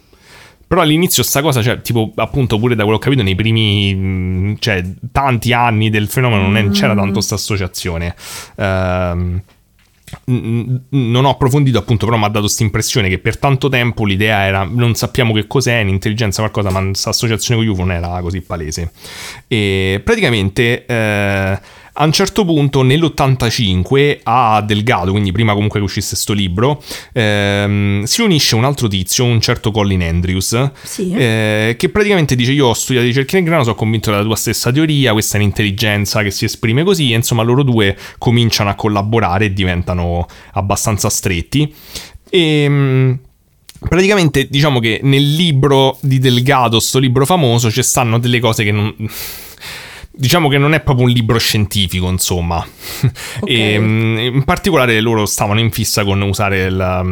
Speaker 1: Però all'inizio sta cosa, cioè, tipo, appunto, pure da quello che ho capito, nei primi, mm, cioè, tanti anni del fenomeno non è- c'era tanto questa associazione. Ehm, n- non ho approfondito appunto però mi ha dato questa impressione che per tanto tempo l'idea era non sappiamo che cos'è un'intelligenza qualcosa ma questa associazione con UFO non era così palese. E praticamente eh, a un certo punto nell'85 a Delgado quindi prima comunque che uscisse sto libro ehm, si unisce un altro tizio un certo Colin Andrews
Speaker 2: Sì.
Speaker 1: eh, che praticamente dice io ho studiato i cerchi nel grano, sono convinto della tua stessa teoria, questa è un'intelligenza che si esprime così, e insomma loro due cominciano a collaborare e diventano abbastanza stretti. E... mm, Praticamente diciamo che nel libro di Delgado, sto libro famoso, ci stanno delle cose che non... Diciamo che non è proprio un libro scientifico, insomma. E, mm, in particolare loro stavano in fissa con usare la,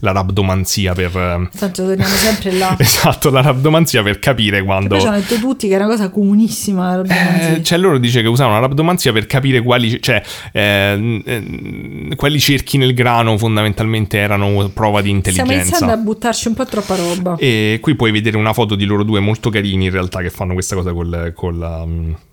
Speaker 1: la rabdomanzia per...
Speaker 2: Tanto torniamo sempre là.
Speaker 1: Esatto, la rabdomanzia per capire quando...
Speaker 2: Ci hanno detto tutti che è una cosa comunissima la rabdomanzia.
Speaker 1: Eh, cioè loro dice che usavano la rabdomanzia per capire quali, cioè, eh, eh, quali cerchi nel grano fondamentalmente erano prova di
Speaker 2: Stiamo iniziando a
Speaker 1: intelligenza.
Speaker 2: buttarci un po' troppa roba.
Speaker 1: E qui puoi vedere una foto di loro due molto carini in realtà che fanno questa cosa col... col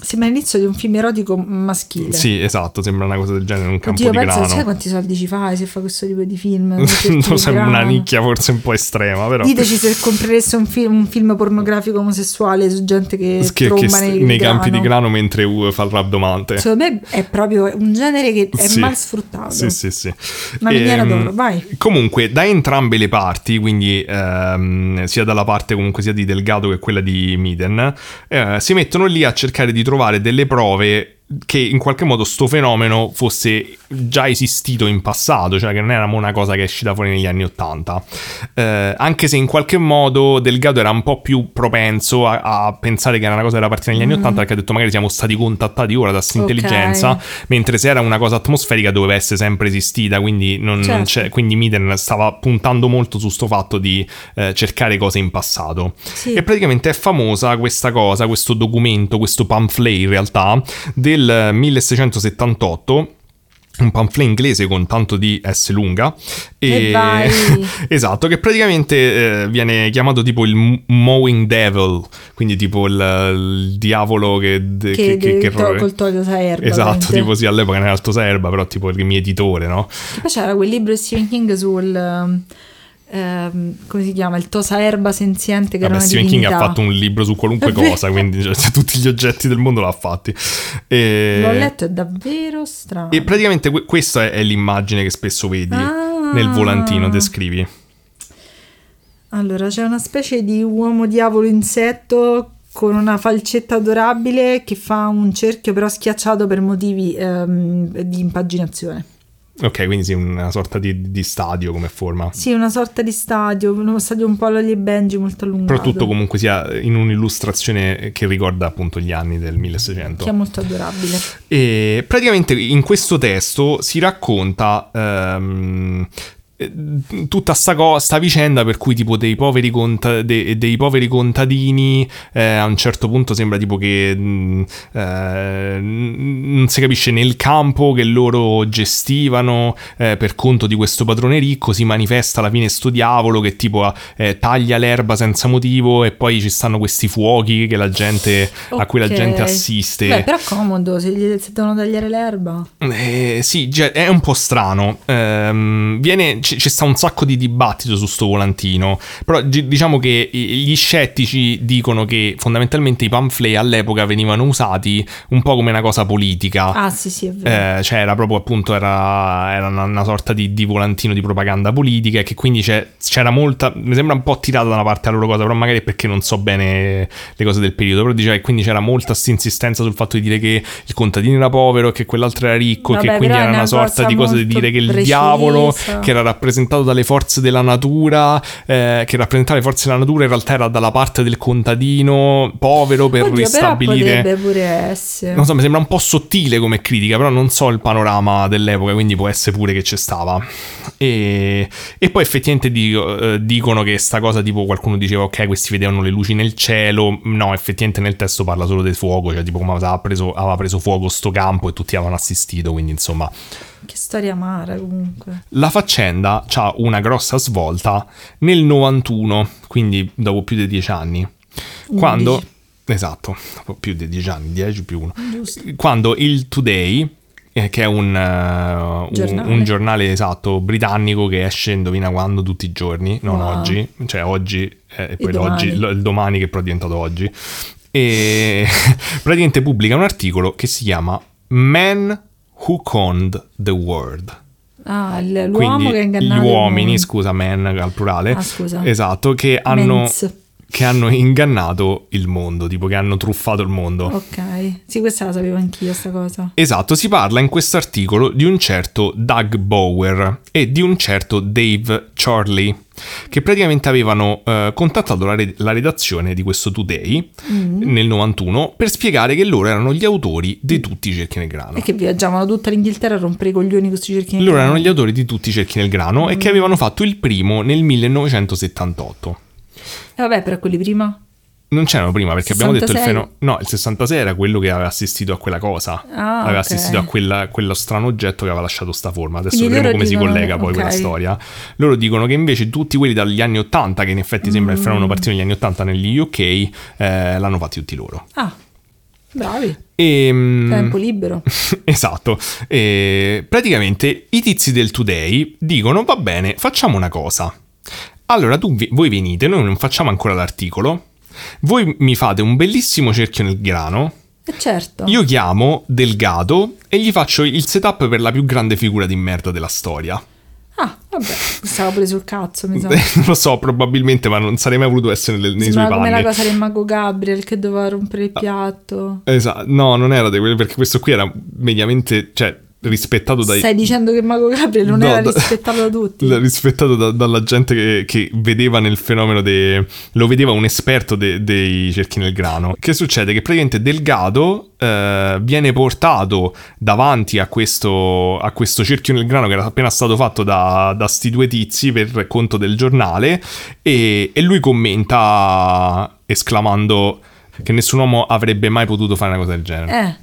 Speaker 2: Sembra l'inizio di un film erotico maschile.
Speaker 1: sì, esatto, sembra una cosa del genere in un campo
Speaker 2: Oddio,
Speaker 1: di
Speaker 2: penso, sai
Speaker 1: grano.
Speaker 2: quanti soldi ci fai se fa questo tipo di film? Cerchi
Speaker 1: non sembra una nicchia forse un po' estrema, però...
Speaker 2: Diteci se comprereste un film, un film pornografico omosessuale su gente che,
Speaker 1: che, che
Speaker 2: nei,
Speaker 1: nei campi di
Speaker 2: grano.
Speaker 1: mentre uh, fa il rabdomante.
Speaker 2: Secondo me è proprio un genere che è
Speaker 1: Sì.
Speaker 2: mal sfruttato.
Speaker 1: Sì, sì, sì.
Speaker 2: Una miniera
Speaker 1: Ehm,
Speaker 2: d'oro, vai.
Speaker 1: Comunque, da entrambe le parti, quindi ehm, sia dalla parte comunque sia di Delgado che quella di Miden, eh, si mettono lì a cercare di trovare delle prove che in qualche modo sto fenomeno fosse già esistito in passato, cioè che non era una cosa che è uscita fuori negli anni Ottanta. Eh, anche se in qualche modo Delgado era un po' più propenso a, a pensare che era una cosa che era partita negli anni Ottanta, perché ha detto magari siamo stati contattati ora da questa
Speaker 2: Mm.
Speaker 1: Intelligenza, mentre se era una cosa atmosferica doveva essere sempre esistita, quindi, non, non
Speaker 2: Certo.
Speaker 1: c'è, quindi Miden stava puntando molto su sto fatto di eh, cercare cose in passato.
Speaker 2: Sì.
Speaker 1: E praticamente è famosa questa cosa, questo documento, questo pamphlet in realtà, del 1678 un pamphlet inglese con tanto di S lunga
Speaker 2: E vai.
Speaker 1: esatto che praticamente eh, viene chiamato tipo il mowing devil quindi tipo il, il diavolo che,
Speaker 2: Che,
Speaker 1: che, che- che-
Speaker 2: to- col Toyota Erba.
Speaker 1: esatto
Speaker 2: veramente.
Speaker 1: tipo sì all'epoca non era il Toserba però tipo il mietitore no
Speaker 2: Che Poi c'era quel libro di Stephen King sul... ehm, come si chiama? Il Tosa Erba senziente che
Speaker 1: Vabbè,
Speaker 2: era
Speaker 1: Stephen King ha
Speaker 2: divinità.
Speaker 1: fatto un libro su qualunque
Speaker 2: È
Speaker 1: cosa, quindi cioè, tutti gli oggetti del mondo l'ha fatti. E,
Speaker 2: L'ho letto, è davvero strano.
Speaker 1: e praticamente que- questa è l'immagine che spesso vedi
Speaker 2: Ah.
Speaker 1: nel volantino, descrivi.
Speaker 2: Allora, c'è una specie di uomo diavolo insetto con una falcetta adorabile che fa un cerchio però schiacciato per motivi ehm, di impaginazione.
Speaker 1: Ok, quindi sì, una sorta di, di stadio come forma.
Speaker 2: Sì, una sorta di stadio, uno stadio un po' alla Benji molto allungato.
Speaker 1: Però tutto comunque sia in un'illustrazione che ricorda appunto gli anni del 1600.
Speaker 2: Che è molto adorabile.
Speaker 1: E praticamente in questo testo si racconta ehm, eh, tutta sta, co- sta vicenda per cui tipo dei poveri, conta- de- dei poveri contadini eh, a un certo punto sembra tipo che mh, eh, non si capisce nel campo che loro gestivano eh, per conto di questo padrone ricco si manifesta alla fine sto diavolo che tipo eh, taglia l'erba senza motivo e poi ci stanno questi fuochi che la gente, a cui la gente assiste
Speaker 2: Beh, però comodo se, gli, se devono tagliare l'erba.
Speaker 1: eh, sì, già- è un po' strano. Ehm, viene, c- c'è sta un sacco di dibattito su sto volantino. Però gi- diciamo che gli scettici dicono che fondamentalmente i pamphlet all'epoca venivano usati un po' come una cosa politica.
Speaker 2: Ah, sì, sì, è vero.
Speaker 1: Eh, cioè era proprio appunto era, era una, una sorta di, di volantino di propaganda politica e che quindi c'era molta mi sembra un po' tirata da una parte la loro cosa però magari perché non so bene le cose del periodo però diceva che quindi c'era molta insistenza sul fatto di dire che il contadino era povero e che quell'altro era ricco e
Speaker 2: Vabbè,
Speaker 1: che quindi era una sorta di cosa di dire che il
Speaker 2: precisa.
Speaker 1: diavolo che era rappresentato dalle forze della natura eh, che rappresentava le forze della natura in realtà era dalla parte del contadino povero per
Speaker 2: Oddio, però
Speaker 1: ristabilire
Speaker 2: potrebbe pure essere.
Speaker 1: non so, mi sembra un po' sottile come critica, però non so il panorama dell'epoca, quindi può essere pure che c'è stava. E, e poi effettivamente dico- eh, dicono che sta cosa tipo qualcuno diceva ok, questi vedevano le luci nel cielo, no, effettivamente nel testo parla solo del fuoco, cioè tipo come aveva preso, aveva preso fuoco sto campo e tutti avevano assistito, quindi insomma
Speaker 2: Che storia amara comunque.
Speaker 1: la faccenda ha una grossa svolta nel 91, quindi dopo più di dieci anni. Quando...
Speaker 2: Undici.
Speaker 1: Esatto, dopo più di dieci anni, 10 più 1.
Speaker 2: Giusto.
Speaker 1: Quando il Today, eh, che è un, un-
Speaker 2: Giornale.
Speaker 1: un giornale esatto britannico che esce, indovina quando, tutti i giorni, non
Speaker 2: Wow.
Speaker 1: oggi, cioè oggi eh, e poi
Speaker 2: domani.
Speaker 1: lo- il domani che però è diventato oggi. E praticamente pubblica un articolo che si chiama Man Who Conned the World.
Speaker 2: Ah, l'uomo
Speaker 1: Quindi
Speaker 2: che ha
Speaker 1: gli
Speaker 2: ingannato il
Speaker 1: uomini, scusa, man al plurale,
Speaker 2: Ah, scusa.
Speaker 1: esatto, che hanno,
Speaker 2: Men's.
Speaker 1: Che hanno ingannato il mondo, tipo che hanno truffato il mondo.
Speaker 2: Ok, sì, questa la sapevo anch'io, sta cosa.
Speaker 1: Esatto, si parla in questo articolo di un certo Doug Bower e di un certo Dave Charlie, che praticamente avevano eh, contattato la, re- la redazione di questo Today
Speaker 2: Mm.
Speaker 1: nel 91 per spiegare che loro erano gli autori di tutti i cerchi nel grano.
Speaker 2: E che viaggiavano tutta l'Inghilterra a rompere i coglioni con questi cerchini.
Speaker 1: Loro erano gli autori di tutti i cerchi nel grano e che
Speaker 2: Mm.
Speaker 1: avevano fatto il primo nel 1978.
Speaker 2: E vabbè, però quelli prima.
Speaker 1: Non c'erano prima perché abbiamo detto il
Speaker 2: 66?
Speaker 1: fenomeno. No, il 66 era quello che aveva assistito a quella cosa.
Speaker 2: Ah,
Speaker 1: aveva
Speaker 2: ok.
Speaker 1: assistito a quella- quello strano oggetto che aveva lasciato sta forma. Adesso
Speaker 2: Quindi
Speaker 1: vedremo come si
Speaker 2: dicono-
Speaker 1: collega poi
Speaker 2: ok.
Speaker 1: quella storia. Loro dicono che invece tutti quelli dagli anni 80, che in effetti sembra il
Speaker 2: Mm.
Speaker 1: fenomeno partito negli anni 80 negli UK, eh, l'hanno fatti tutti loro.
Speaker 2: Ah, bravi.
Speaker 1: E, mm,
Speaker 2: Tempo libero.
Speaker 1: esatto. E praticamente i tizi del Today dicono: Va bene, facciamo una cosa. Allora, tu, voi venite, noi non facciamo ancora l'articolo. Voi mi fate un bellissimo cerchio nel grano.
Speaker 2: E certo.
Speaker 1: Io chiamo Delgado e gli faccio il setup per la più grande figura di merda della storia.
Speaker 2: Ah, vabbè, stava pure sul cazzo, mi sa.
Speaker 1: non lo so, probabilmente, ma non sarei mai voluto essere nel- nei suoi
Speaker 2: Sembrava come la
Speaker 1: panni.
Speaker 2: cosa del mago Gabriel che doveva rompere il piatto.
Speaker 1: Esatto, no, non era di quello, perché questo qui era mediamente, cioè, rispettato dai...
Speaker 2: Stai dicendo che mago Gabriel non
Speaker 1: No,
Speaker 2: era rispettato da tutti?
Speaker 1: rispettato da- dalla gente che, che vedeva nel fenomeno de- lo vedeva un esperto de- dei cerchi nel grano. Che succede? Che praticamente Delgado eh, viene portato davanti a questo, a questo cerchio nel grano che era appena stato fatto da, da sti due tizi per conto del giornale e, e lui commenta esclamando che nessun uomo avrebbe mai potuto fare una cosa del genere.
Speaker 2: Eh,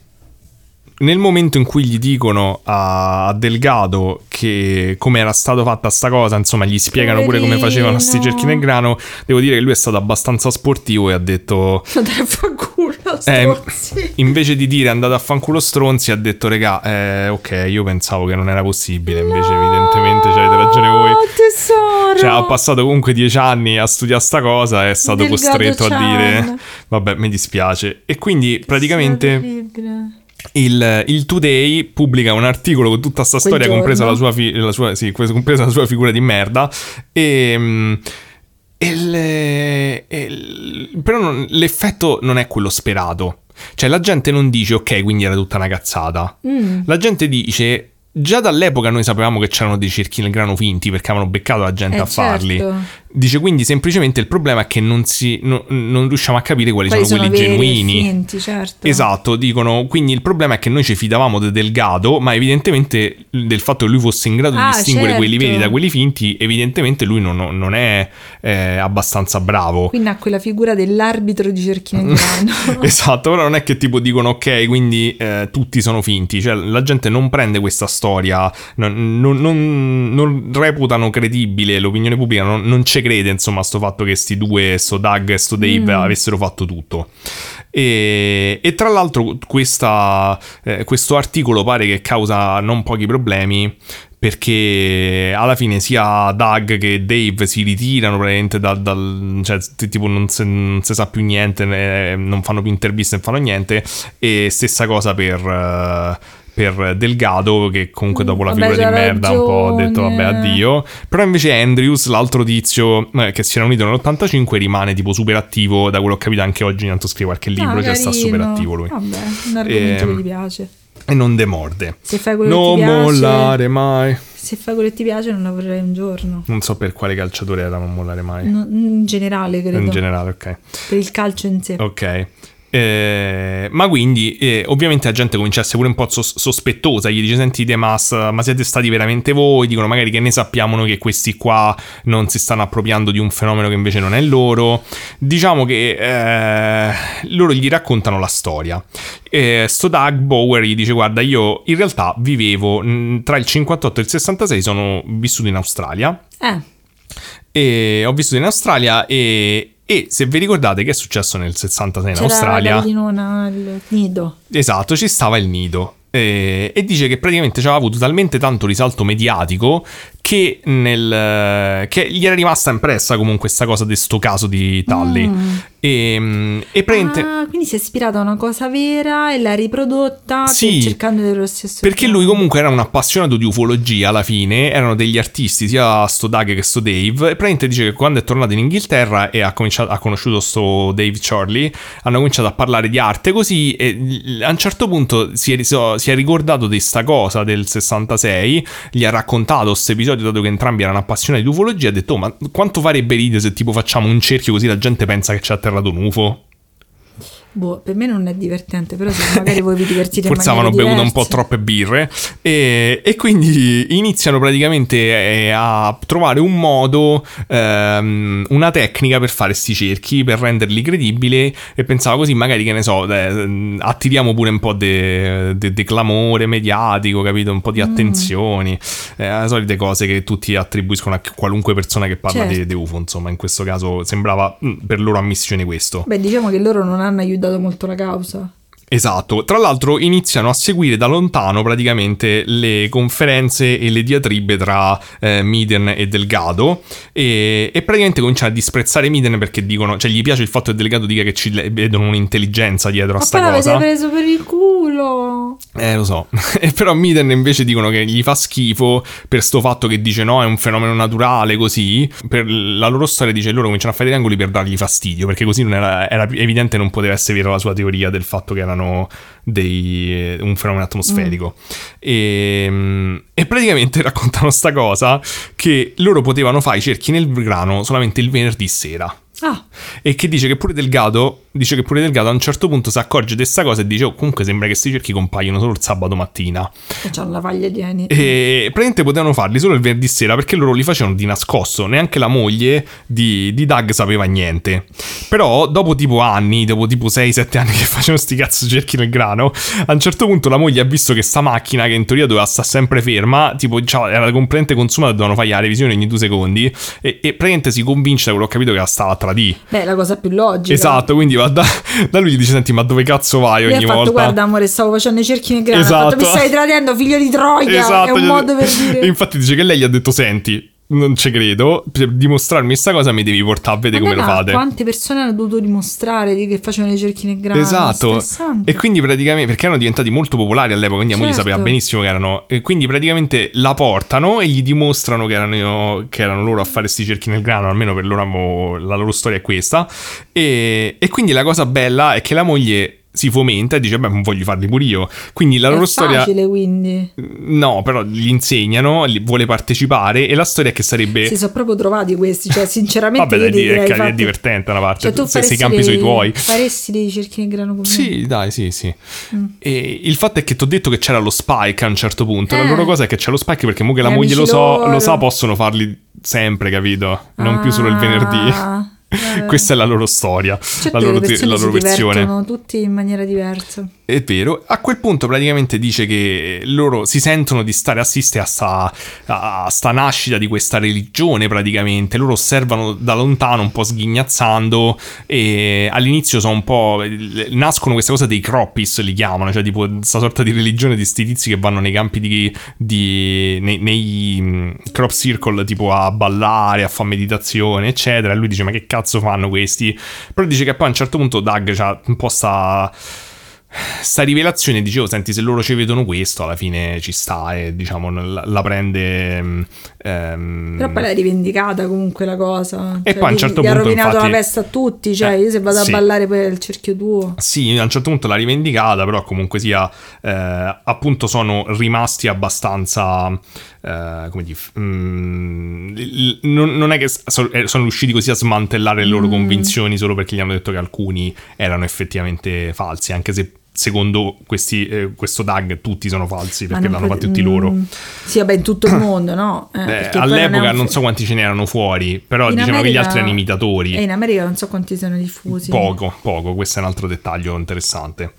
Speaker 1: nel momento in cui gli dicono a a Delgado che come era stata fatta sta cosa, insomma, gli spiegano pure come facevano sti
Speaker 2: Poverino.
Speaker 1: cerchi nel grano, devo dire che lui è stato abbastanza sportivo e ha detto
Speaker 2: andare a fa culo,
Speaker 1: eh,
Speaker 2: stronzi.
Speaker 1: invece di dire andate a fanculo stronzi, ha detto regà, eh, ok, io pensavo che non era possibile, invece evidentemente c'avete ragione voi.
Speaker 2: Tesoro.
Speaker 1: Cioè, ha passato comunque dieci anni a studiare sta cosa e è stato
Speaker 2: Delgado
Speaker 1: costretto a
Speaker 2: Chan.
Speaker 1: dire vabbè, mi dispiace. E quindi praticamente
Speaker 2: Terribile.
Speaker 1: Il, il Today pubblica un articolo con tutta sta
Speaker 2: Quel
Speaker 1: storia, compresa la, sua fi- la sua- sì, compresa la sua figura di merda. E. mm, e il- e però non- l'effetto non è quello sperato. Cioè, la gente non dice ok, quindi era tutta una cazzata.
Speaker 2: Mm.
Speaker 1: La gente dice già dall'epoca noi sapevamo che c'erano dei cerchi nel grano finti perché avevano beccato la gente
Speaker 2: Eh,
Speaker 1: a farli.
Speaker 2: certo.
Speaker 1: Dice quindi semplicemente il problema è che non, si, no- non riusciamo a capire quali,
Speaker 2: Quali
Speaker 1: sono,
Speaker 2: sono
Speaker 1: quelli
Speaker 2: veri
Speaker 1: genuini.
Speaker 2: finti, certo.
Speaker 1: Esatto, dicono quindi il problema è che noi ci fidavamo de Delgado, ma evidentemente del fatto che lui fosse in grado
Speaker 2: Ah,
Speaker 1: di distinguere quelli
Speaker 2: certo.
Speaker 1: veri da quelli finti, evidentemente lui non, non è eh, abbastanza bravo.
Speaker 2: Quindi ha quella figura dell'arbitro di cerchi nel grano.
Speaker 1: Esatto, però non è che tipo dicono ok, quindi eh, tutti sono finti, cioè la gente non prende questa storia, non, non- non- non reputano credibile, l'opinione pubblica non, non ci crede insomma a sto fatto che sti due, sto Doug e sto Dave
Speaker 2: Mm.
Speaker 1: avessero fatto tutto. E, e tra l'altro questa, eh, questo articolo pare che causa non pochi problemi perché alla fine sia Doug che Dave si ritirano praticamente dal, dal- cioè tipo non si, sa più niente, né- non fanno più interviste, non fanno niente e stessa cosa per... per Delgado che comunque dopo la
Speaker 2: Mm, Vabbè,
Speaker 1: figura di merda un po' ha detto
Speaker 2: ragione.
Speaker 1: vabbè addio però invece Andrews l'altro tizio eh, che si era unito nell'85 rimane tipo super attivo da quello che ho capito anche oggi intanto scrive qualche libro
Speaker 2: Ah,
Speaker 1: cioè sta super attivo lui
Speaker 2: Vabbè, un argomento
Speaker 1: Ehm,
Speaker 2: che ti piace.
Speaker 1: e non demorde
Speaker 2: Se fai quello
Speaker 1: non
Speaker 2: che ti piace,
Speaker 1: mollare mai
Speaker 2: se fai quello che ti piace non lavorerai un giorno.
Speaker 1: Non so per quale calciatore era non mollare mai.
Speaker 2: No- in generale, credo.
Speaker 1: In generale, ok.
Speaker 2: per il calcio in sé.
Speaker 1: Ok. Eh, ma quindi eh, ovviamente la gente comincia a essere pure un po' sos- sospettosa gli dice sentite ma, ma siete stati veramente voi? Dicono magari che ne sappiamo noi che questi qua non si stanno appropriando di un fenomeno che invece non è loro. Diciamo che eh, loro gli raccontano la storia. Eh, sto Doug Bower gli dice guarda io in realtà vivevo mh, tra il 58 e il 66 sono vissuto in Australia.
Speaker 2: Eh,
Speaker 1: e ho vissuto in Australia e, e se vi ricordate che è successo nel 66 in
Speaker 2: c'era la
Speaker 1: Australia,
Speaker 2: gallinona al nido.
Speaker 1: esatto, ci stava il nido. E, e dice che praticamente ci aveva avuto talmente tanto risalto mediatico che, nel, che gli era rimasta impressa comunque questa cosa di sto caso di Tully.
Speaker 2: Mm.
Speaker 1: E, e praticamente...
Speaker 2: Ah, quindi si è ispirata a una cosa vera e l'ha riprodotta
Speaker 1: Sì,
Speaker 2: cercando dello stesso
Speaker 1: Perché lui comunque era un appassionato di ufologia alla fine, erano degli artisti, sia sto Doug che sto Dave, e praticamente dice che quando è tornato in Inghilterra e ha, cominciato, ha conosciuto sto Dave Charlie, hanno cominciato a parlare di arte così e a un certo punto si è, si è ricordato di sta cosa del 66, gli ha raccontato questo episodio dato che entrambi erano appassionati di ufologia, ha detto "Oh, ma quanto farebbe ridere se tipo facciamo un cerchio così la gente pensa che c'è atterrato un UFO?
Speaker 2: Boh, per me non è divertente, però se magari voi vi divertite
Speaker 1: Forse avevano bevuto un po' troppe birre e, e quindi iniziano praticamente eh, a trovare un modo, ehm, una tecnica per fare sti cerchi, per renderli credibili e pensavo così magari che ne so, eh, attiriamo pure un po' di clamore mediatico, capito? Un po'
Speaker 2: Mm.
Speaker 1: di attenzioni, eh, le solite cose che tutti attribuiscono a qualunque persona che parla di,
Speaker 2: Certo.
Speaker 1: di UFO, insomma in questo caso sembrava mm, per loro ammissione questo.
Speaker 2: Beh, diciamo che loro non hanno aiutato molto la causa.
Speaker 1: Esatto, tra l'altro iniziano a seguire da lontano praticamente le conferenze e le diatribe tra eh, Miden e Delgado e, e praticamente cominciano a disprezzare Miden perché dicono, cioè gli piace il fatto che Delgado dica che ci vedono un'intelligenza dietro a
Speaker 2: Ma
Speaker 1: sta
Speaker 2: poi l'avete
Speaker 1: cosa.
Speaker 2: preso per il culo.
Speaker 1: Eh, lo so. e però Miden invece dicono che gli fa schifo per sto fatto che dice no, è un fenomeno naturale, così. Per la loro storia dice loro cominciano a fare i triangoli per dargli fastidio, perché così non era, era evidente non poteva essere vera la sua teoria del fatto che erano dei, un fenomeno atmosferico. E, mm, e praticamente raccontano sta cosa che loro potevano fare i cerchi nel grano solamente il venerdì sera.
Speaker 2: Ah,
Speaker 1: E che dice che pure Delgado dice che pure Delgado a un certo punto si accorge di questa cosa e dice oh, comunque sembra che questi cerchi compaiono solo il sabato mattina.
Speaker 2: E c'hanno la vaglia di Eni.
Speaker 1: e praticamente potevano farli solo il venerdì sera perché loro li facevano di nascosto neanche la moglie di, di Doug sapeva niente. Però dopo tipo anni dopo tipo 6-7 anni che facevano sti cazzo cerchi nel grano a un certo punto la moglie ha visto che sta macchina che in teoria doveva stare sempre ferma tipo cioè, era completamente consumata dovevano fare la revisione ogni due secondi e, e praticamente si convince da quello che ho capito che la stava a tradire
Speaker 2: Beh, la cosa più logica.
Speaker 1: Esatto, quindi va da, da lui gli dice: Senti, ma dove cazzo vai ogni
Speaker 2: fatto,
Speaker 1: volta?
Speaker 2: guarda amore, stavo facendo i cerchi nel grano.
Speaker 1: Esatto.
Speaker 2: fatto, mi stai tradendo, figlio di Troia. è un
Speaker 1: ha
Speaker 2: modo per
Speaker 1: detto-
Speaker 2: dire...
Speaker 1: Infatti dice che lei gli ha detto: Senti, non ci credo. Per dimostrarmi questa cosa mi devi portare a vedere come lo fate.
Speaker 2: Quante persone hanno dovuto dimostrare di che facevano i cerchi nel grano?
Speaker 1: Esatto, e quindi praticamente perché erano diventati molto popolari all'epoca, quindi la moglie
Speaker 2: Certo.
Speaker 1: sapeva benissimo che erano. E quindi praticamente la portano e gli dimostrano che erano, che erano loro a fare questi cerchi nel grano, almeno per loro la loro storia è questa. E, e quindi la cosa bella è che la moglie si fomenta e dice, beh, voglio farli pure io. Quindi la loro
Speaker 2: È
Speaker 1: storia...
Speaker 2: facile quindi.
Speaker 1: No, però gli insegnano, vuole partecipare e la storia è che sarebbe...
Speaker 2: Si sono proprio trovati questi, cioè sinceramente
Speaker 1: Vabbè, dai, è,
Speaker 2: direi
Speaker 1: è divertente una parte,
Speaker 2: Cioè, tu
Speaker 1: se, se i
Speaker 2: faresti
Speaker 1: campi
Speaker 2: dei-
Speaker 1: i tuoi.
Speaker 2: Faresti dei cerchi nel grano con me?
Speaker 1: Sì, dai, sì, sì.
Speaker 2: Mm.
Speaker 1: E il fatto è che ti ho detto che c'era lo Spike a un certo punto. La
Speaker 2: Eh.
Speaker 1: loro cosa è che c'è lo Spike perché mo che la
Speaker 2: Gli
Speaker 1: moglie lo, so,
Speaker 2: loro.
Speaker 1: lo sa, possono farli sempre, capito? Non più solo il venerdì.
Speaker 2: Eh.
Speaker 1: Questa è la loro storia,
Speaker 2: Certo
Speaker 1: la loro,
Speaker 2: persone
Speaker 1: la loro
Speaker 2: si
Speaker 1: versione.
Speaker 2: tutti in maniera diversa.
Speaker 1: È vero. A quel punto praticamente dice che loro si sentono di stare assiste a sta, a sta nascita di questa religione praticamente. Loro osservano da lontano un po' sghignazzando e all'inizio sono un po'... nascono queste cose dei croppis li chiamano, cioè tipo questa sorta di religione di sti tizi che vanno nei campi di... di nei, nei mm, crop circle tipo a ballare, a fare meditazione eccetera. E lui dice ma che cazzo fanno questi? Però dice che poi a un certo punto Doug c'ha un po' sta sta rivelazione dicevo senti se loro ci vedono questo alla fine ci sta e diciamo la, la prende mm, ehm,
Speaker 2: Però poi l'hai rivendicata comunque la cosa.
Speaker 1: E
Speaker 2: Cioè,
Speaker 1: poi a un
Speaker 2: gli-
Speaker 1: certo
Speaker 2: gli ha
Speaker 1: punto,
Speaker 2: rovinato
Speaker 1: infatti-
Speaker 2: la festa a tutti. Cioè,
Speaker 1: Eh,
Speaker 2: io se vado a
Speaker 1: sì.
Speaker 2: ballare poi è il cerchio tuo.
Speaker 1: Sì, a un certo punto l'ha rivendicata, però comunque sia, eh, appunto sono rimasti abbastanza, eh, come dire, mm, non, non è che so- eh, sono riusciti così a smantellare le loro
Speaker 2: Mm.
Speaker 1: convinzioni solo perché gli hanno detto che alcuni erano effettivamente falsi, anche se secondo questi, eh, questo tag tutti sono falsi perché
Speaker 2: non
Speaker 1: l'hanno fatti tutti loro.
Speaker 2: mm, Sì, vabbè, in tutto il mondo, no? Eh,
Speaker 1: Eh, all'epoca
Speaker 2: è un
Speaker 1: non so quanti ce n'erano fuori, però
Speaker 2: in
Speaker 1: dicevano che gli
Speaker 2: America-
Speaker 1: altri erano imitatori.
Speaker 2: E in America non so quanti siano diffusi.
Speaker 1: Poco, poco, questo è un altro dettaglio interessante.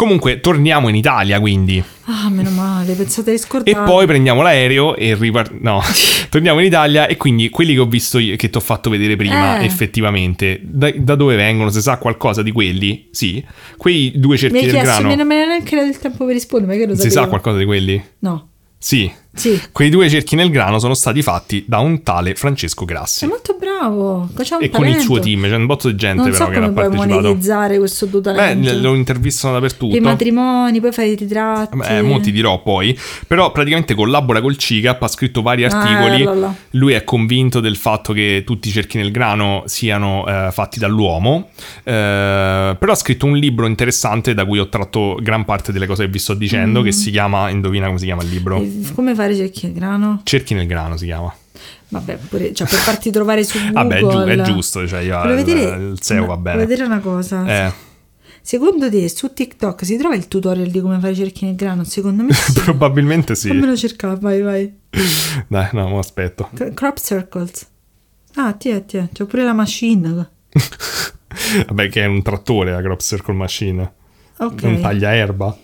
Speaker 1: Comunque, torniamo in Italia quindi.
Speaker 2: Ah, meno male, pensate di
Speaker 1: E
Speaker 2: scordare.
Speaker 1: poi prendiamo l'aereo e ripar- No, torniamo in Italia e quindi quelli che ho visto io, che ti ho fatto vedere prima,
Speaker 2: Eh.
Speaker 1: effettivamente, da, da dove vengono? Se sa qualcosa di quelli? Sì. Quei due
Speaker 2: Mi
Speaker 1: cerchi del
Speaker 2: chiesto,
Speaker 1: grano.
Speaker 2: non me ne ha neanche dato il tempo per rispondere, ma che lo
Speaker 1: Si
Speaker 2: sapevo.
Speaker 1: sa qualcosa di quelli?
Speaker 2: No,
Speaker 1: Sì.
Speaker 2: Sì.
Speaker 1: Quei due cerchi nel grano sono stati fatti da un tale Francesco Grassi.
Speaker 2: Sei molto bravo.
Speaker 1: E con il
Speaker 2: talento.
Speaker 1: suo team, c'è un botto di gente
Speaker 2: Non
Speaker 1: però
Speaker 2: so
Speaker 1: che era
Speaker 2: come puoi
Speaker 1: partecipato.
Speaker 2: monetizzare questo tuo
Speaker 1: Beh,
Speaker 2: talento.
Speaker 1: lo intervistano dappertutto.
Speaker 2: I matrimoni, poi fai i ritratti.
Speaker 1: Eh, mo ti dirò poi. Però praticamente collabora col CICAP, ha scritto vari
Speaker 2: Ah,
Speaker 1: articoli.
Speaker 2: là, là.
Speaker 1: Lui è convinto del fatto che tutti i cerchi nel grano siano eh, fatti dall'uomo. Eh, però ha scritto un libro interessante da cui ho tratto gran parte delle cose che vi sto dicendo.
Speaker 2: Mm.
Speaker 1: Che si chiama, indovina come si chiama il libro?
Speaker 2: Come fare cerchi al grano?
Speaker 1: Cerchi nel grano si chiama.
Speaker 2: Vabbè, pure, cioè per farti trovare su Google.
Speaker 1: Vabbè, è, giu- è giusto. Cioè, io,
Speaker 2: Volevo vedere,
Speaker 1: il SEO va bene.
Speaker 2: volevo vedere una cosa.
Speaker 1: Eh,
Speaker 2: Secondo te su TikTok si trova il tutorial di come fare cerchi nel grano? Secondo me sì.
Speaker 1: probabilmente sì.
Speaker 2: Fammelo cercare, vai, vai.
Speaker 1: Dai, no, mo aspetto.
Speaker 2: Crop circles. Ah, tiè, tiè, c'ho pure la machine.
Speaker 1: Vabbè, che è un trattore la Crop Circle Machine.
Speaker 2: Ok.
Speaker 1: Un tagliaerba.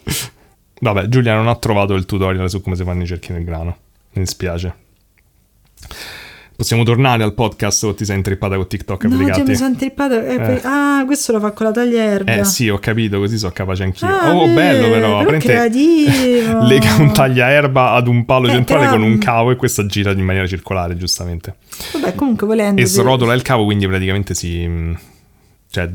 Speaker 1: Vabbè, Giulia non ha trovato il tutorial su come si fanno i cerchi nel grano. Mi dispiace. Possiamo tornare al podcast o ti sei intrippata con TikTok
Speaker 2: No,
Speaker 1: applicati?
Speaker 2: mi sono intrippato. eh, poi- Ah, questo lo fa con la taglierba.
Speaker 1: Eh sì, ho capito, così sono capace anch'io.
Speaker 2: Ah,
Speaker 1: oh,
Speaker 2: beh,
Speaker 1: bello però.
Speaker 2: però creativo.
Speaker 1: Lega un tagliaerba ad un palo
Speaker 2: Eh,
Speaker 1: centrale con un cavo e questa gira in maniera circolare, giustamente.
Speaker 2: Vabbè, comunque volendo.
Speaker 1: E srotola il cavo, quindi praticamente si... Cioè,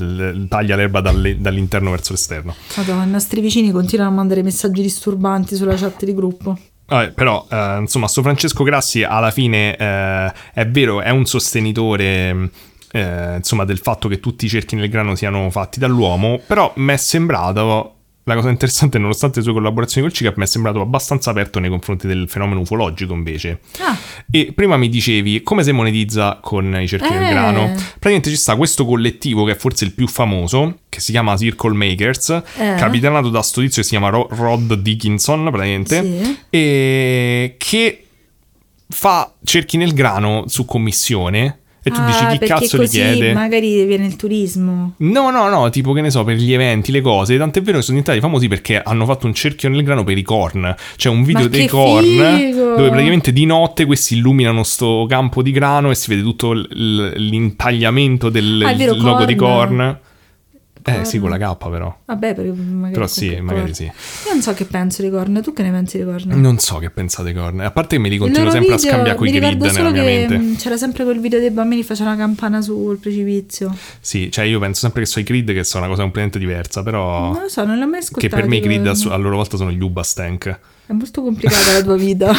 Speaker 1: taglia l'erba dalle- dall'interno verso l'esterno.
Speaker 2: Madonna, i nostri vicini continuano a mandare messaggi disturbanti sulla chat di gruppo.
Speaker 1: Vabbè, però, eh, insomma, sto Francesco Grassi alla fine eh, è vero, è un sostenitore. eh, insomma, del fatto che tutti i cerchi nel grano siano fatti dall'uomo, però mi è sembrato. La cosa interessante, nonostante le sue collaborazioni col CICAP, mi è sembrato abbastanza aperto nei confronti del fenomeno ufologico invece.
Speaker 2: Ah,
Speaker 1: E prima mi dicevi come si monetizza con i cerchi
Speaker 2: Eh.
Speaker 1: grano. Praticamente ci sta questo collettivo che è forse il più famoso, che si chiama Circle Makers,
Speaker 2: Eh.
Speaker 1: capitanato da sto tizio che si chiama Ro- Rod Dickinson, praticamente,
Speaker 2: Sì.
Speaker 1: e che fa cerchi nel grano su commissione. E tu
Speaker 2: Ah,
Speaker 1: dici chi cazzo li chiede?
Speaker 2: magari viene il turismo.
Speaker 1: No, no, no, tipo che ne so, per gli eventi, le cose. Tant'è vero che sono diventati famosi perché hanno fatto un cerchio nel grano per i corn. C'è un video
Speaker 2: Ma
Speaker 1: dei corn
Speaker 2: figo!
Speaker 1: dove praticamente di notte questi illuminano sto campo di grano e si vede tutto l- l- l'intagliamento del
Speaker 2: Ah, vero,
Speaker 1: logo di
Speaker 2: corn.
Speaker 1: Eh sì, con la K però.
Speaker 2: Vabbè, per- magari
Speaker 1: Però sì,
Speaker 2: che
Speaker 1: magari sì.
Speaker 2: Io non so che penso di corna, tu che ne pensi di corna?
Speaker 1: Non so che pensate ai corn. A parte che me li continuo sempre a
Speaker 2: video-
Speaker 1: scambiare con i
Speaker 2: mi
Speaker 1: grid nella mia
Speaker 2: che
Speaker 1: mente.
Speaker 2: c'era sempre quel video dei bambini che facevano la campana sul precipizio.
Speaker 1: Sì, cioè io penso sempre che sono i grid che sono una cosa completamente diversa, però...
Speaker 2: Non lo so, non l'ho mai
Speaker 1: Che
Speaker 2: ascoltato.
Speaker 1: per me i grid a, a loro volta sono gli Uba Stank.
Speaker 2: È molto complicata la tua vita.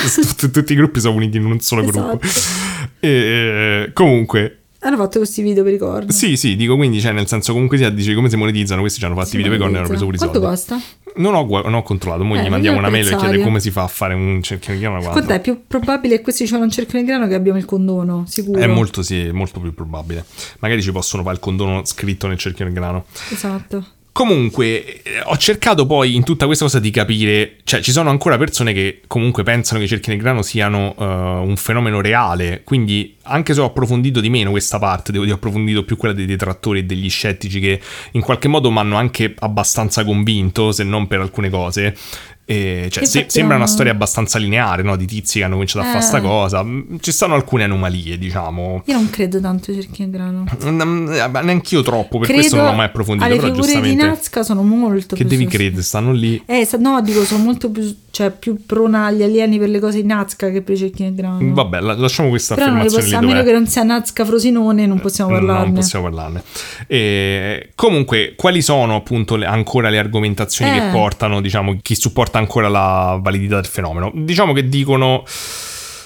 Speaker 1: tutti, i gruppi sono uniti in un solo gruppo.
Speaker 2: Esatto.
Speaker 1: E, comunque,
Speaker 2: Hanno fatto questi video per i corno.
Speaker 1: Sì, sì, dico quindi, cioè, nel senso, comunque sia, dici come si monetizzano, questi ci hanno fatti
Speaker 2: Si
Speaker 1: video per corno e hanno preso pure i
Speaker 2: Quanto
Speaker 1: soldi.
Speaker 2: costa?
Speaker 1: Non ho, non ho controllato, mo
Speaker 2: Eh,
Speaker 1: gli mandiamo una mail e chiede come si fa a fare un cerchio di grano quanto.
Speaker 2: Quanto è più probabile che questi c'hanno un cerchio nel grano che abbiamo il condono, sicuro.
Speaker 1: È molto, sì, molto più probabile. Magari ci possono fare il condono scritto nel cerchio del grano.
Speaker 2: Esatto.
Speaker 1: Comunque, eh, ho cercato poi in tutta questa cosa di capire, cioè ci sono ancora persone che comunque pensano che i cerchi nel grano siano eh, un fenomeno reale, quindi anche se ho approfondito di meno questa parte, devo dire ho approfondito più quella dei detrattori e degli scettici che in qualche modo mi hanno anche abbastanza convinto, se non per alcune cose. E, cioè, se- sembra una storia abbastanza lineare, no? Di tizi che hanno cominciato a fare
Speaker 2: Eh.
Speaker 1: sta cosa. Mm, Ci stanno alcune anomalie, diciamo.
Speaker 2: Io non credo tanto ai cerchi nel grano.
Speaker 1: Mm, eh, Neanch'io troppo, per
Speaker 2: credo
Speaker 1: questo non l'ho mai approfondito. Però
Speaker 2: figure di
Speaker 1: giustamente.
Speaker 2: Nazca sono molto
Speaker 1: Che
Speaker 2: più
Speaker 1: devi
Speaker 2: sost-
Speaker 1: credere, stanno lì.
Speaker 2: Eh, no, dico, sono molto più, cioè, più prona agli alieni per le cose di Nazca che per i cerchi nel grano.
Speaker 1: Vabbè, la- lasciamo questa
Speaker 2: Però
Speaker 1: affermazione
Speaker 2: possiamo, a meno che non sia Nazca Frosinone, non possiamo
Speaker 1: No,
Speaker 2: parlarne.
Speaker 1: Non possiamo parlarne. E, comunque, quali sono appunto le- ancora le argomentazioni
Speaker 2: Eh.
Speaker 1: che portano, diciamo, chi supporta ancora la validità del fenomeno? Diciamo che dicono.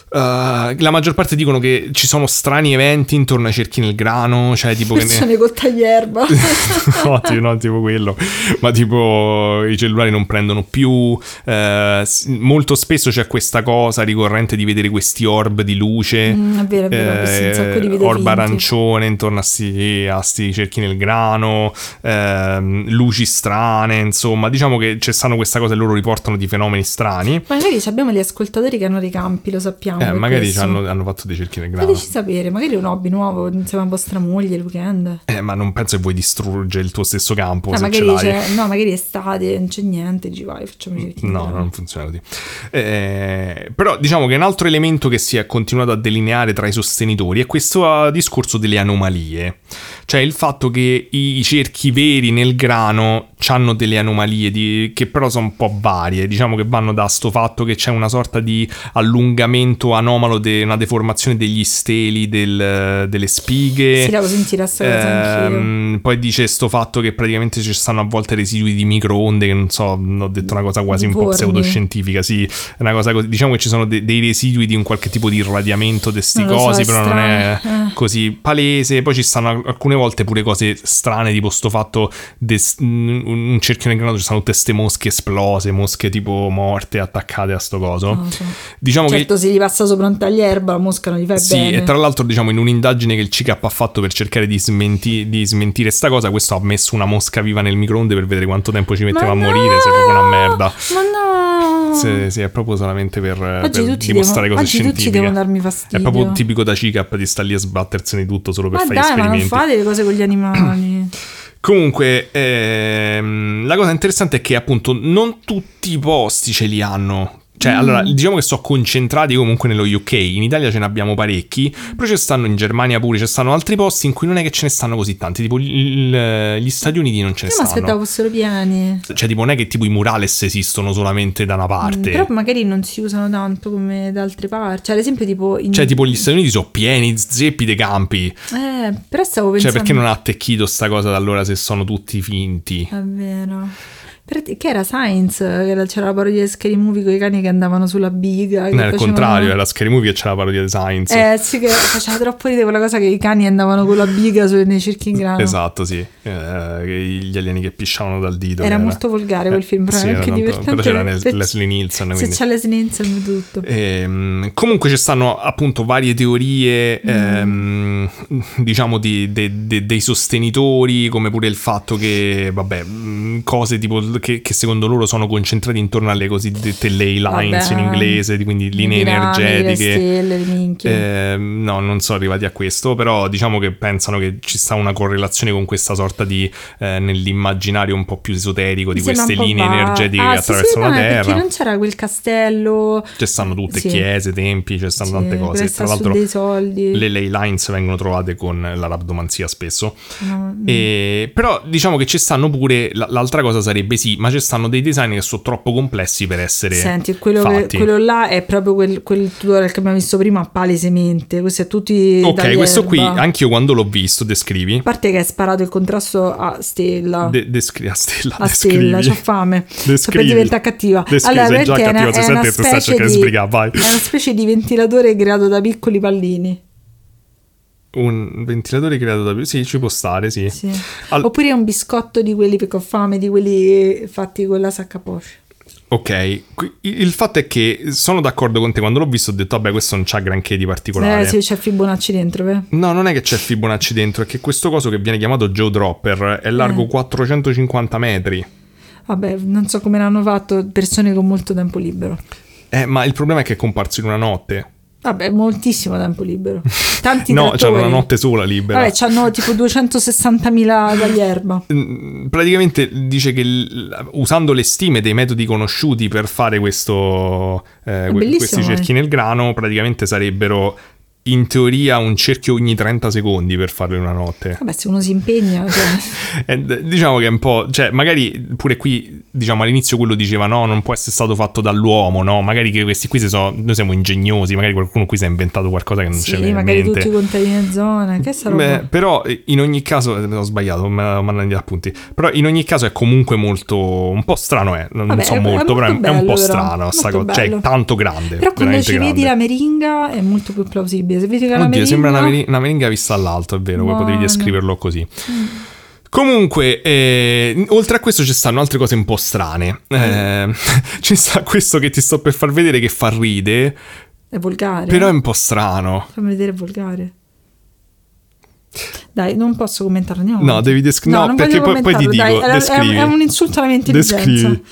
Speaker 1: Eh, la maggior parte dicono che ci sono strani eventi intorno ai cerchi nel grano, cioè tipo che ne-
Speaker 2: Persone col taglierba.
Speaker 1: no, tipo, no, tipo quello, ma tipo i cellulari non prendono più. eh, s- molto spesso c'è questa cosa ricorrente di vedere questi orb di luce.
Speaker 2: Mm, è vero, è vero, video
Speaker 1: orb
Speaker 2: finti.
Speaker 1: arancione intorno a sti, a sti cerchi nel grano, ehm, luci strane, insomma, diciamo che c'è stanno questa cosa e loro riportano di fenomeni strani.
Speaker 2: Magari ci abbiamo gli ascoltatori che hanno dei campi, lo sappiamo.
Speaker 1: Eh,
Speaker 2: per
Speaker 1: magari ci hanno, hanno fatto dei cerchi nel grano.
Speaker 2: Fateci sapere, magari è un hobby nuovo insieme a vostra moglie il weekend.
Speaker 1: Eh, ma non penso che vuoi distruggere il tuo stesso campo
Speaker 2: Ah,
Speaker 1: ce
Speaker 2: magari, no, magari estate, non c'è niente, dici vai, facciamo i cerchi
Speaker 1: No, non funziona così. Eh, però diciamo che un altro elemento che si è continuato a delineare tra i sostenitori è questo eh, discorso delle anomalie. Cioè il fatto che i cerchi veri nel grano hanno delle anomalie di- che però sono un po' varie. Diciamo che vanno da sto fatto che c'è una sorta di allungamento anomalo, de- una deformazione degli steli del- delle spighe.
Speaker 2: Sì, l'avevo sentita sta cosa.
Speaker 1: Ehm, poi dice sto fatto che praticamente ci stanno a volte residui di microonde, che non so, ho detto una cosa quasi un po' pseudoscientifica, sì, una cosa così, diciamo che ci sono de- dei residui di un qualche tipo di irradiamento di sti
Speaker 2: so,
Speaker 1: cosi,
Speaker 2: è
Speaker 1: però non è
Speaker 2: strano, eh.
Speaker 1: così palese, poi ci stanno al- alcune volte pure cose strane, tipo sto fatto des- un cerchio nel grano, ci stanno tutte ste mosche esplose, mosche tipo morte attaccate a sto coso.
Speaker 2: So.
Speaker 1: Diciamo che
Speaker 2: Certo, se gli passa sopra un taglierba, la mosca non gli fa
Speaker 1: sì,
Speaker 2: bene.
Speaker 1: e tra l'altro, diciamo, in un'indagine che il CIC ha fatto per cercare di, smenti- di smentire sta cosa, questo ha messo una mosca viva nel microonde per vedere quanto tempo ci metteva
Speaker 2: Ma
Speaker 1: a morire, se è proprio una merda.
Speaker 2: Ma no!
Speaker 1: Sì, sì, è proprio solamente per,
Speaker 2: Oggi
Speaker 1: per
Speaker 2: tutti
Speaker 1: dimostrare
Speaker 2: devono-
Speaker 1: cose
Speaker 2: oggi tutti
Speaker 1: scientifiche.
Speaker 2: devono darmi fastidio.
Speaker 1: È proprio tipico da CICAP di sta lì a sbattersene di tutto solo per
Speaker 2: Ma
Speaker 1: fare
Speaker 2: dai, ma non
Speaker 1: esperimenti.
Speaker 2: fate cose con gli animali.
Speaker 1: Comunque, ehm, la cosa interessante è che appunto non tutti i posti ce li hanno. Cioè,
Speaker 2: Mm.
Speaker 1: allora, diciamo che sono concentrati comunque nello UK, in Italia ce ne abbiamo parecchi, però ci stanno in Germania pure, ci stanno altri posti in cui non è che ce ne stanno così tanti, tipo il- gli Stati Uniti non ce ne
Speaker 2: Io
Speaker 1: stanno.
Speaker 2: aspettavo fossero pieni.
Speaker 1: Cioè, tipo, non è che tipo i murales esistono solamente da una parte.
Speaker 2: Mm, Però magari non si usano tanto come da altre parti. Cioè, ad esempio, tipo. In...
Speaker 1: Cioè, tipo, gli Stati Uniti sono pieni zeppi dei campi.
Speaker 2: Eh, però stavo
Speaker 1: Cioè,
Speaker 2: pensando.
Speaker 1: perché non ha attecchito sta cosa da allora se sono tutti finti?
Speaker 2: È vero. Che era Science? Era- c'era la parodia di Scary Movie con i cani che andavano sulla biga.
Speaker 1: No, al
Speaker 2: facevano-
Speaker 1: contrario, era Scary Movie e c'è la parodia di Science.
Speaker 2: Eh sì, che faceva troppo ridere quella cosa che i cani andavano con la biga su- nei cerchi in grano.
Speaker 1: Esatto, sì. Eh, gli alieni che pisciavano dal dito.
Speaker 2: Era
Speaker 1: che
Speaker 2: molto volgare quel film, però
Speaker 1: sì,
Speaker 2: era anche
Speaker 1: era
Speaker 2: divertente.
Speaker 1: Però c'era Les-
Speaker 2: Se-
Speaker 1: Leslie Nielsen.
Speaker 2: Se
Speaker 1: Quindi.
Speaker 2: c'è Leslie Nielsen tutto.
Speaker 1: Ehm, comunque ci stanno appunto varie teorie,
Speaker 2: Mm.
Speaker 1: ehm, diciamo, di- de- de- dei sostenitori, come pure il fatto che, vabbè, mh, cose tipo che, che secondo loro sono concentrate intorno alle cosiddette ley lines
Speaker 2: Vabbè,
Speaker 1: in inglese, di- quindi linee energetiche.
Speaker 2: Le stelle.
Speaker 1: Ehm, no, non sono arrivati a questo, però diciamo che pensano che ci sta una correlazione con questa sorta di eh, nell'immaginario un po' più esoterico di queste linee
Speaker 2: va-
Speaker 1: energetiche
Speaker 2: Ah,
Speaker 1: che
Speaker 2: sì, sì,
Speaker 1: attraversano
Speaker 2: no,
Speaker 1: la
Speaker 2: è Perché
Speaker 1: Terra.
Speaker 2: non c'era quel castello.
Speaker 1: Ci stanno tutte
Speaker 2: Sì.
Speaker 1: chiese, tempi, ci stanno
Speaker 2: Sì,
Speaker 1: tante cose. Tra l'altro, le ley lines vengono trovate con la rabdomanzia spesso.
Speaker 2: No,
Speaker 1: E- però diciamo che ci stanno pure. l'altra cosa sarebbe sì, ma ci stanno dei design che sono troppo complessi per essere.
Speaker 2: Senti, quello, che- quello là è proprio quel, quel tutorial che abbiamo visto prima, palesemente. Questo è tutti.
Speaker 1: Ok, questo qui,
Speaker 2: erba.
Speaker 1: anch'io quando l'ho visto, descrivi.
Speaker 2: A parte che hai sparato il contrasto a Stella.
Speaker 1: De- descri- a Stella,
Speaker 2: a Stella, c'ho fame.
Speaker 1: Descrivi.
Speaker 2: per diventare cattiva.
Speaker 1: Descrivi, sei già
Speaker 2: praticamente è una-
Speaker 1: cattiva, si sente che stai
Speaker 2: specie
Speaker 1: cercando di
Speaker 2: di-
Speaker 1: sbrigare, vai.
Speaker 2: È una specie di ventilatore creato da piccoli pallini.
Speaker 1: Un ventilatore creato da più. Sì, ci può stare, sì.
Speaker 2: Sì.
Speaker 1: Al-
Speaker 2: Oppure un biscotto di quelli perché ho fame, di quelli fatti con la sacca Porsche.
Speaker 1: Ok, il fatto è che sono d'accordo con te. Quando l'ho visto ho detto, vabbè, questo non c'ha granché di particolare.
Speaker 2: Eh sì, c'è Fibonacci dentro, beh.
Speaker 1: No, non è che c'è Fibonacci dentro, è che questo coso che viene chiamato Joe Dropper è largo
Speaker 2: Eh.
Speaker 1: 450 metri.
Speaker 2: Vabbè, non so come l'hanno fatto persone con molto tempo libero.
Speaker 1: Eh, ma il problema è che è comparso in una notte.
Speaker 2: Vabbè, moltissimo tempo libero. Tanti
Speaker 1: no,
Speaker 2: trattori.
Speaker 1: una notte sola libera.
Speaker 2: Vabbè, c'hanno tipo 260.000 taglierba.
Speaker 1: Mm, Praticamente dice che l- usando le stime dei metodi conosciuti per fare questo, eh, que- questi
Speaker 2: eh.
Speaker 1: cerchi nel grano, praticamente sarebbero in teoria un cerchio ogni 30 secondi per farlo in una notte.
Speaker 2: Vabbè, se uno si impegna, cioè,
Speaker 1: Eh, diciamo che è un po', cioè magari pure qui, diciamo all'inizio quello diceva no, non può essere stato fatto dall'uomo, no? Magari che questi qui si sono, noi siamo ingegnosi, magari qualcuno qui si è inventato qualcosa che non c'è
Speaker 2: sì, magari
Speaker 1: mente.
Speaker 2: tutti i contadini in zona. Che sarà?
Speaker 1: Beh, però eh, in ogni caso, eh, ho sbagliato, mi mandano gli appunti. Però in ogni caso è comunque molto, un po' strano, eh. non
Speaker 2: Vabbè,
Speaker 1: so
Speaker 2: è- è
Speaker 1: molto, però è,
Speaker 2: molto
Speaker 1: è un po'
Speaker 2: bello, però.
Speaker 1: strano sta cosa, cioè
Speaker 2: bello.
Speaker 1: è tanto grande.
Speaker 2: Però quando ci vedi
Speaker 1: grande.
Speaker 2: la meringa è molto più plausibile. Se vedi che la
Speaker 1: Oddio,
Speaker 2: meringa...
Speaker 1: sembra una, meri- una meringa vista dall'alto, è vero, poi potevi
Speaker 2: Buono. Mm.
Speaker 1: descriverlo così. Comunque, eh, oltre a questo ci stanno altre cose un po' strane. Eh, ci sta questo che ti sto per far vedere che fa ride,
Speaker 2: È volgare.
Speaker 1: però è un po' strano.
Speaker 2: Fammi vedere il volgare. Dai, non posso commentarlo. Andiamo
Speaker 1: No, devi descri- no,
Speaker 2: non
Speaker 1: perché poi- poi ti dico,
Speaker 2: dai, è-. È, è un insulto alla mia intelligenza.
Speaker 1: Descrivi.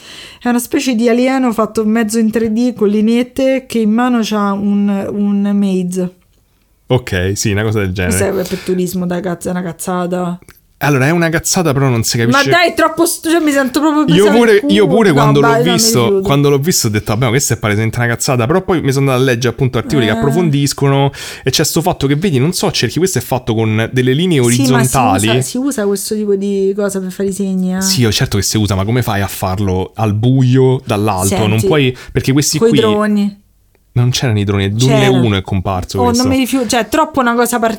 Speaker 2: È una specie di alieno fatto mezzo in 3D con linette che in mano ha un, un maze.
Speaker 1: Ok, sì, una cosa del genere.
Speaker 2: Questo è per turismo, dai, cazzo, è una cazzata.
Speaker 1: Allora, è una cazzata, però non si capisce.
Speaker 2: Ma dai, è troppo. st- Cioè, mi sento proprio.
Speaker 1: Io pure, io pure
Speaker 2: No,
Speaker 1: quando,
Speaker 2: vai,
Speaker 1: l'ho visto, quando l'ho visto ho detto, vabbè, questa è palesemente una cazzata. Però poi mi sono andato a leggere appunto articoli che
Speaker 2: Eh.
Speaker 1: approfondiscono e c'è sto fatto che vedi, non so, cerchi, questo è fatto con delle linee
Speaker 2: Sì, ma
Speaker 1: orizzontali.
Speaker 2: si, usa, si usa questo tipo di cosa per fare i segni. Eh?
Speaker 1: Sì, certo che si usa, ma come fai a farlo al buio dall'alto?
Speaker 2: Senti,
Speaker 1: non puoi, perché questi qui
Speaker 2: droni.
Speaker 1: Non c'erano i droni, nel
Speaker 2: C'era.
Speaker 1: 2001 è comparso
Speaker 2: Oh,
Speaker 1: questo.
Speaker 2: non mi rifiuto. Cioè, è troppo una cosa. Par-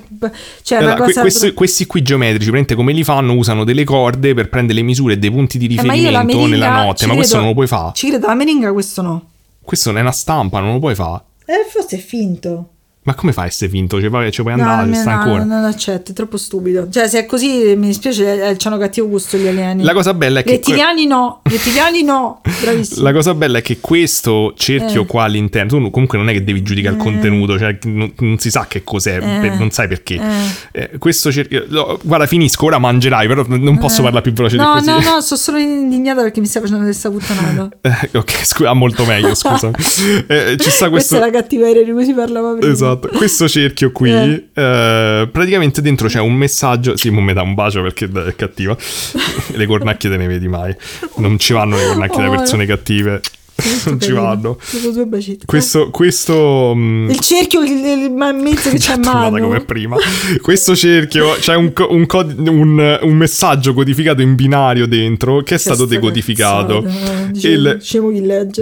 Speaker 2: cioè, una
Speaker 1: Allora, que-
Speaker 2: cosa.
Speaker 1: questi, questi qui geometrici, praticamente come li fanno? Usano delle corde per prendere le misure e dei punti di
Speaker 2: Eh,
Speaker 1: riferimento
Speaker 2: meringa
Speaker 1: nella notte, ma questo non lo puoi fare.
Speaker 2: Ci credo, la meringa questo no.
Speaker 1: Questo non è una stampa, non lo puoi fare.
Speaker 2: Eh, forse è finto.
Speaker 1: Ma come fai a essere finto? Ci puoi, ci puoi
Speaker 2: No,
Speaker 1: andare,
Speaker 2: no,
Speaker 1: sta
Speaker 2: no,
Speaker 1: ancora.
Speaker 2: non accetto, è troppo stupido. Cioè, se è così, mi dispiace, eh, c'hanno cattivo gusto gli alieni.
Speaker 1: La cosa bella è che
Speaker 2: Rettiliani no, rettiliani no. Bravissimo.
Speaker 1: La cosa bella è che questo cerchio
Speaker 2: Eh.
Speaker 1: qua all'interno, tu comunque non è che devi giudicare il
Speaker 2: Eh.
Speaker 1: contenuto, cioè non, non si sa che cos'è,
Speaker 2: Eh.
Speaker 1: per- non sai perché.
Speaker 2: Eh.
Speaker 1: Eh, questo cerchio, no, guarda, finisco, ora mangerai, però non posso parlare più veloce
Speaker 2: No,
Speaker 1: di così.
Speaker 2: no, no, sto solo indignata perché mi stai facendo questa puttanata.
Speaker 1: Ok, scusa, molto meglio, scusa. Ci sta
Speaker 2: Questa
Speaker 1: questo...
Speaker 2: è la cattiveria di cui si parlava prima.
Speaker 1: Esatto, questo cerchio qui,
Speaker 2: Eh.
Speaker 1: eh, praticamente dentro c'è un messaggio. Sì, mi dà un bacio perché è cattiva. le cornacchie te ne vedi mai. Non ci vanno le cornacchie
Speaker 2: Oh,
Speaker 1: persone cattive. Non ci vanno. Questo, questo mm,
Speaker 2: Il cerchio, il, il mezzo che c'è
Speaker 1: Guarda
Speaker 2: mano.
Speaker 1: come prima. Questo cerchio c'è un, co- un, cod- un- un messaggio codificato in binario dentro che è stato decodificato.
Speaker 2: dice,
Speaker 1: Il-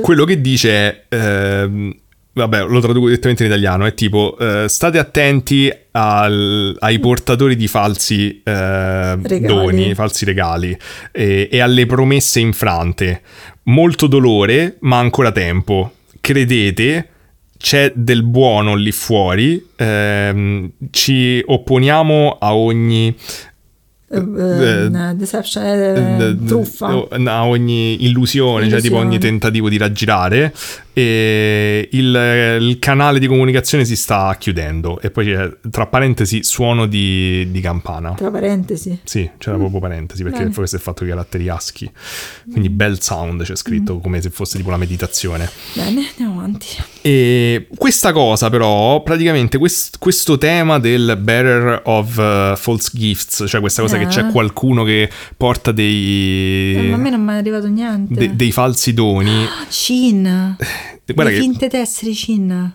Speaker 1: quello che dice è. ehm, vabbè, lo traduco direttamente in italiano. È tipo: eh, state attenti al- ai portatori di falsi eh, doni, falsi regali e, e alle promesse infrante. Molto dolore, ma ancora tempo. Credete. C'è del buono lì fuori, ehm, ci opponiamo a ogni
Speaker 2: Eh, eh,
Speaker 1: eh,
Speaker 2: deception, eh,
Speaker 1: eh,
Speaker 2: truffa.
Speaker 1: a ogni illusione, cioè tipo ogni
Speaker 2: Illusione.
Speaker 1: tentativo di raggirare e il, il canale di comunicazione si sta chiudendo e poi c'è tra parentesi suono di, di campana.
Speaker 2: Tra parentesi.
Speaker 1: Sì, c'era proprio parentesi perché
Speaker 2: Bene.
Speaker 1: questo è fatto che caratteri ASCII. Quindi bell sound c'è
Speaker 2: Mm.
Speaker 1: scritto come se fosse tipo la meditazione.
Speaker 2: Bene, andiamo avanti.
Speaker 1: E questa cosa, però, praticamente quest- questo tema del bearer of uh, false gifts, cioè questa cosa che
Speaker 2: Eh.
Speaker 1: c'è qualcuno che porta dei,
Speaker 2: Eh, ma a me non mi è arrivato niente.
Speaker 1: de- dei falsi doni.
Speaker 2: Cin.
Speaker 1: Guarda
Speaker 2: Le
Speaker 1: che
Speaker 2: finte tessere Cin.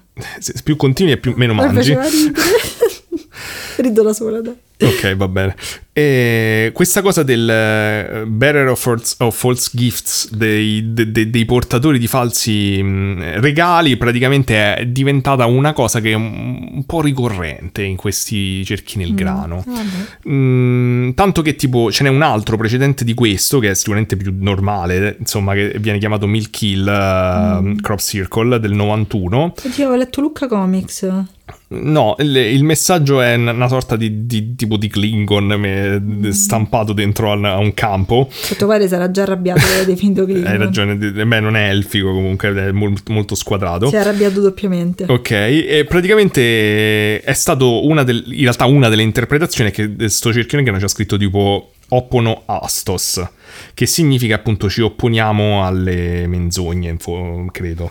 Speaker 1: più continui e più, meno mangi.
Speaker 2: Rido da sola, dai.
Speaker 1: Ok, va bene. E questa cosa del eh, bearer of false, of false gifts, dei, de- de- dei portatori di falsi mh, regali, praticamente è diventata una cosa che è un, po' ricorrente in questi cerchi nel grano.
Speaker 2: Vabbè.
Speaker 1: Mm, tanto che tipo ce n'è un altro precedente di questo che è sicuramente più normale, insomma, che viene chiamato Milk Kill uh, Crop Circle del 91.
Speaker 2: Oddio, avevo letto Lucca Comics.
Speaker 1: No, il, il messaggio è una, una sorta di, di- tipo di Klingon me- stampato dentro a, un campo.
Speaker 2: Tuo padre sarà già arrabbiato che l'hai definito Klingon.
Speaker 1: Hai ragione, beh, non è elfico comunque, è mol- molto squadrato.
Speaker 2: Si è arrabbiato doppiamente.
Speaker 1: Ok, e praticamente è stato una del, in realtà una delle interpretazioni che sto cerchione che c'è scritto tipo oppono astos, che significa appunto ci opponiamo alle menzogne, credo.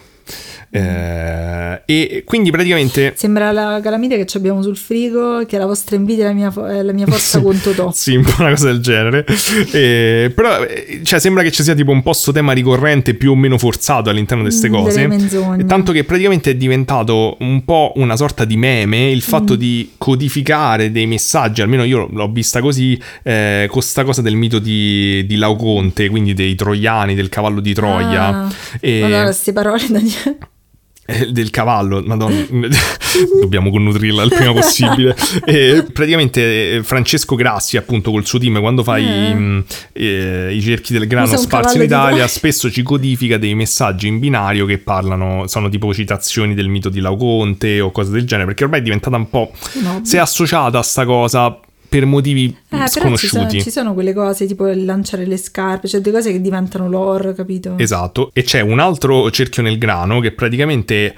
Speaker 1: Eh, e quindi praticamente...
Speaker 2: Sembra la calamita che ci abbiamo sul frigo, che è la vostra invidia e la mia, è la mia forza contro Totò.
Speaker 1: Sì, un po' una cosa del genere. Eh, però eh, cioè, sembra che ci sia tipo un po' sto tema ricorrente più o meno forzato all'interno di queste
Speaker 2: Mm,
Speaker 1: cose. Tanto che praticamente è diventato un po' una sorta di meme il fatto
Speaker 2: Mm.
Speaker 1: di codificare dei messaggi, almeno io l'ho vista così, eh, con sta cosa del mito di, di Lauconte, quindi dei troiani, del cavallo di Troia.
Speaker 2: Ah,
Speaker 1: E-
Speaker 2: Madonna, queste parole da
Speaker 1: eh, del cavallo, madonna, dobbiamo connutrirla il prima possibile. E praticamente eh, Francesco Grassi, appunto, col suo team, quando fa i,
Speaker 2: Eh.
Speaker 1: mh, eh, i cerchi del grano sparsi in
Speaker 2: di
Speaker 1: Italia,
Speaker 2: Troia.
Speaker 1: spesso ci codifica dei messaggi in binario che parlano, sono tipo citazioni del mito di Lauconte o cose del genere, perché ormai è diventata un po'...
Speaker 2: No.
Speaker 1: si è associata a sta cosa per motivi
Speaker 2: Eh, però ci
Speaker 1: sconosciuti.
Speaker 2: sono, ci sono quelle cose tipo lanciare le scarpe, cioè delle cose che diventano lore, capito?
Speaker 1: Esatto, e c'è un altro cerchio nel grano che praticamente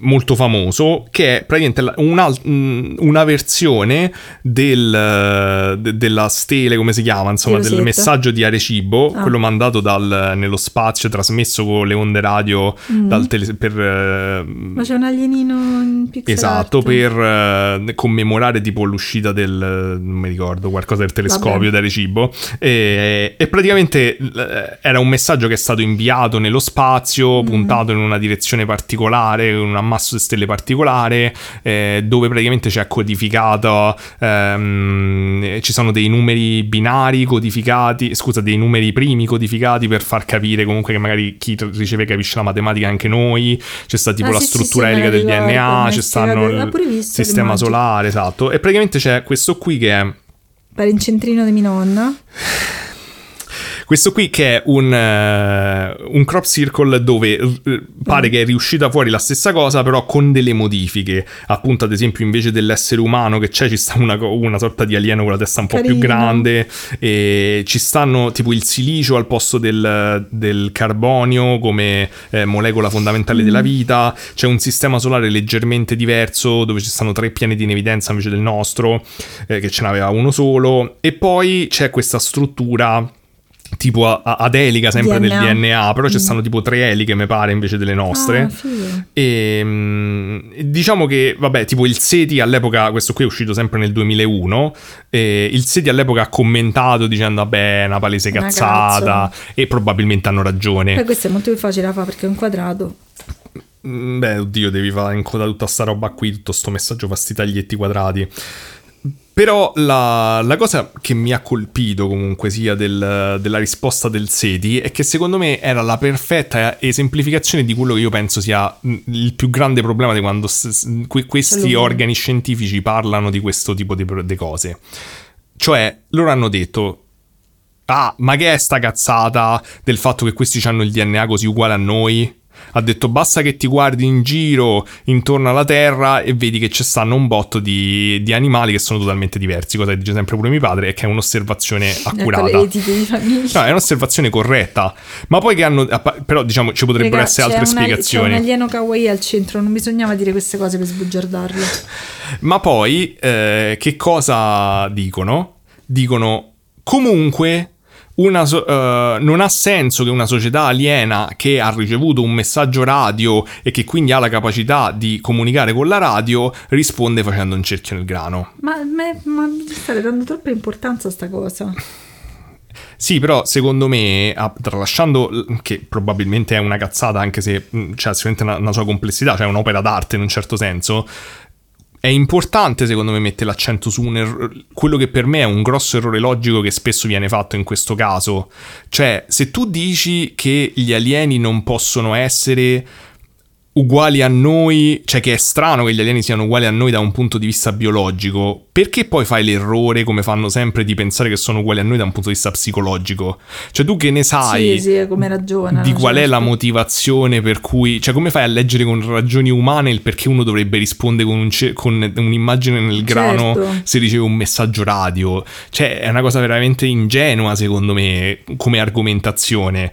Speaker 1: molto famoso, che è praticamente una, mm, una versione del, de- della stele, come si chiama, insomma,
Speaker 2: Di
Speaker 1: del messaggio di Arecibo,
Speaker 2: Ah.
Speaker 1: quello mandato dal- nello spazio, trasmesso con le onde radio dal tele- per... eh,
Speaker 2: Mm. Ma c'è un alienino in pixel
Speaker 1: Esatto,
Speaker 2: art.
Speaker 1: per eh, commemorare tipo l'uscita del, non mi ricordo, qualcosa del telescopio
Speaker 2: Vabbè.
Speaker 1: da Recibo e, e praticamente eh, era un messaggio che è stato inviato nello spazio,
Speaker 2: Mm.
Speaker 1: puntato in una direzione particolare, con un ammasso di stelle particolare, eh, dove praticamente c'è codificato, ehm, ci sono dei numeri binari codificati, scusa, dei numeri primi codificati per far capire comunque che magari chi riceve capisce la matematica anche noi, c'è sta tipo
Speaker 2: Ah,
Speaker 1: la
Speaker 2: sì,
Speaker 1: struttura
Speaker 2: sì,
Speaker 1: elica del DNA, ci stanno il sistema solare, esatto. E praticamente c'è questo qui che è
Speaker 2: Pare in centrino di mia nonna.
Speaker 1: Questo qui che è un, eh, un crop circle dove eh, pare che è riuscita fuori la stessa cosa, però con delle modifiche. Appunto, ad esempio, invece dell'essere umano che c'è, ci sta una, una sorta di alieno con la testa un po' più grande. E ci stanno tipo il silicio al posto del, del carbonio come eh, molecola fondamentale della vita. C'è un sistema solare leggermente diverso dove ci stanno tre pianeti in evidenza invece del nostro, eh, che ce n'aveva uno solo. E poi c'è questa struttura tipo a- ad elica sempre
Speaker 2: DNA.
Speaker 1: del DNA, però ci stanno tipo tre eliche, mi pare, invece delle nostre.
Speaker 2: Ah.
Speaker 1: E mm, diciamo che, vabbè, tipo il SETI all'epoca, questo qui è uscito sempre nel 2001, e il SETI all'epoca ha commentato dicendo, vabbè, è una palese
Speaker 2: Una
Speaker 1: cazzata, e probabilmente hanno ragione.
Speaker 2: Poi questo è molto più facile da fare perché è un quadrato.
Speaker 1: Mm, Beh, oddio, devi fare in coda tutta sta roba qui, tutto sto messaggio fa sti taglietti quadrati. Però la, la cosa che mi ha colpito comunque sia del- della risposta del SETI è che secondo me era la perfetta esemplificazione di quello che io penso sia mm, il più grande problema di quando s- que- questi organi scientifici parlano di questo tipo di, di cose. Cioè, loro hanno detto, Ah, ma che è sta cazzata del fatto che questi hanno il DNA così uguale a noi? Ha detto basta che ti guardi in giro intorno alla Terra e vedi che ci stanno un botto di, di animali che sono totalmente diversi, cosa che dice sempre pure mio padre e che è un'osservazione
Speaker 2: Ecco
Speaker 1: accurata. No, è un'osservazione corretta, ma poi che hanno... Però diciamo ci potrebbero
Speaker 2: Raga,
Speaker 1: essere altre
Speaker 2: una-
Speaker 1: spiegazioni.
Speaker 2: C'è un alieno kawaii al centro, non bisognava dire queste cose per sbugiardarlo.
Speaker 1: Ma poi, eh, che cosa dicono? Dicono, comunque, una eh, non ha senso che una società aliena che ha ricevuto un messaggio radio e che quindi ha la capacità di comunicare con la radio risponde facendo un cerchio nel grano.
Speaker 2: Ma, ma, ma mi state dando troppa importanza a sta cosa.
Speaker 1: Sì, però secondo me, tralasciando che probabilmente è una cazzata, anche se c'è sicuramente una, una sua complessità, cioè un'opera d'arte in un certo senso, è importante secondo me mettere l'accento su erro- quello che per me è un grosso errore logico che spesso viene fatto in questo caso. Cioè, se tu dici che gli alieni non possono essere uguali a noi, cioè che è strano che gli alieni siano uguali a noi da un punto di vista biologico, perché poi fai l'errore, come fanno sempre, di pensare che sono uguali a noi da un punto di vista psicologico? Cioè tu che ne sai
Speaker 2: Sì, sì, come ragiona.
Speaker 1: di qual è
Speaker 2: certo.
Speaker 1: la motivazione per cui, cioè come fai a leggere con ragioni umane il perché uno dovrebbe rispondere con, un ce- con un'immagine nel grano
Speaker 2: Certo.
Speaker 1: se riceve un messaggio radio? Cioè è una cosa veramente ingenua secondo me come argomentazione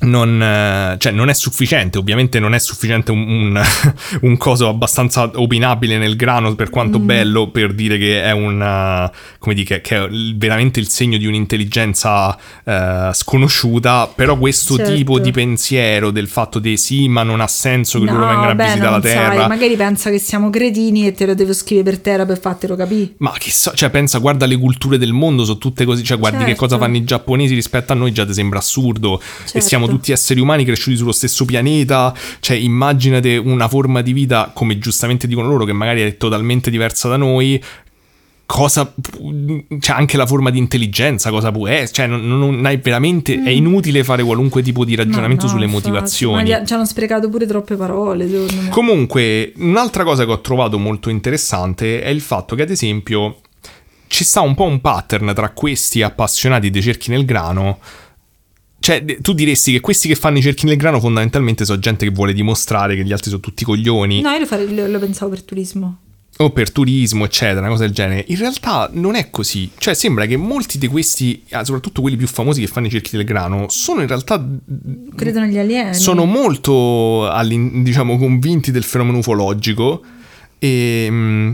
Speaker 1: non, eh, cioè, non è sufficiente, ovviamente non è sufficiente un, un, un coso abbastanza opinabile nel grano per quanto
Speaker 2: Mm.
Speaker 1: bello per dire che è un, come dire, che è veramente il segno di un'intelligenza eh, sconosciuta, però questo
Speaker 2: Certo.
Speaker 1: tipo di pensiero del fatto di sì ma non ha senso che
Speaker 2: No,
Speaker 1: loro vengano a visitare la Terra.
Speaker 2: sai, magari pensa che siamo cretini e te lo devo scrivere per terra per fartelo capire.
Speaker 1: Ma chissà, cioè pensa, guarda le culture del mondo, sono tutte così, cioè guardi che
Speaker 2: Certo.
Speaker 1: cosa fanno i giapponesi rispetto a noi, già ti sembra assurdo. E
Speaker 2: Certo.
Speaker 1: Siamo tutti esseri umani cresciuti sullo stesso pianeta, cioè immaginate una forma di vita, come giustamente dicono loro, che magari è totalmente diversa da noi. Cosa, cioè anche la forma di intelligenza, cosa può essere? Cioè, non, non hai veramente, è inutile fare qualunque tipo di ragionamento
Speaker 2: Mm. No, no,
Speaker 1: sulle motivazioni.
Speaker 2: Ma ci hanno sprecato pure troppe parole.
Speaker 1: Comunque, un'altra cosa che ho trovato molto interessante è il fatto che, ad esempio, ci sta un po' un pattern tra questi appassionati dei cerchi nel grano. Cioè, tu diresti che questi che fanno i cerchi nel grano fondamentalmente sono gente che vuole dimostrare che gli altri sono tutti coglioni
Speaker 2: No, io lo, fare- lo- lo pensavo per turismo.
Speaker 1: o per turismo, eccetera, una cosa del genere. In realtà non è così. Cioè, sembra che molti di questi, ah, soprattutto quelli più famosi che fanno i cerchi del grano, sono in realtà
Speaker 2: Credo negli alieni.
Speaker 1: sono molto diciamo convinti del fenomeno ufologico e mm,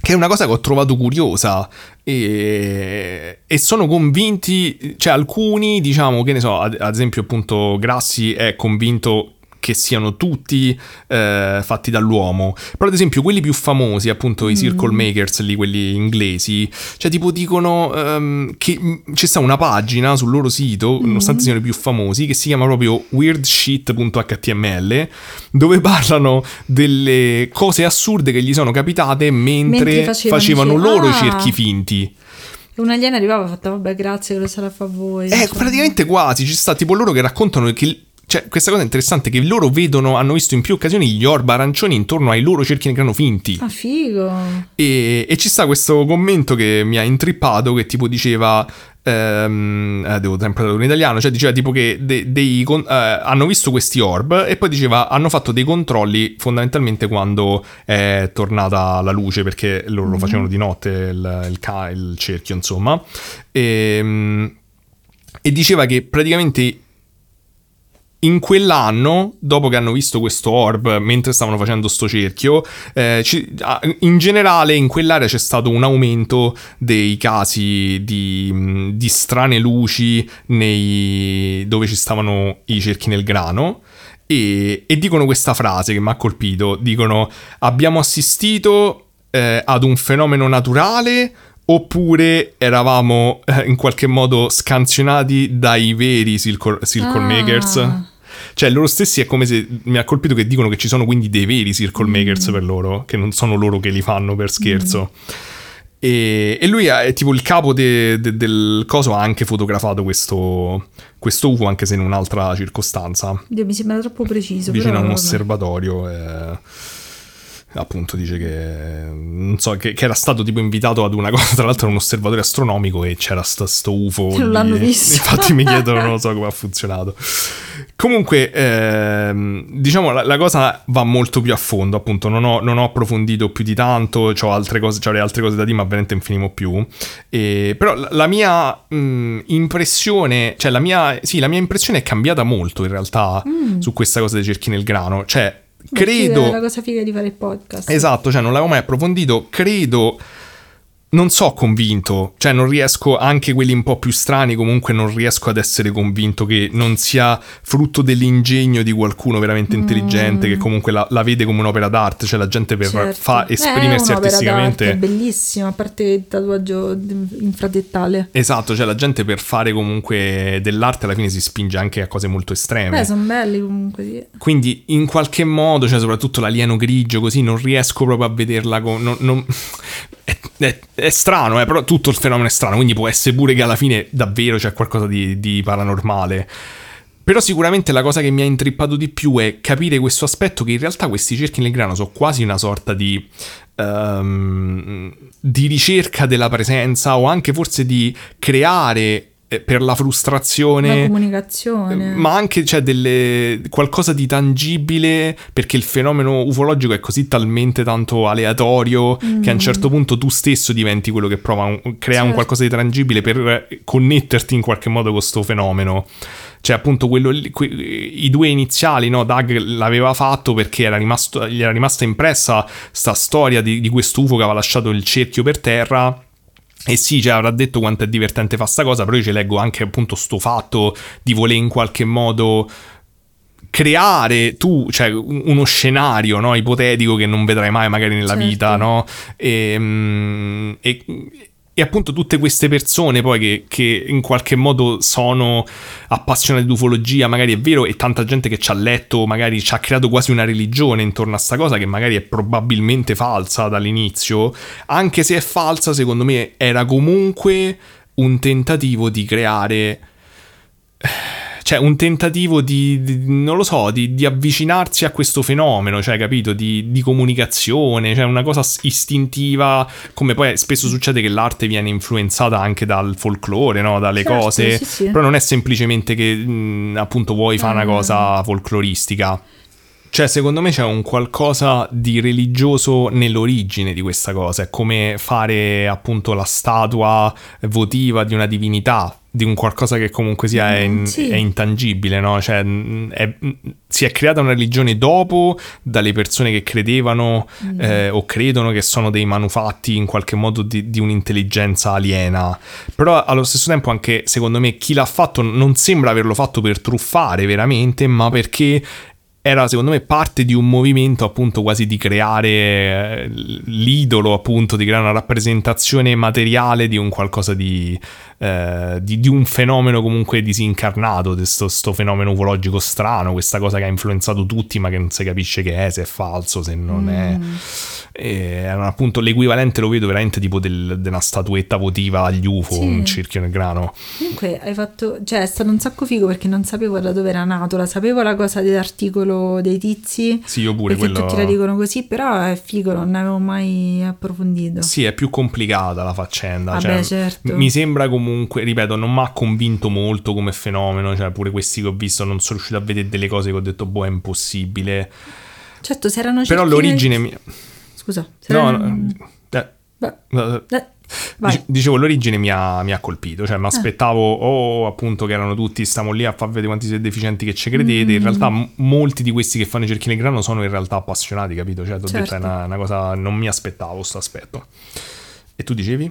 Speaker 1: che è una cosa che ho trovato curiosa. E, e sono convinti cioè alcuni diciamo che ne so ad, esempio appunto Grassi è convinto che siano tutti eh, fatti dall'uomo. Però, ad esempio, quelli più famosi, appunto i circle makers, lì, quelli inglesi, cioè, tipo, dicono ehm, che c'è sta una pagina sul loro sito, nonostante siano i più famosi, che si chiama proprio weirdshit.html, dove parlano delle cose assurde che gli sono capitate mentre,
Speaker 2: Mentre facevano
Speaker 1: facevano
Speaker 2: i
Speaker 1: loro i
Speaker 2: Ah.
Speaker 1: cerchi finti.
Speaker 2: Un alieno arrivava e ha fatto, vabbè, grazie lo sarà a fa voi.
Speaker 1: Eh, praticamente quasi, ci sta tipo loro che raccontano che... Cioè, questa cosa è interessante, che loro vedono, hanno visto in più occasioni gli orb arancioni intorno ai loro cerchi grano finti.
Speaker 2: Ah, figo.
Speaker 1: E, e ci sta questo commento che mi ha intrippato che tipo diceva... ehm, eh, devo sempre tradurre in italiano, cioè diceva tipo che de- dei eh, hanno visto questi orb e poi diceva hanno fatto dei controlli fondamentalmente quando è tornata la luce perché loro lo facevano di notte il, il ca- il cerchio insomma e, e diceva che praticamente in quell'anno, dopo che hanno visto questo orb mentre stavano facendo sto cerchio, eh, ci- in generale in quell'area c'è stato un aumento dei casi di, di strane luci nei- dove ci stavano i cerchi nel grano. E, e dicono questa frase che mi ha colpito: dicono abbiamo assistito eh, ad un fenomeno naturale oppure eravamo eh, in qualche modo scansionati dai veri circle, circle
Speaker 2: Ah.
Speaker 1: makers? Cioè, loro stessi è come se mi ha colpito che dicono che ci sono quindi dei veri circle makers per loro, che non sono loro che li fanno per scherzo. E, e lui è tipo il capo de- de- del coso, ha anche fotografato questo, questo UFO, anche se in un'altra circostanza,
Speaker 2: Dio, mi sembra troppo preciso.
Speaker 1: vicino a un osservatorio. e appunto dice che non so che, che era stato tipo invitato ad una cosa tra l'altro a un osservatorio astronomico e c'era sto, sto UFO
Speaker 2: Non
Speaker 1: lì.
Speaker 2: l'hanno visto.
Speaker 1: infatti mi chiedono non so come ha funzionato comunque ehm, diciamo la, la cosa va molto più a fondo appunto non ho, non ho approfondito più di tanto ho altre cose c'avrei altre cose da dire ma veramente non finimo più E- però la, la mia mh, impressione cioè la mia sì la mia impressione è cambiata molto in realtà su questa cosa dei cerchi nel grano cioè credo
Speaker 2: È la cosa figa di fare il podcast.
Speaker 1: Esatto, cioè non l'avevo mai approfondito. Credo non so convinto, cioè non riesco, anche quelli un po' più strani comunque non riesco ad essere convinto che non sia frutto dell'ingegno di qualcuno veramente intelligente che comunque la, la vede come un'opera d'arte, cioè la gente per
Speaker 2: Certo.
Speaker 1: fa
Speaker 2: Eh,
Speaker 1: esprimersi
Speaker 2: un'opera
Speaker 1: artisticamente...
Speaker 2: d'arte, È bellissimo, a parte il tatuaggio infradettale.
Speaker 1: Esatto, cioè la gente per fare comunque dell'arte alla fine si spinge anche a cose molto estreme.
Speaker 2: Beh, sono belli comunque, sì.
Speaker 1: Quindi in qualche modo, cioè soprattutto l'alieno grigio così, non riesco proprio a vederla con... non- non- È, è- è strano, eh, però tutto il fenomeno è strano, quindi può essere pure che alla fine davvero c'è qualcosa di, di paranormale. Però sicuramente la cosa che mi ha intrippato di più è capire questo aspetto che in realtà questi cerchi nel grano sono quasi una sorta di, ehm, di ricerca della presenza o anche forse di creare eh, per la
Speaker 2: La
Speaker 1: frustrazione
Speaker 2: comunicazione.
Speaker 1: ma anche c'è delle, qualcosa di tangibile perché il fenomeno ufologico è così talmente tanto aleatorio che a un certo punto tu stesso diventi quello che prova un- crea un
Speaker 2: Certo.
Speaker 1: qualcosa di tangibile per connetterti in qualche modo con questo fenomeno. Cioè, appunto, quello que- i due iniziali, no? Doug l'aveva fatto perché era rimasto, gli era rimasta impressa sta storia di, di questo UFO che aveva lasciato il cerchio per terra. E sì, cioè, avrà detto quanto è divertente fa sta cosa, però io ci leggo anche appunto sto fatto di voler in qualche modo creare tu, cioè un- uno scenario no, ipotetico che non vedrai mai magari nella
Speaker 2: Certo.
Speaker 1: vita, no? E, mm, e- e appunto tutte queste persone poi che, che in qualche modo sono appassionate di ufologia, magari è vero, e tanta gente che ci ha letto, magari ci ha creato quasi una religione intorno a sta cosa che magari è probabilmente falsa dall'inizio, anche se è falsa, secondo me era comunque un tentativo di creare cioè un tentativo di, di- non lo so, di, di avvicinarsi a questo fenomeno, cioè capito, di, di comunicazione, cioè una cosa istintiva, come poi spesso succede che l'arte viene influenzata anche dal folklore, no? dalle
Speaker 2: Certo,
Speaker 1: cose,
Speaker 2: sì, sì.
Speaker 1: però non è semplicemente che mh, appunto vuoi fare una cosa folcloristica. Cioè, secondo me c'è un qualcosa di religioso nell'origine di questa cosa. È come fare appunto la statua votiva di una divinità, di un qualcosa che comunque sia è,
Speaker 2: sì.
Speaker 1: è intangibile, no? Cioè, è- si è creata una religione dopo dalle persone che credevano eh, o credono che sono dei manufatti in qualche modo di, di un'intelligenza aliena. Però allo stesso tempo anche, secondo me, chi l'ha fatto non sembra averlo fatto per truffare veramente, ma perché era secondo me parte di un movimento appunto quasi di creare eh, l'idolo appunto di creare una rappresentazione materiale di un qualcosa di, eh, di, di un fenomeno comunque disincarnato questo sto fenomeno ufologico strano questa cosa che ha influenzato tutti ma che non si capisce che è se è falso se non è e era appunto l'equivalente lo vedo veramente tipo del- di una statuetta votiva agli UFO
Speaker 2: Sì.
Speaker 1: un cerchio nel grano
Speaker 2: Comunque hai fatto, cioè è stato un sacco figo perché non sapevo da dove era nato, la sapevo la cosa dell'articolo dei tizi,
Speaker 1: sì io pure quello
Speaker 2: tutti la dicono così, però è figo, non ne avevo mai approfondito.
Speaker 1: Sì, è più complicata la faccenda.
Speaker 2: Vabbè,
Speaker 1: cioè,
Speaker 2: certo.
Speaker 1: Mi sembra comunque, ripeto, non mi ha convinto molto come fenomeno. Cioè, pure questi che ho visto, non sono riuscito a vedere delle cose che ho detto, boh, è impossibile.
Speaker 2: Certo, se erano
Speaker 1: Però l'origine
Speaker 2: nel-
Speaker 1: mi.
Speaker 2: Scusa,
Speaker 1: No, no, eh,
Speaker 2: Beh,
Speaker 1: eh,
Speaker 2: eh, vai.
Speaker 1: dice- Dicevo, l'origine mi ha, mi ha colpito, cioè mi aspettavo o appunto che erano tutti, stiamo lì a far vedere quanti siete deficienti che ci credete, in realtà m- molti di questi che fanno i cerchi nel grano sono in realtà appassionati, capito? Cioè, ti ho detto, è
Speaker 2: Certo.
Speaker 1: una, una cosa, non mi aspettavo questo aspetto. E tu dicevi?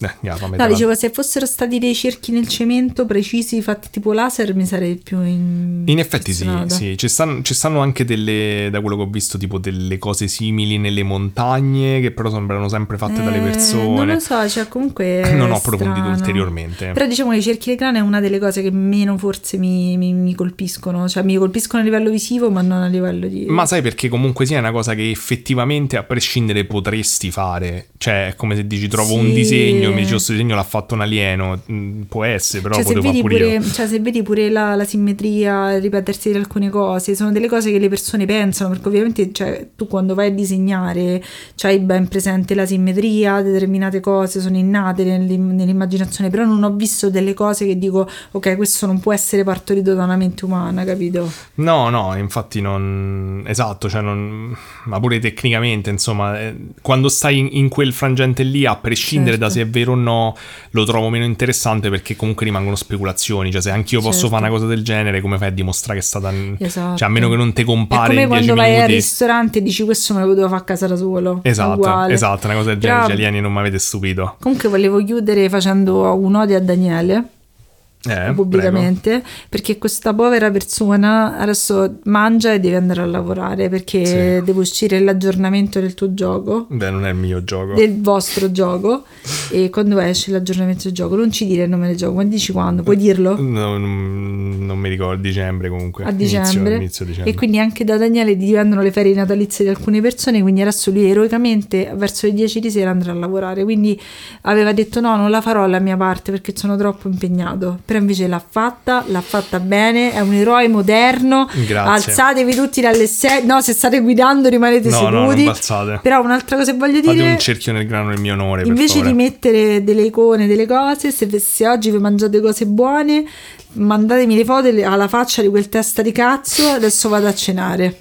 Speaker 1: Eh, yeah,
Speaker 2: No, dicevo, se fossero stati dei cerchi nel cemento precisi, fatti tipo laser, mi sarei più in...
Speaker 1: In effetti sì, sì. Ci, stanno, ci stanno anche delle, da quello che ho visto, tipo delle cose simili nelle montagne, che però sembrano sempre fatte dalle
Speaker 2: Eh,
Speaker 1: persone.
Speaker 2: Non lo so, cioè comunque...
Speaker 1: Non ho approfondito
Speaker 2: strano.
Speaker 1: ulteriormente.
Speaker 2: Però diciamo che i cerchi di crane è una delle cose che meno forse mi, mi- mi colpiscono. Cioè mi colpiscono a livello visivo, ma non a livello di...
Speaker 1: Ma sai perché comunque sia è una cosa che effettivamente a prescindere potresti fare. Cioè, è come se dici trovo un
Speaker 2: Sì.
Speaker 1: Disegno, mi dici questo disegno l'ha fatto un alieno. Mm, Può essere, però
Speaker 2: Cioè
Speaker 1: potevo pure io.
Speaker 2: pure, cioè, se vedi pure la, la simmetria, il ripetersi di alcune cose, sono delle cose che le persone pensano, perché ovviamente cioè, tu quando vai a disegnare hai ben presente la simmetria, determinate cose sono innate nell'im- nell'immaginazione, però non ho visto delle cose che dico, ok, questo non può essere partorito da una mente umana, capito?
Speaker 1: No, no, infatti non... Esatto, cioè non... Ma pure tecnicamente, insomma, eh, quando stai in, in quel frangente lì, a prescindere da
Speaker 2: Certo.
Speaker 1: se è vero o no, lo trovo meno interessante perché comunque rimangono speculazioni. Cioè, se anch'io posso
Speaker 2: Certo.
Speaker 1: fare una cosa del genere, come fai a dimostrare che è stata.
Speaker 2: Esatto.
Speaker 1: Cioè, a meno che non te
Speaker 2: È
Speaker 1: compare
Speaker 2: come
Speaker 1: in 10
Speaker 2: quando vai al
Speaker 1: minuti.
Speaker 2: ristorante e dici questo me lo potevo fare a casa da solo. È
Speaker 1: Esatto, esatto, una cosa del genere.
Speaker 2: Però-
Speaker 1: Gli alieni non mi avete stupito.
Speaker 2: Comunque volevo chiudere facendo un'ode a Daniele.
Speaker 1: Eh,
Speaker 2: pubblicamente perché questa povera persona adesso mangia e deve andare a lavorare perché
Speaker 1: Sì.
Speaker 2: deve uscire l'aggiornamento del tuo gioco
Speaker 1: prego. Beh, non è il mio gioco.
Speaker 2: del vostro gioco e quando esce l'aggiornamento del gioco non ci dire il nome del gioco ma dici quando puoi dirlo
Speaker 1: No, non, non mi ricordo, dicembre comunque.
Speaker 2: a
Speaker 1: Inizio-
Speaker 2: dicembre
Speaker 1: inizio dicembre.
Speaker 2: e quindi anche da Daniele dipendono le ferie natalizie di alcune persone quindi adesso lui eroicamente verso le 10 di sera andrà a lavorare quindi aveva detto no non la farò la mia parte perché sono troppo impegnato però invece l'ha fatta l'ha fatta bene è un eroe moderno
Speaker 1: Grazie.
Speaker 2: alzatevi tutti dalle 6 no se state guidando rimanete
Speaker 1: No, no, non
Speaker 2: seduti
Speaker 1: balzate.
Speaker 2: però un'altra cosa che voglio
Speaker 1: Fate
Speaker 2: dire
Speaker 1: un cerchio nel grano nel mio onore,
Speaker 2: Invece di mettere delle icone, delle cose, se, se oggi vi mangiate cose buone, mandatemi le foto alla faccia di quel testa di cazzo. Adesso vado a cenare.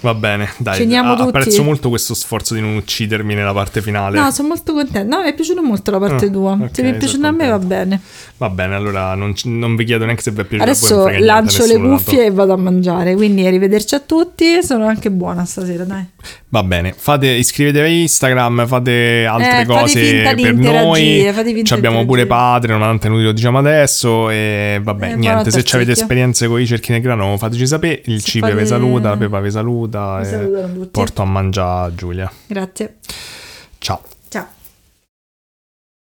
Speaker 1: Va bene, dai.
Speaker 2: Ceniamo
Speaker 1: a-
Speaker 2: tutti.
Speaker 1: Apprezzo molto questo sforzo di non uccidermi nella parte finale.
Speaker 2: No, sono molto contenta. No, mi è piaciuta molto la parte
Speaker 1: Ah,
Speaker 2: tua.
Speaker 1: ok,
Speaker 2: Se mi è piaciuta a me va bene.
Speaker 1: Va bene, allora non, non vi chiedo neanche se vi è piaciuto.
Speaker 2: Adesso lancio le cuffie e vado a mangiare. Quindi arrivederci a tutti. Sono anche buona stasera, dai.
Speaker 1: Va bene, fate, iscrivetevi a Instagram, fate altre
Speaker 2: Eh, fate
Speaker 1: cose
Speaker 2: di
Speaker 1: per noi.
Speaker 2: fate
Speaker 1: abbiamo pure. Patreon, tanto è inutile lo diciamo adesso. E vabbè,
Speaker 2: Eh,
Speaker 1: niente, se avete esperienze con i cerchi nel grano, fateci sapere. Il
Speaker 2: Se
Speaker 1: Cipe vi
Speaker 2: fate-
Speaker 1: saluta, la Pepa vi saluta.
Speaker 2: Vi
Speaker 1: e porto a mangiare Giulia.
Speaker 2: Grazie. Ciao.